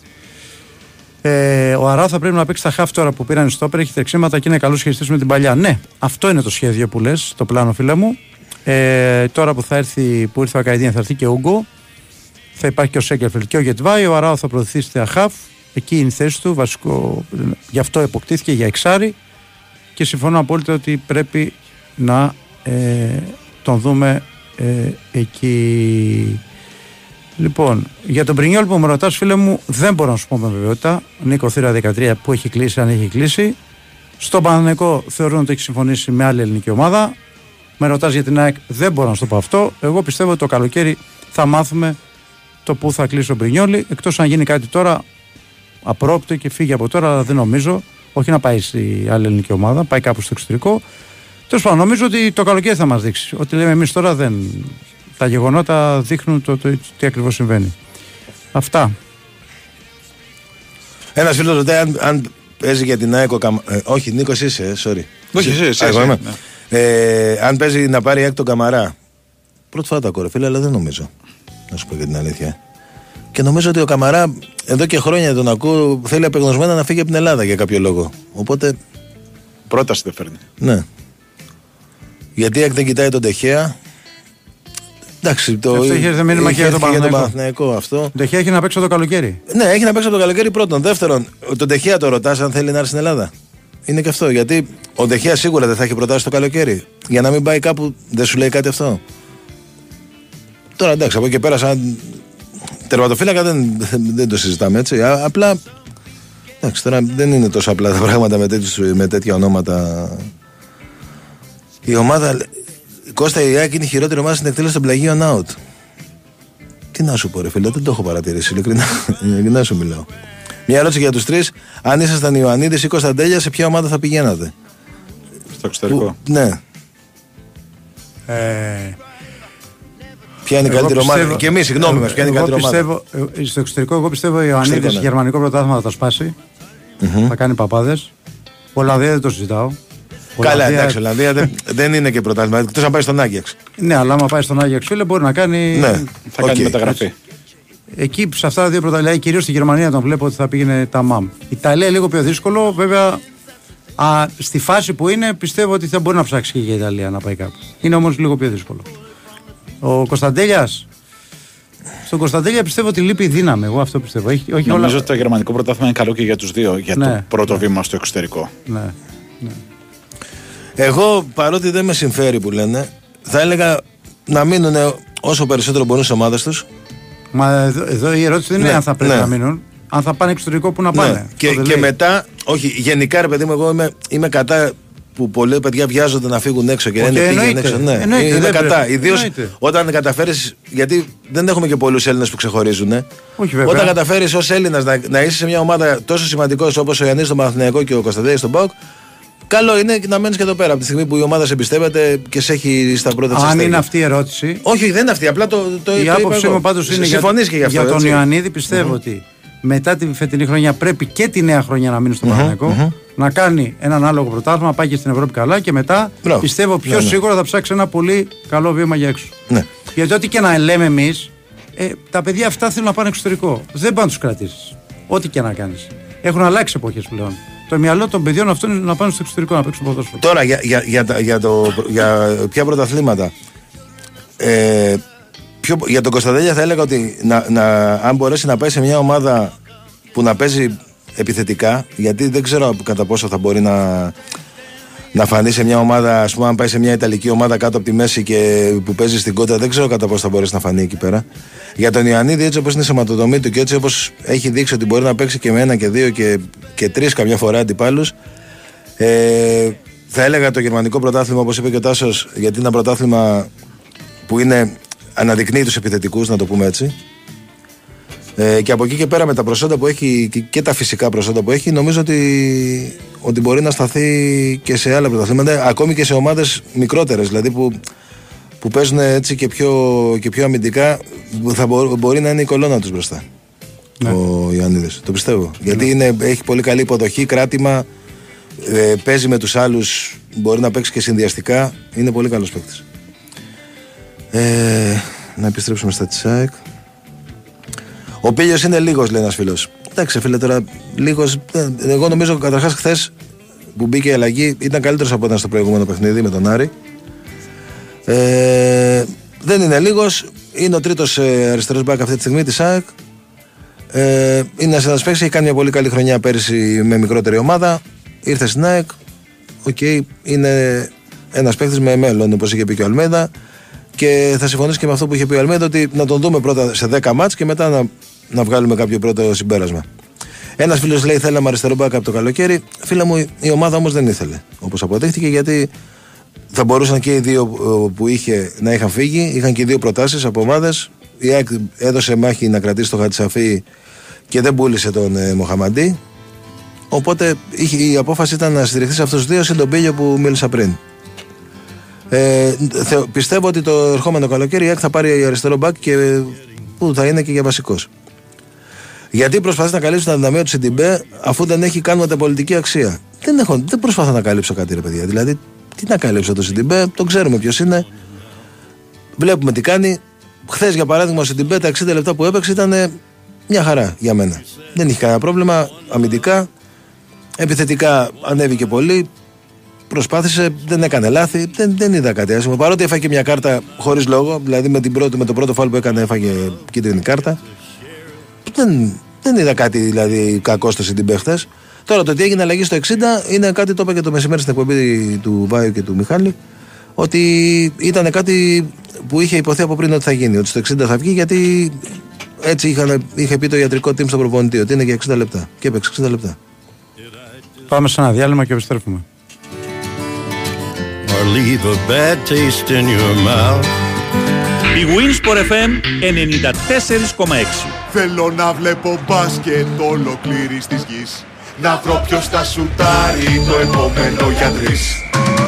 Ε, ο Αρά θα πρέπει να παίξει τα χάφ τώρα που πήραν στο έχει τρεξίματα και είναι καλός χειριστής με την παλιά. Ναι, αυτό είναι το σχέδιο που λες, το πλάνο φίλε μου. Ε, τώρα που θα έρθει, που ήρθε ο Ακαϊδίνα, θα έρθει και ο Ούγκο. Θα υπάρχει και ο Σέγκερφελ και ο Γετβάη. Ο Αράο θα προωθήσει στα χάφ. Εκεί είναι η θέση του, βασικό, γι' αυτό υποκτήθηκε για εξάρι και συμφωνώ απόλυτα ότι πρέπει να ε, τον δούμε ε, εκεί. Λοιπόν, για τον Πρινιόλ που με ρωτάς, φίλε μου, δεν μπορώ να σου πω με βεβαιότητα. Νίκο Θήρα 13 που έχει κλείσει, αν έχει κλείσει. Στον Παναναναϊκό θεωρούν ότι έχει συμφωνήσει με άλλη ελληνική ομάδα. Με ρωτάς για την ΑΕΚ, δεν μπορώ να σου το πω αυτό. Εγώ πιστεύω ότι το καλοκαίρι θα μάθουμε το πού θα κλείσει ο Μπρινιόλη. Εκτός αν γίνει κάτι τώρα, απρόπτω και φύγει από τώρα, αλλά δεν νομίζω. Όχι να πάει στη άλλη ελληνική ομάδα, πάει κάπου στο εξωτερικό. Τέλος πάντων, νομίζω ότι το καλοκαίρι θα μας δείξει. Ό,τι λέμε εμείς τώρα δεν. Τα γεγονότα δείχνουν το, το, τι ακριβώς συμβαίνει. Αυτά. Ένας φίλος ρωτάει αν, αν παίζει για την ΑΕΚ. Ε, όχι, Νίκος είσαι, ε, sorry. Όχι, εσύ, εσύ, εσύ, ναι. Ε, αν παίζει να πάρει ΑΕΚ τον Καμαρά. Πρώτη φορά το ακούω, φίλε, αλλά δεν νομίζω. Να σου πω για την αλήθεια. Και νομίζω ότι ο Καμαρά εδώ και χρόνια τον ακούω θέλει απεγνωσμένα να φύγει από την Ελλάδα για κάποιο λόγο. Οπότε. Πρόταση δεν φέρνει. Ναι. Γιατί αν δεν κοιτάει τον Τεχέα. Εντάξει, το. Αυτό έχει μήνυμα και για τον Παναθηναϊκό αυτό. Το Τεχέα έχει να παίξει το καλοκαίρι. Ναι, έχει να παίξει το καλοκαίρι πρώτον. Δεύτερον, τον Τεχέα το ρωτάς αν θέλει να έρθει στην Ελλάδα. Είναι και αυτό. Γιατί ο Τεχέα σίγουρα δεν θα έχει προτάσει το καλοκαίρι. Για να μην πάει κάπου, δεν σου λέει κάτι αυτό. Τώρα εντάξει, από εκεί πέρα, σαν τερματοφύλακα δεν, δεν το συζητάμε έτσι. απλά. Εντάξει, τώρα δεν είναι τόσο απλά τα πράγματα με, τέτοιους, με τέτοια ονόματα. Η ομάδα. Κώστα Ιάκη είναι η χειρότερη ομάδα στην εκτέλεση των πλαγίων out. Τι να σου πω, ρε φίλε, δεν το έχω παρατηρήσει. Ειλικρινά, [LAUGHS] ειλικρινά σου μιλάω. Μια ερώτηση για τους τρεις. Αν ήσασταν Ιωαννίδης ή Κωνσταντέλια, σε ποια ομάδα θα πηγαίνατε; Στο εξωτερικό. Που, ναι. Ε, Ποια είναι η καλύτερη ομάδα; Και εμείς, συγγνώμη μας, ποια είναι η καλύτερη πιστεύω, ομάδα. Ε, στο εξωτερικό, εγώ πιστεύω ο Ιωαννίδης ναι. γερμανικό πρωτάθλημα θα τα σπάσει. Mm-hmm. Θα κάνει παπάδες. Ολλανδία δεν το συζητάω. Καλά, εντάξει, Ολλανδία δεν, δεν είναι και πρωτάθλημα. Εκτός να πάει στον Άγιαξ. Ναι, αλλά άμα πάει στον Άγιαξ, φίλε, μπορεί να κάνει. Ναι, θα okay. κάνει μεταγραφή. Εκεί σε αυτά τα δύο πρωταθλήματα, κυρίως στη Γερμανία τον βλέπω ότι θα πήγαινε τα ΜΑΜ. Η Ιταλία λίγο πιο δύσκολο, βέβαια. Α, στη φάση που είναι, πιστεύω ότι θα μπορεί να ψάξει και η Ιταλία να πάει κάπου. Είναι όμως λίγο πιο δύσκολο. Ο Κωνσταντέλιας. Στον Κωνσταντέλια πιστεύω ότι λείπει η δύναμη. Εγώ αυτό πιστεύω. Έχει, όχι Νομίζω όλα... ότι το γερμανικό πρωτάθλημα είναι καλό και για τους δύο. Για ναι, το πρώτο ναι. βήμα στο εξωτερικό. Ναι, ναι. Εγώ παρότι δεν με συμφέρει που λένε, θα έλεγα να μείνουν όσο περισσότερο μπορούν στι ομάδες τους. Μα εδώ, εδώ, η ερώτηση δεν είναι ναι, αν θα πρέπει ναι. να μείνουν. Αν θα πάνε εξωτερικό, που να πάνε. Και, και μετά, όχι, γενικά ρε παιδί μου, εγώ είμαι, είμαι κατά που πολλοί παιδιά βιάζονται να φύγουν έξω και δεν πήγαινε έξω. Ναι, εννοείται, είναι κατά. Ιδίως όταν καταφέρεις. Γιατί δεν έχουμε και πολλούς Έλληνες που ξεχωρίζουν. Ε. Όχι, βέβαια. Όταν καταφέρεις ως Έλληνας να, να είσαι σε μια ομάδα τόσο σημαντικός όπως ο Ιαννή στο Μαθηναϊκό και ο Κωνσταντέλη στον Μπάουκ, Καλό είναι να μένεις και εδώ πέρα από τη στιγμή που η ομάδα σε εμπιστεύεται και σε έχει στα πρώτα Αν είναι αυτή η ερώτηση. Όχι, δεν είναι αυτή. Απλά το, το Η άποψή μου πάντως είναι για, και για, για τον Ιωαννίδη πιστεύω ότι μετά την φετινή χρονιά πρέπει και τη νέα χρονιά να μείνει στο mm να κάνει έναν άλογο πρωτάθλημα, να πάει και στην Ευρώπη καλά και μετά πιστεύω πιο ναι, ναι. σίγουρα θα ψάξει ένα πολύ καλό βήμα για έξω. Ναι. Γιατί ό,τι και να λέμε εμείς, ε, τα παιδιά αυτά θέλουν να πάνε εξωτερικό. Δεν πάνε να τους κρατήσεις. Ό,τι και να κάνεις. Έχουν αλλάξει εποχές πλέον. Το μυαλό των παιδιών αυτών είναι να πάνε στο εξωτερικό να παίξουν ποδόσφαιρο. Τώρα για, για, για, για, το, για ποια πρωταθλήματα. Ε, πιο, για τον Κωνσταντέλια θα έλεγα ότι να, να, αν μπορέσει να πάει σε μια ομάδα που να παίζει επιθετικά, γιατί δεν ξέρω κατά πόσο θα μπορεί να, να φανεί σε μια ομάδα, ας πούμε, αν πάει σε μια Ιταλική ομάδα κάτω από τη μέση και που παίζει στην κότα, δεν ξέρω κατά πόσο θα μπορέσει να φανεί εκεί πέρα. Για τον Ιωαννίδη, έτσι όπως είναι σε ματοδομή του και έτσι όπως έχει δείξει ότι μπορεί να παίξει και με ένα και δύο και, και τρεις καμιά φορά αντιπάλους, ε, θα έλεγα το γερμανικό πρωτάθλημα, όπως είπε και ο Τάσος, γιατί είναι ένα πρωτάθλημα που είναι αναδεικνύει τους επιθετικούς, να το πούμε έτσι. Ε, και από εκεί και πέρα με τα προσόντα που έχει και, τα φυσικά προσόντα που έχει, νομίζω ότι, ότι μπορεί να σταθεί και σε άλλα πρωταθλήματα, ακόμη και σε ομάδες μικρότερες, δηλαδή που, που παίζουν έτσι και πιο, και πιο αμυντικά, θα μπορεί να είναι η κολόνα τους μπροστά. Ναι. Ο Ιωαννίδη. Το πιστεύω. Γιατί είναι, έχει πολύ καλή υποδοχή, κράτημα, ε, παίζει με τους άλλους, μπορεί να παίξει και συνδυαστικά. Είναι πολύ καλός παίκτης. Ε, να επιστρέψουμε στα Τσάικ. Ο Πίλιο είναι λίγος, λέει ένας φίλος. Εντάξει, φίλε, τώρα λίγος. Εγώ νομίζω καταρχάς χθες που μπήκε η αλλαγή ήταν καλύτερος από όταν στο προηγούμενο παιχνίδι με τον Άρη. Ε, δεν είναι λίγος. Είναι ο τρίτος ε, αριστερός μπακ αυτή τη στιγμή της ΑΕΚ. Ε, είναι ένας παίκτης, έχει κάνει μια πολύ καλή χρονιά πέρυσι με μικρότερη ομάδα. Ήρθε στην ΑΕΚ. OK, okay, είναι ένας παίκτης με μέλλον, όπως είχε πει και ο Αλμέδα. Και θα συμφωνήσω και με αυτό που είχε πει ο Αλμέδα, ότι να τον δούμε πρώτα σε 10 ματς και μετά να να βγάλουμε κάποιο πρώτο συμπέρασμα. Ένας φίλος λέει: Θέλαμε αριστερό μπακ από το καλοκαίρι. Φίλε μου, η ομάδα όμως δεν ήθελε. Όπως αποδείχθηκε, γιατί θα μπορούσαν και οι δύο ε, που είχε να είχαν φύγει. Είχαν και δύο προτάσεις από ομάδες. Η ΑΕΚ έδωσε μάχη να κρατήσει το Χατζισαφί και δεν πούλησε τον ε, Μοχαμαντί. Οπότε η απόφαση ήταν να στηριχθεί σε αυτούς του δύο συν τον Πήλιο που μίλησα πριν. Ε, πιστεύω ότι το ερχόμενο καλοκαίρι η ΑΕΚ θα πάρει αριστερό μπακ και που θα είναι και για βασικό. Γιατί προσπαθείς να καλύψεις την αδυναμία του Σιντιμπέ αφού δεν έχει καν πωλητική αξία; Δεν, έχω, δεν προσπαθώ να καλύψω κάτι, ρε παιδιά. Δηλαδή, τι να καλύψω το Σιντιμπέ, το ξέρουμε ποιος είναι. Βλέπουμε τι κάνει. Χθες, για παράδειγμα, ο Σιντιμπέ τα 60 λεπτά που έπαιξε ήταν μια χαρά για μένα. Δεν είχε κανένα πρόβλημα αμυντικά. Επιθετικά ανέβηκε πολύ. Προσπάθησε, δεν έκανε λάθη, δεν, δεν είδα κάτι άσχημο. Παρότι έφαγε μια κάρτα χωρίς λόγο, δηλαδή με, την πρώτη, με το πρώτο φάλ που έκανε έφαγε κίτρινη κάρτα. Δεν, δεν είδα κάτι δηλαδή κακό στο Σιντιμπέ χθε. Τώρα το τι έγινε αλλαγή στο 60 είναι κάτι το είπα και το μεσημέρι στην εκπομπή του Βάιου και του Μιχάλη. Ότι ήταν κάτι που είχε υποθεί από πριν ότι θα γίνει. Ότι στο 60 θα βγει γιατί έτσι είχαν, είχε πει το ιατρικό team στο προπονητή ότι είναι για 60 λεπτά. Και έπαιξε 60 λεπτά. Πάμε σε ένα διάλειμμα και επιστρέφουμε. Η Winsport FM 94,6 Θέλω να βλέπω μπάσκετ ολοκλήρης της γης. Να βρω ποιος θα σουτάρει το επόμενο για τρεις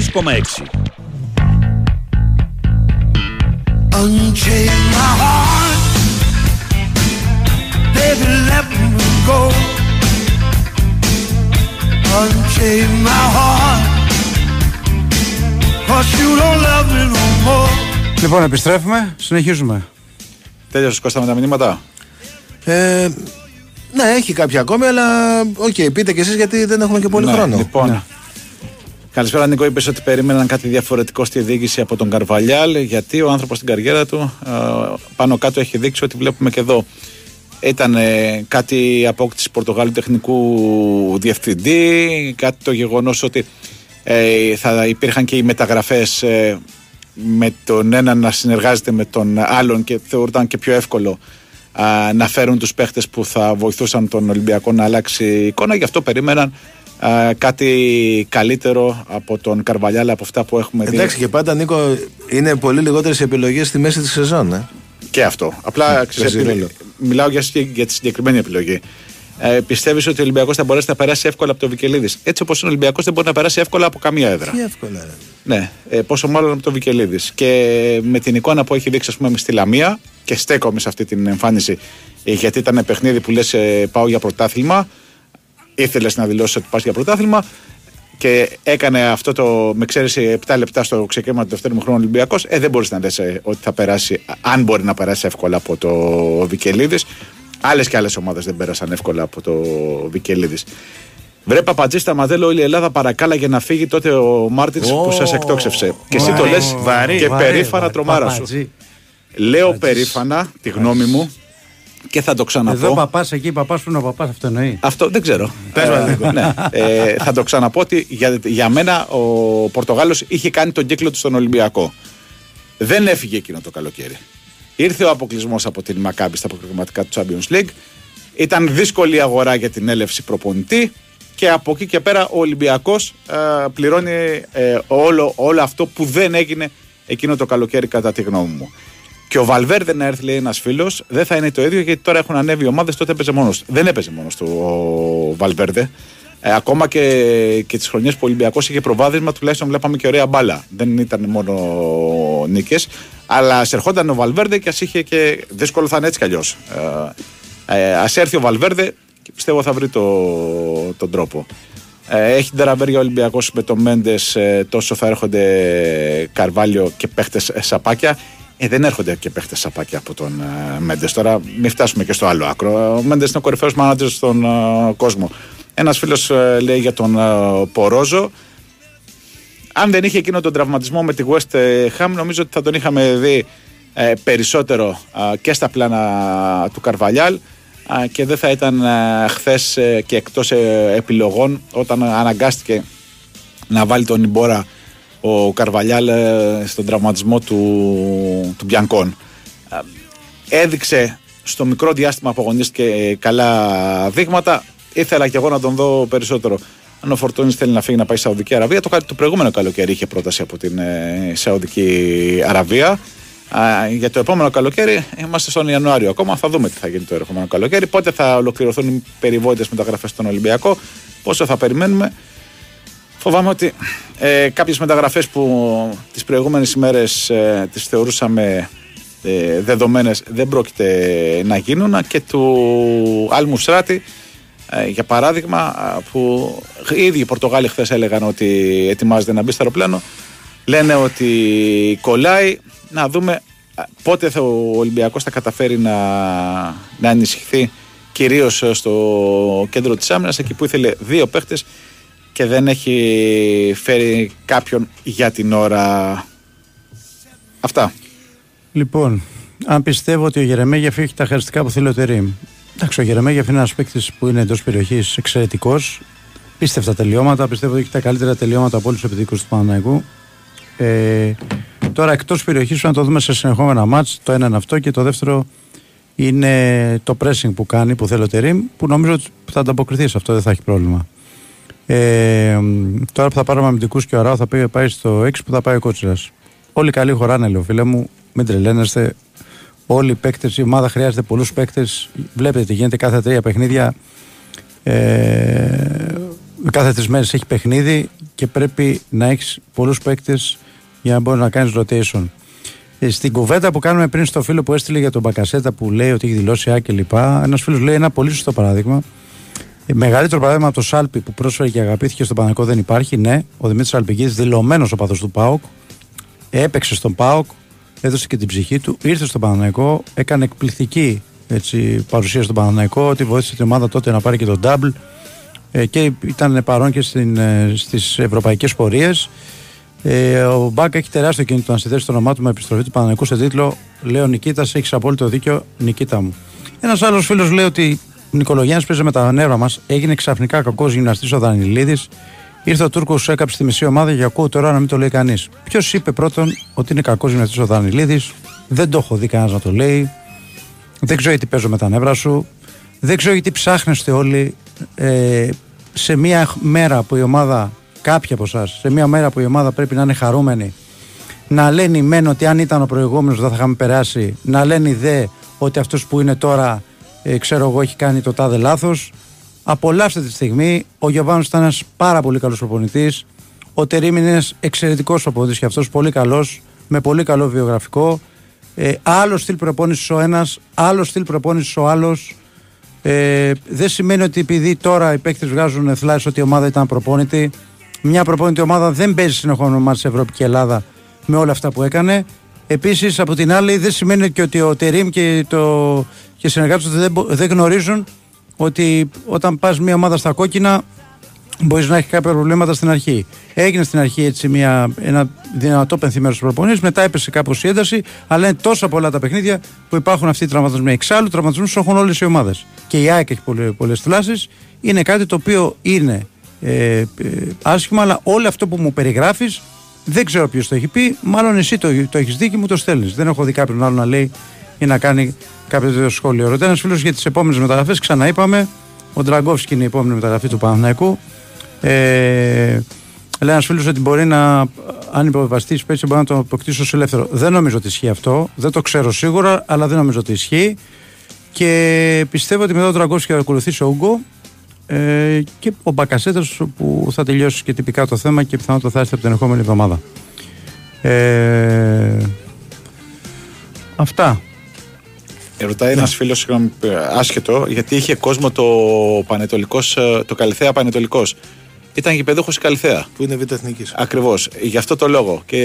94,6. Unchain my heart, baby, let me go. Unchain my heart, cause you don't love me no more. Λοιπόν, επιστρέφουμε, συνεχίζουμε. Τέλειωσε Κώστα με τα μηνύματα. Ε, ναι, έχει κάποια ακόμη, αλλά OK, okay, πείτε κι εσείς γιατί δεν έχουμε και πολύ ναι, χρόνο. Λοιπόν, ναι. Καλησπέρα Νίκο, είπες ότι περίμεναν κάτι διαφορετικό στη διοίκηση από τον Καρβαλιάλ γιατί ο άνθρωπος στην καριέρα του ε, πάνω κάτω έχει δείξει ότι βλέπουμε και εδώ. Ήταν ε, κάτι απόκτηση Πορτογάλου τεχνικού διευθυντή, κάτι το γεγονός ότι ε, θα υπήρχαν και οι μεταγραφές ε, με τον ένα να συνεργάζεται με τον άλλον και θεωρούνταν και πιο εύκολο να φέρουν τους παίχτες που θα βοηθούσαν τον Ολυμπιακό να αλλάξει εικόνα. Γι' αυτό περίμεναν κάτι καλύτερο από τον Καρβαλιάλα από αυτά που έχουμε δει. Εντάξει και πάντα Νίκο είναι πολύ λιγότερες επιλογές στη μέση της σεζόν. Ε; Και αυτό. Απλά ναι, μιλάω για, για τη συγκεκριμένη επιλογή. Ε, Πιστεύεις ότι ο Ολυμπιακός θα μπορέσει να περάσει εύκολα από το Βικελίδης; Έτσι όπως είναι ο Ολυμπιακός δεν μπορεί να περάσει εύκολα από καμία έδρα. Τι εύκολα. Ναι, ε, πόσο μάλλον από το Βικελίδης. Και με την εικόνα που έχει δείξει, ας πούμε, στη Λαμία και στέκομαι σε αυτή την εμφάνιση, ε, γιατί ήταν παιχνίδι που λες: ε, Πάω για πρωτάθλημα. Ήθελες να δηλώσεις ότι πας για πρωτάθλημα και έκανε αυτό το με ξέρει 7 λεπτά στο ξεκίνημα του δεύτερου χρόνου Ολυμπιακός, ε, δεν μπορείς να λες ότι θα περάσει, αν μπορεί να περάσει εύκολα από το Βικελίδης. Άλλες και άλλες ομάδες δεν πέρασαν εύκολα από το Βικελίδης. Βρε Παπατζή στα μαδέλο όλη η Ελλάδα παρακάλα για να φύγει τότε ο Μάρτινς oh, που σας εκτόξευσε. Και εσύ το λες και βαρύ, περήφανα τρομάρα σου. Λέω περήφανα τη γνώμη μου και θα το ξαναπώ. Εδώ παπάς, εκεί παπάς που είναι ο παπάς, αυτό εννοεί. Αυτό δεν ξέρω. ε, ναι. ε, θα το ξαναπώ ότι για, για μένα ο Πορτογάλος είχε κάνει τον κύκλο του στον Ολυμπιακό. Δεν έφυγε εκείνο το καλοκαίρι. Ήρθε ο αποκλεισμός από την Μακάμπη στα προκριματικά του Champions League. Ήταν δύσκολη αγορά για την έλευση προπονητή και από εκεί και πέρα ο Ολυμπιακός ε, πληρώνει ε, όλο, όλο αυτό που δεν έγινε εκείνο το καλοκαίρι, κατά τη γνώμη μου. Και ο Βαλβέρδε να έρθει, λέει ένας φίλος, δεν θα είναι το ίδιο γιατί τώρα έχουν ανέβει ομάδες, τότε έπαιζε μόνος Δεν έπαιζε μόνος του ο Βαλβέρδε. Ε, ακόμα και, και τις χρονιές που ο Ολυμπιακός είχε προβάδισμα, τουλάχιστον βλέπαμε και ωραία μπάλα. Δεν ήταν μόνο νίκες. Αλλά σε ερχόταν ο Βαλβέρδε και ας είχε και. Δύσκολο θα είναι έτσι κι αλλιώς. Ε, ε, ας έρθει ο Βαλβέρδε και πιστεύω θα βρει το, τον τρόπο. Ε, έχει τεραβέρια ο Ολυμπιακός με το Μέντες, ε, τόσο θα έρχονται Καρβάλιο και παίχτες σαπάκια. Ε, δεν έρχονται και παίχτες σαπάκια από τον ε, Μέντες. Τώρα, μην φτάσουμε και στο άλλο άκρο. Ο Μέντες είναι ο κορυφαίος μάνατζερ στον ε, κόσμο. Ένας φίλος ε, λέει για τον ε, Πορόζο. Αν δεν είχε εκείνο τον τραυματισμό με τη West Ham, νομίζω ότι θα τον είχαμε δει ε, περισσότερο και στα πλάνα του Καρβαλιάλ και δεν θα ήταν χθες και εκτός επιλογών όταν αναγκάστηκε να βάλει τον Ιμπόρα ο Καρβαλιάλ στον τραυματισμό του, του Μπιανκόν. Έδειξε στο μικρό διάστημα που αγωνίστηκε καλά δείγματα ήθελα και εγώ να τον δω περισσότερο. Αν ο Φορτούνης θέλει να φύγει να πάει στη Σαουδική Αραβία, το, το προηγούμενο καλοκαίρι είχε πρόταση από την ε, Σαουδική Αραβία. Α, για το επόμενο καλοκαίρι είμαστε στον Ιανουάριο ακόμα. Θα δούμε τι θα γίνει το επόμενο καλοκαίρι. Πότε θα ολοκληρωθούν οι περιβόητες μεταγραφές στον Ολυμπιακό, πόσο θα περιμένουμε. Φοβάμαι ότι ε, κάποιες μεταγραφές που τις προηγούμενες ημέρες ε, τις θεωρούσαμε ε, δεδομένες δεν πρόκειται να γίνουν και του Άλμου Σράτη ε, για παράδειγμα, που οι ίδιοι οι Πορτογάλοι χθες έλεγαν ότι ετοιμάζεται να μπει στο αεροπλάνο, λένε ότι κολλάει. Να δούμε πότε θα ο Ολυμπιακός θα καταφέρει να, να ενισχυθεί κυρίως στο κέντρο της άμυνας εκεί που ήθελε δύο παίχτες και δεν έχει φέρει κάποιον για την ώρα αυτά λοιπόν αν πιστεύω ότι ο Γερεμέγεφ έχει τα χαριστικά που θέλει ο Τερίμ Εντάξει, ο Γερεμέγεφ είναι ένας παίκτης που είναι εντός περιοχής εξαιρετικός. Πίστευτα τελειώματα. Πιστεύω ότι έχει τα καλύτερα τελειώματα από όλους τους επιθετικούς του Παναναϊκού. Ε, τώρα εκτός περιοχής να το δούμε σε συνεχόμενα μάτς. Το ένα είναι αυτό και το δεύτερο είναι το pressing που κάνει, που θέλει ο Τερήμ, που νομίζω ότι θα ανταποκριθεί σε αυτό, δεν θα έχει πρόβλημα. Ε, τώρα που θα πάρουμε αμυντικούς και ο Αράου θα πάει στο 6 που θα πάει ο Κότσιρας. Όλοι καλοί χωράνε, λέω φίλε μου, μην τρελαίνεστε. Όλοι οι παίκτες, η ομάδα χρειάζεται πολλούς παίκτες. Βλέπετε τι γίνεται κάθε τρία παιχνίδια. Ε, κάθε τρεις μέρες έχει παιχνίδι και πρέπει να έχεις πολλούς παίκτες για να μπορείς να κάνεις rotation. Ε, στην κουβέντα που κάνουμε πριν στο φίλο που έστειλε για τον Μπακασέτα που λέει ότι έχει δηλώσει Α και λοιπά, ένας φίλος λέει ένα πολύ σωστό παράδειγμα. Ε, μεγαλύτερο παράδειγμα από το Σάλπι που πρόσφερε και αγαπήθηκε στον Παναγικό δεν υπάρχει. Ναι, ο Δημήτρης Αλπική, δηλωμένος ο παδός του Πάοκ, έπαιξε στον Πάοκ, έδωσε και την ψυχή του, ήρθε στο Παναναϊκό, έκανε εκπληκτική έτσι, παρουσία στον Παναναϊκό, ότι βοήθησε την ομάδα τότε να πάρει και τον double. ε, και ήταν παρόν και στην, ε, στις ευρωπαϊκές πορείες. Ε, ο Μπάκα έχει τεράστιο κίνητο να συνδέσει το όνομά του με επιστροφή του Παναγικού σε τίτλο Λέω Νικήτας, έχεις απόλυτο δίκιο, Νικήτα μου. Ένας άλλος φίλος λέει ότι ο Νικολογιάννης παίζει με τα νεύρα μας, έγινε ξαφνικά κακός γυμναστής ο Δανιλίδης. Ήρθε ο Τούρκος, σου έκαψε τη μισή ομάδα και ακούω τώρα να μην το λέει κανείς. Ποιος είπε πρώτον ότι είναι κακός γυμναστής ο Δανιλίδης, δεν το έχω δει κανένας να το λέει. Δεν ξέρω γιατί παίζω με τα νεύρα σου. Δεν ξέρω γιατί ψάχνεστε όλοι ε, σε μια μέρα που η ομάδα, κάποια από εσάς, σε μια μέρα που η ομάδα πρέπει να είναι χαρούμενη, να λένε μεν ότι αν ήταν ο προηγούμενος δεν θα είχαμε περάσει, να λένε δε ότι αυτός που είναι τώρα, ε, ξέρω εγώ, έχει κάνει το τάδε λάθος. Απολαύστε τη στιγμή. Ο Γιωβάνος ήταν ένας πάρα πολύ καλός προπονητής. Ο Τερήμ είναι ένας εξαιρετικός προπονητής και αυτός πολύ καλός, με πολύ καλό βιογραφικό. Ε, άλλο στυλ προπόνησης ο ένας, άλλο στυλ προπόνησης ο άλλος. Ε, δεν σημαίνει ότι επειδή τώρα οι παίκτες βγάζουν θλάσει ότι η ομάδα ήταν προπόνητη. Μια προπόνητη ομάδα δεν παίζει συνεχόμενο μάτι σε Ευρώπη και Ελλάδα με όλα αυτά που έκανε. Επίσης, από την άλλη, δεν σημαίνει και ότι ο Τερήμ και, το, και οι συνεργάτες του δεν, δεν γνωρίζουν ότι όταν πας μια ομάδα στα κόκκινα μπορείς να έχεις κάποια προβλήματα στην αρχή. Έγινε στην αρχή έτσι μια, ένα δυνατό πενθυμένος στους προπονεί, μετά έπεσε κάπως η ένταση, αλλά είναι τόσα πολλά τα παιχνίδια που υπάρχουν αυτοί οι τραυματισμοί. Εξάλλου, τραυματισμούς έχουν όλες οι ομάδες. Και η ΑΕΚ έχει πολλές θλάσεις. Είναι κάτι το οποίο είναι ε, ε, άσχημα, αλλά όλο αυτό που μου περιγράφεις δεν ξέρω ποιος το έχει πει. Μάλλον εσύ το, το έχεις δει και μου το στέλνεις. Δεν έχω δει κάποιον άλλο να λέει ή να κάνει κάποιος τέτοιο σχόλιο. Ρωτάει ένας φίλος για τις επόμενες μεταγραφές. Ξαναείπαμε. Ο Ντραγκόφσκι είναι η επόμενη μεταγραφή του Παναθηναϊκού. Ε, λέει ένας φίλος ότι μπορεί να, αν υποβιβαστείς η μπορεί να το αποκτήσει ως ελεύθερο. Δεν νομίζω ότι ισχύει αυτό. Δεν το ξέρω σίγουρα, αλλά δεν νομίζω ότι ισχύει. Και πιστεύω ότι μετά τον Τραγκόφσκι θα ακολουθήσει ο Ούγκο ε, και ο Μπακασέτας που θα τελειώσει και τυπικά το θέμα και πιθανότατα θα έρθει από την ερχόμενη εβδομάδα. Ε, αυτά. Ε, ρωτάει ένας ναι. φίλο άσχετο γιατί είχε κόσμο το Πανετολικός, ε, το Καλυθέα Πανετολικός. Ήταν γηπεδούχος η Καλυθέα. Που είναι β' εθνικής. Ακριβώς. Γι' αυτό το λόγο και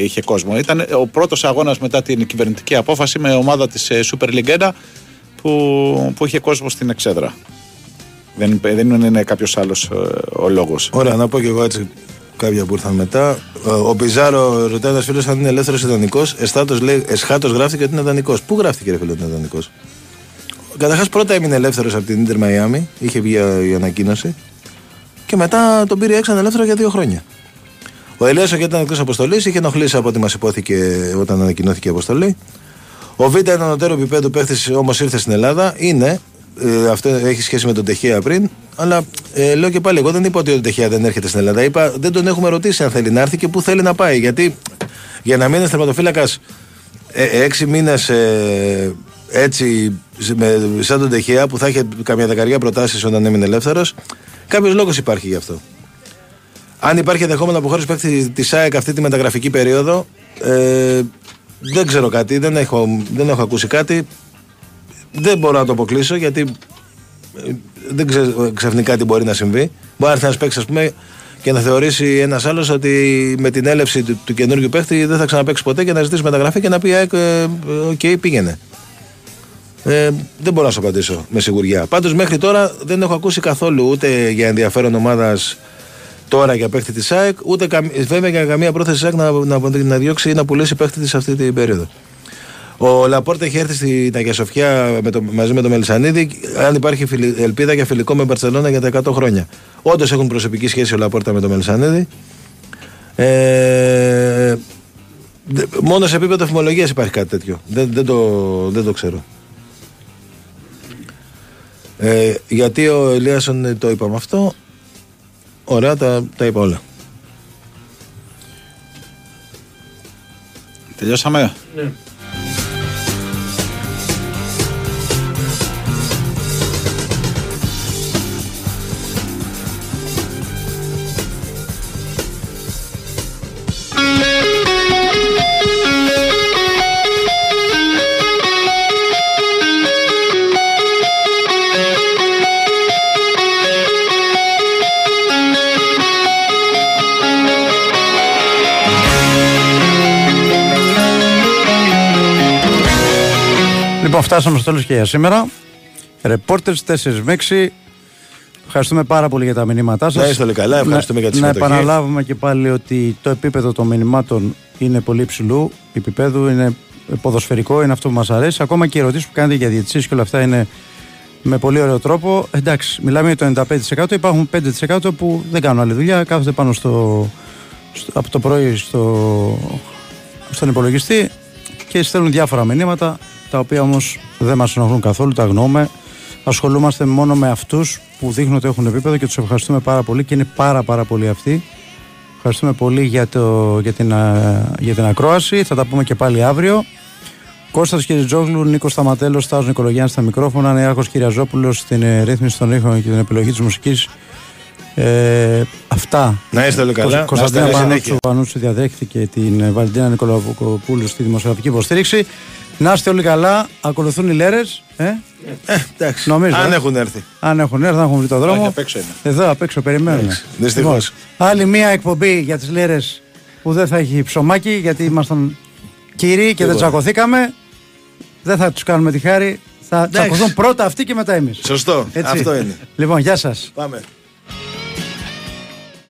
είχε κόσμο. Ήταν ο πρώτος αγώνας μετά την κυβερνητική απόφαση με ομάδα της Super League 1 που, που είχε κόσμο στην Εξέδρα. Δεν, δεν είναι κάποιος άλλος ε, ο λόγος. Ωραία, να πω και εγώ έτσι κάποια που ήρθαν μετά. Ο Πιζάρο ρωτάει ένας φίλος αν είναι ελεύθερος ιδανικό. Εσχάτω γράφτηκε ότι είναι ιδανικό. Πού γράφτηκε, ρε φίλο, ότι είναι ιδανικό. Καταρχάς πρώτα έμεινε ελεύθερος από την Ιντερ Μαϊάμι. Είχε βγει η ανακοίνωση. Και μετά τον πήρε έξω ελεύθερο για δύο χρόνια. Ο Ελέο ήταν εκτός αποστολής, είχε ενοχλήσει από ό,τι μας υπόθηκε όταν ανακοινώθηκε η αποστολή. Ο Β ήταν ο τέρο επίπεδου παίχτη, όμως ήρθε στην Ελλάδα. Είναι, ε, αυτό έχει σχέση με τον Τεχέα πριν. Αλλά ε, λέω και πάλι, εγώ δεν είπα ότι ο Τεχέα δεν έρχεται στην Ελλάδα. Είπα δεν τον έχουμε ρωτήσει αν θέλει να έρθει και πού θέλει να πάει. Γιατί για να μείνει θερματοφύλακα ε, έξι μήνες ε, έτσι, με, σαν τον Ντε Χέα που θα είχε καμιά δεκαριά προτάσεις όταν έμεινε ελεύθερος, κάποιος λόγος υπάρχει γι' αυτό. Αν υπάρχει ενδεχόμενο αποχώρηση παίκτη της ΑΕΚ αυτή τη μεταγραφική περίοδο, ε, δεν ξέρω κάτι, δεν έχω, δεν έχω ακούσει κάτι. Δεν μπορώ να το αποκλείσω γιατί ε, δεν ξέρω ξαφνικά τι μπορεί να συμβεί. Μπορεί να έρθει ένας παίκτης, ας πούμε, και να θεωρήσει ένας άλλος ότι με την έλευση του, του καινούργιου παίχτη δεν θα ξαναπαίξει ποτέ και να ζητήσει μεταγραφή και να πει: Οκ, okay, πήγαινε. Ε, δεν μπορώ να σου απαντήσω με σιγουριά. Πάντως μέχρι τώρα δεν έχω ακούσει καθόλου ούτε για ενδιαφέρον ομάδας τώρα για παίχτη της ΑΕΚ, ούτε βέβαια για καμία πρόθεση της ΑΕΚ να, να, να διώξει ή να πουλήσει παίχτη της αυτή την περίοδο. Ο Λαπόρτα έχει έρθει στην Αγία Σοφιά με το, μαζί με τον Μελισανίδη. Αν υπάρχει ελπίδα για φιλικό με Μπαρσελόνα για τα 100 χρόνια. Όντως έχουν προσωπική σχέση ο Λαπόρτα με τον Μελισανίδη. Ε, μόνο σε επίπεδο εφημολογία υπάρχει κάτι τέτοιο. Δεν, δεν, το, δεν το ξέρω. Ε, γιατί ο Ελίασον το είπαμε αυτό. Ωραία, τα, τα είπα όλα. Τελειώσαμε; Ναι. Φτάσαμε στο τέλος και για σήμερα. Ρεπόρτερ 4 με 6. Ευχαριστούμε πάρα πολύ για τα μηνύματά σας. Να είστε όλοι καλά, ευχαριστούμε για τη Να συμμετοχή. επαναλάβουμε και πάλι ότι το επίπεδο των μηνυμάτων είναι πολύ υψηλού. Επίπεδο είναι ποδοσφαιρικό, είναι αυτό που μας αρέσει. Ακόμα και οι ερωτήσεις που κάνετε για διαιτησίες και όλα αυτά είναι με πολύ ωραίο τρόπο. Εντάξει, μιλάμε για το 95%. Υπάρχουν 5% που δεν κάνουν άλλη δουλειά. Κάθονται πάνω στο, στο, από το πρωί στο, στον υπολογιστή και στέλνουν διάφορα μηνύματα τα οποία όμως δεν μας ενοχλούν καθόλου, τα αγνοούμε. Ασχολούμαστε μόνο με αυτούς που δείχνουν ότι έχουν επίπεδο και τους ευχαριστούμε πάρα πολύ και είναι πάρα πάρα πολύ αυτοί. Ευχαριστούμε πολύ για, το, για, την, α, για την ακρόαση. Θα τα πούμε και πάλι αύριο. Κώστας Κυριζόγλου, Νίκος Σταματέλος, Στάζος Νικολογιάννης στα μικρόφωνα, Νεάρχος Κυριαζόπουλος στην ε, ρύθμιση των ήχων και την επιλογή της μουσικής. Ε, αυτά. Να είστε όλοι καλά. Κωνσταντίνα Να είστε Πανούτσου, συνέχεια. Πανούτσου διαδέχθηκε την ε, Βαλεντίνα Νικολαπούλου στη δημοσιογραφική υποστήριξη. Να είστε όλοι καλά. Ακολουθούν οι λέρες. Ε; Εντάξει. Νομίζω, Αν ε; έχουν έρθει. Αν έχουν έρθει, αν έχουν βρει το δρόμο. Όχι, απ' έξω είναι. Εδώ απ' έξω περιμένουμε. Εντάξει, δυστυχώς. άλλη μία εκπομπή για τις λέρες που δεν θα έχει ψωμάκι γιατί ήμασταν κύριοι και δεν Τίποτα. τσακωθήκαμε. Δεν θα τους κάνουμε τη χάρη. Θα Εντάξει. τσακωθούν πρώτα αυτοί και μετά εμείς. Σωστό. Αυτό είναι. Λοιπόν, γεια σας. Πάμε.